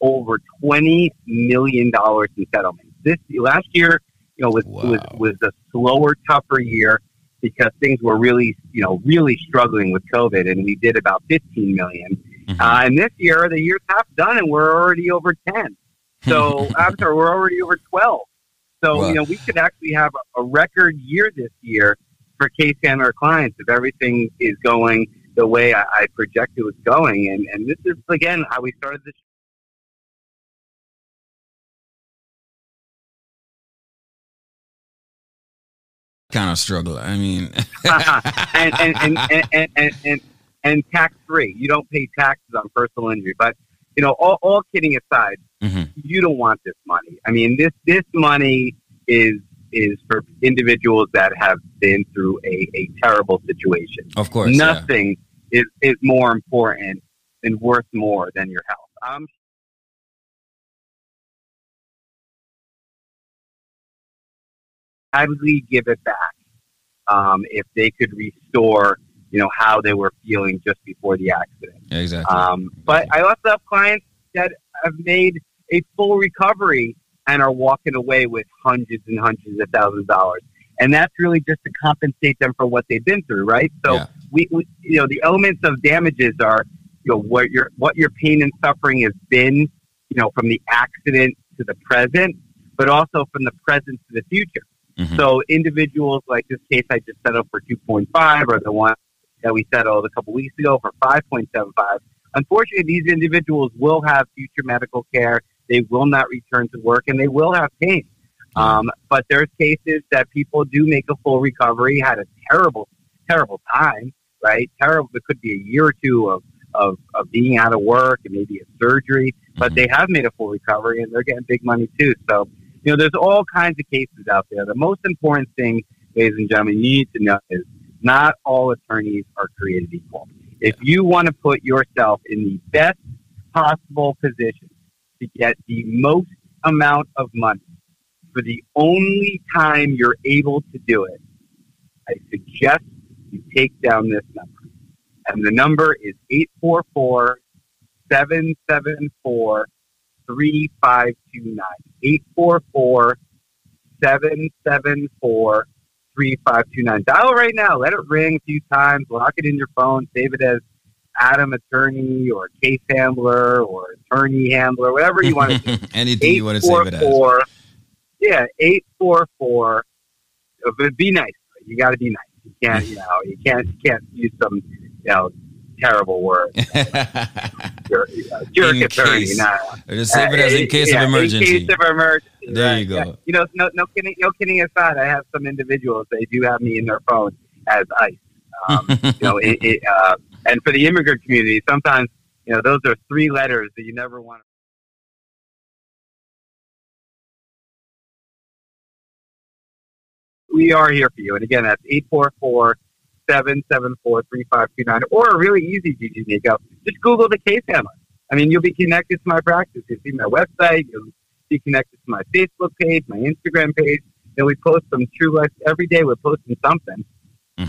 over 20 million dollars in settlements. This last year, you know, was was was a slower, tougher year because things were really, you know, really struggling with COVID, and we did about 15 million. Uh, and this year, the year's half done, and we're already over 10. So I'm sorry, we're already over 12. So Wow. you know, we could actually have a, a record year this year for case handler clients if everything is going the way I, I project it was going. And and this is again how we started this. kind of struggle. I mean, and, and, and, and, and, and, tax free. You don't pay taxes on personal injury. But, you know, all, all kidding aside, mm-hmm. you don't want this money. I mean, this, this money is is for individuals that have been through a, a terrible situation. Of course. Nothing yeah. is, is more important and worth more than your health. I'm gladly give it back um, if they could restore, you know, how they were feeling just before the accident. exactly. Um, but I also have clients that have made a full recovery and are walking away with hundreds and hundreds of thousands of dollars. And that's really just to compensate them for what they've been through, right? So we, we, you know, the elements of damages are, you know, what your what your pain and suffering has been, you know, from the accident to the present, but also from the present to the future. Mm-hmm. So individuals like this case I just settled for 2.5 or the one that we settled a couple weeks ago for 5.75. Unfortunately, these individuals will have future medical care. They will not return to work and they will have pain. Mm-hmm. Um, but there's cases that people do make a full recovery, had a terrible, terrible time, right? Terrible. It could be a year or two of, of, of being out of work and maybe a surgery, but mm-hmm. they have made a full recovery and they're getting big money too. So, you know, there's all kinds of cases out there. The most important thing, ladies and gentlemen, you need to know is not all attorneys are created equal. If you want to put yourself in the best possible position to get the most amount of money for the only time you're able to do it, I suggest you take down this number. And the number is 844 774 3529. 844 774 3529. Dial right now. Let it ring a few times. Lock it in your phone. Save it as Adam Attorney or Case Handler or Attorney Handler, whatever you want to do. Anything you want to save it as. 844 Yeah, 844. uh, But be nice. You got to be nice. You can't, you know, you can't, you can't use some, you know, terrible words. jerk, jerk In attorney. case. Nah. Or just save it as in case of emergency. In case of emergency. There right, you go. yeah. You know, no, no kidding, no kidding aside. I have some individuals. They do have me in their phone as ICE. Um, you know, it, it, uh, and for the immigrant community, sometimes you know those are three letters that you never want. to We are here for you, and again, that's eight four four seven seven four three five two nine, or a really easy DJ Nico. Just Google the case handler. I mean, you'll be connected to my practice. You'll see my website. You'll be connected to my Facebook page, my Instagram page. And we post some true life every day. We're posting something,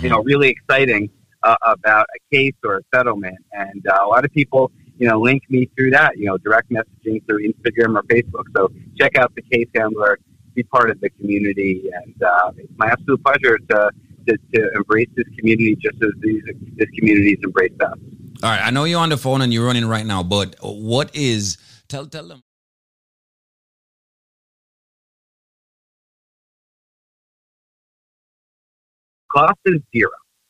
you know, really exciting uh, about a case or a settlement. And uh, a lot of people, you know, link me through that. You know, direct messaging through Instagram or Facebook. So check out the case handler. Be part of the community, and uh, it's my absolute pleasure to, to to embrace this community just as these this community's embraced us. All right, I know you're on the phone and you're running right now, but what is tell tell them Cost is zero.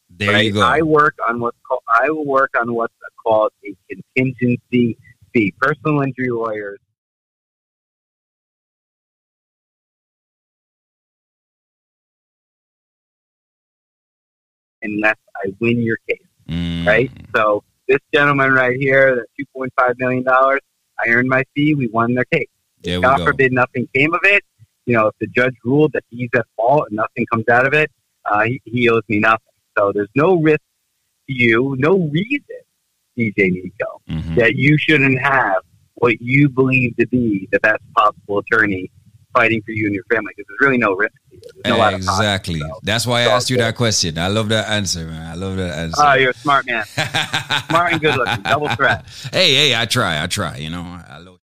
There right? you go. I work on what's called. I will work on what's called a contingency fee. Personal injury lawyers. Unless I win your case, Mm. right? So this gentleman right here, that two point five million dollars, I earned my fee. We won their case. There God go. forbid nothing came of it. You know, if the judge ruled that he's at fault and nothing comes out of it, uh, he, he owes me nothing. So there's no risk to you, no reason, DJ Nico, Mm-hmm. that you shouldn't have what you believe to be the best possible attorney fighting for you and your family because there's really no risk to you. There's no out of pocket. Exactly. That's why I asked you that question. I love that answer, man. I love that answer. Oh, you're a smart man. smart and good looking. Double threat. hey, hey, I try. I try. You know, I love.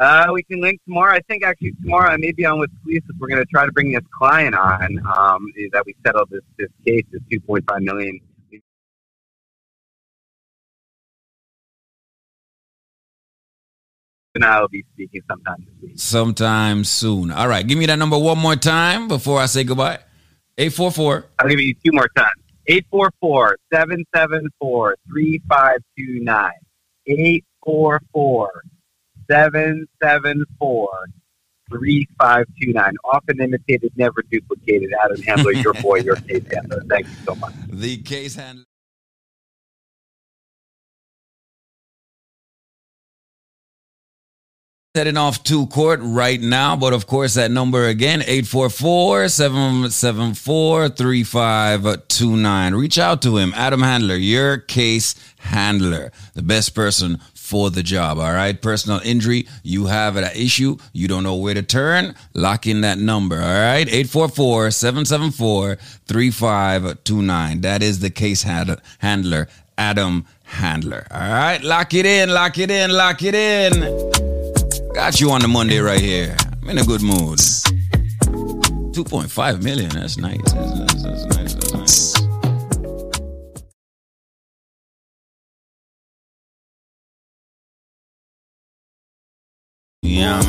Uh, we can link tomorrow. I think actually tomorrow I may be on with police. We're going to try to bring this client on um, that we settled this, this case, this 2.5 million. And I will be speaking sometime this week. Sometime soon. All right, give me that number one more time before I say goodbye. Eight four four. I'll give you two more times. 844 774 3529. 844 774 3529. Often imitated, never duplicated. Adam Handler, your boy, your case handler. Thank you so much. The case handler. Heading off to court right now, but of course, that number again, 844 774 3529. Reach out to him, Adam Handler, your case handler, the best person for the job. All right. Personal injury, you have an issue, you don't know where to turn, lock in that number. All right. 844 774 3529. That is the case hand- handler, Adam Handler. All right. Lock it in, lock it in, lock it in. Got you on the Monday right here. I'm in a good mood. 2.5 million. That's nice. That's nice. That's nice. That's nice. Yeah, I.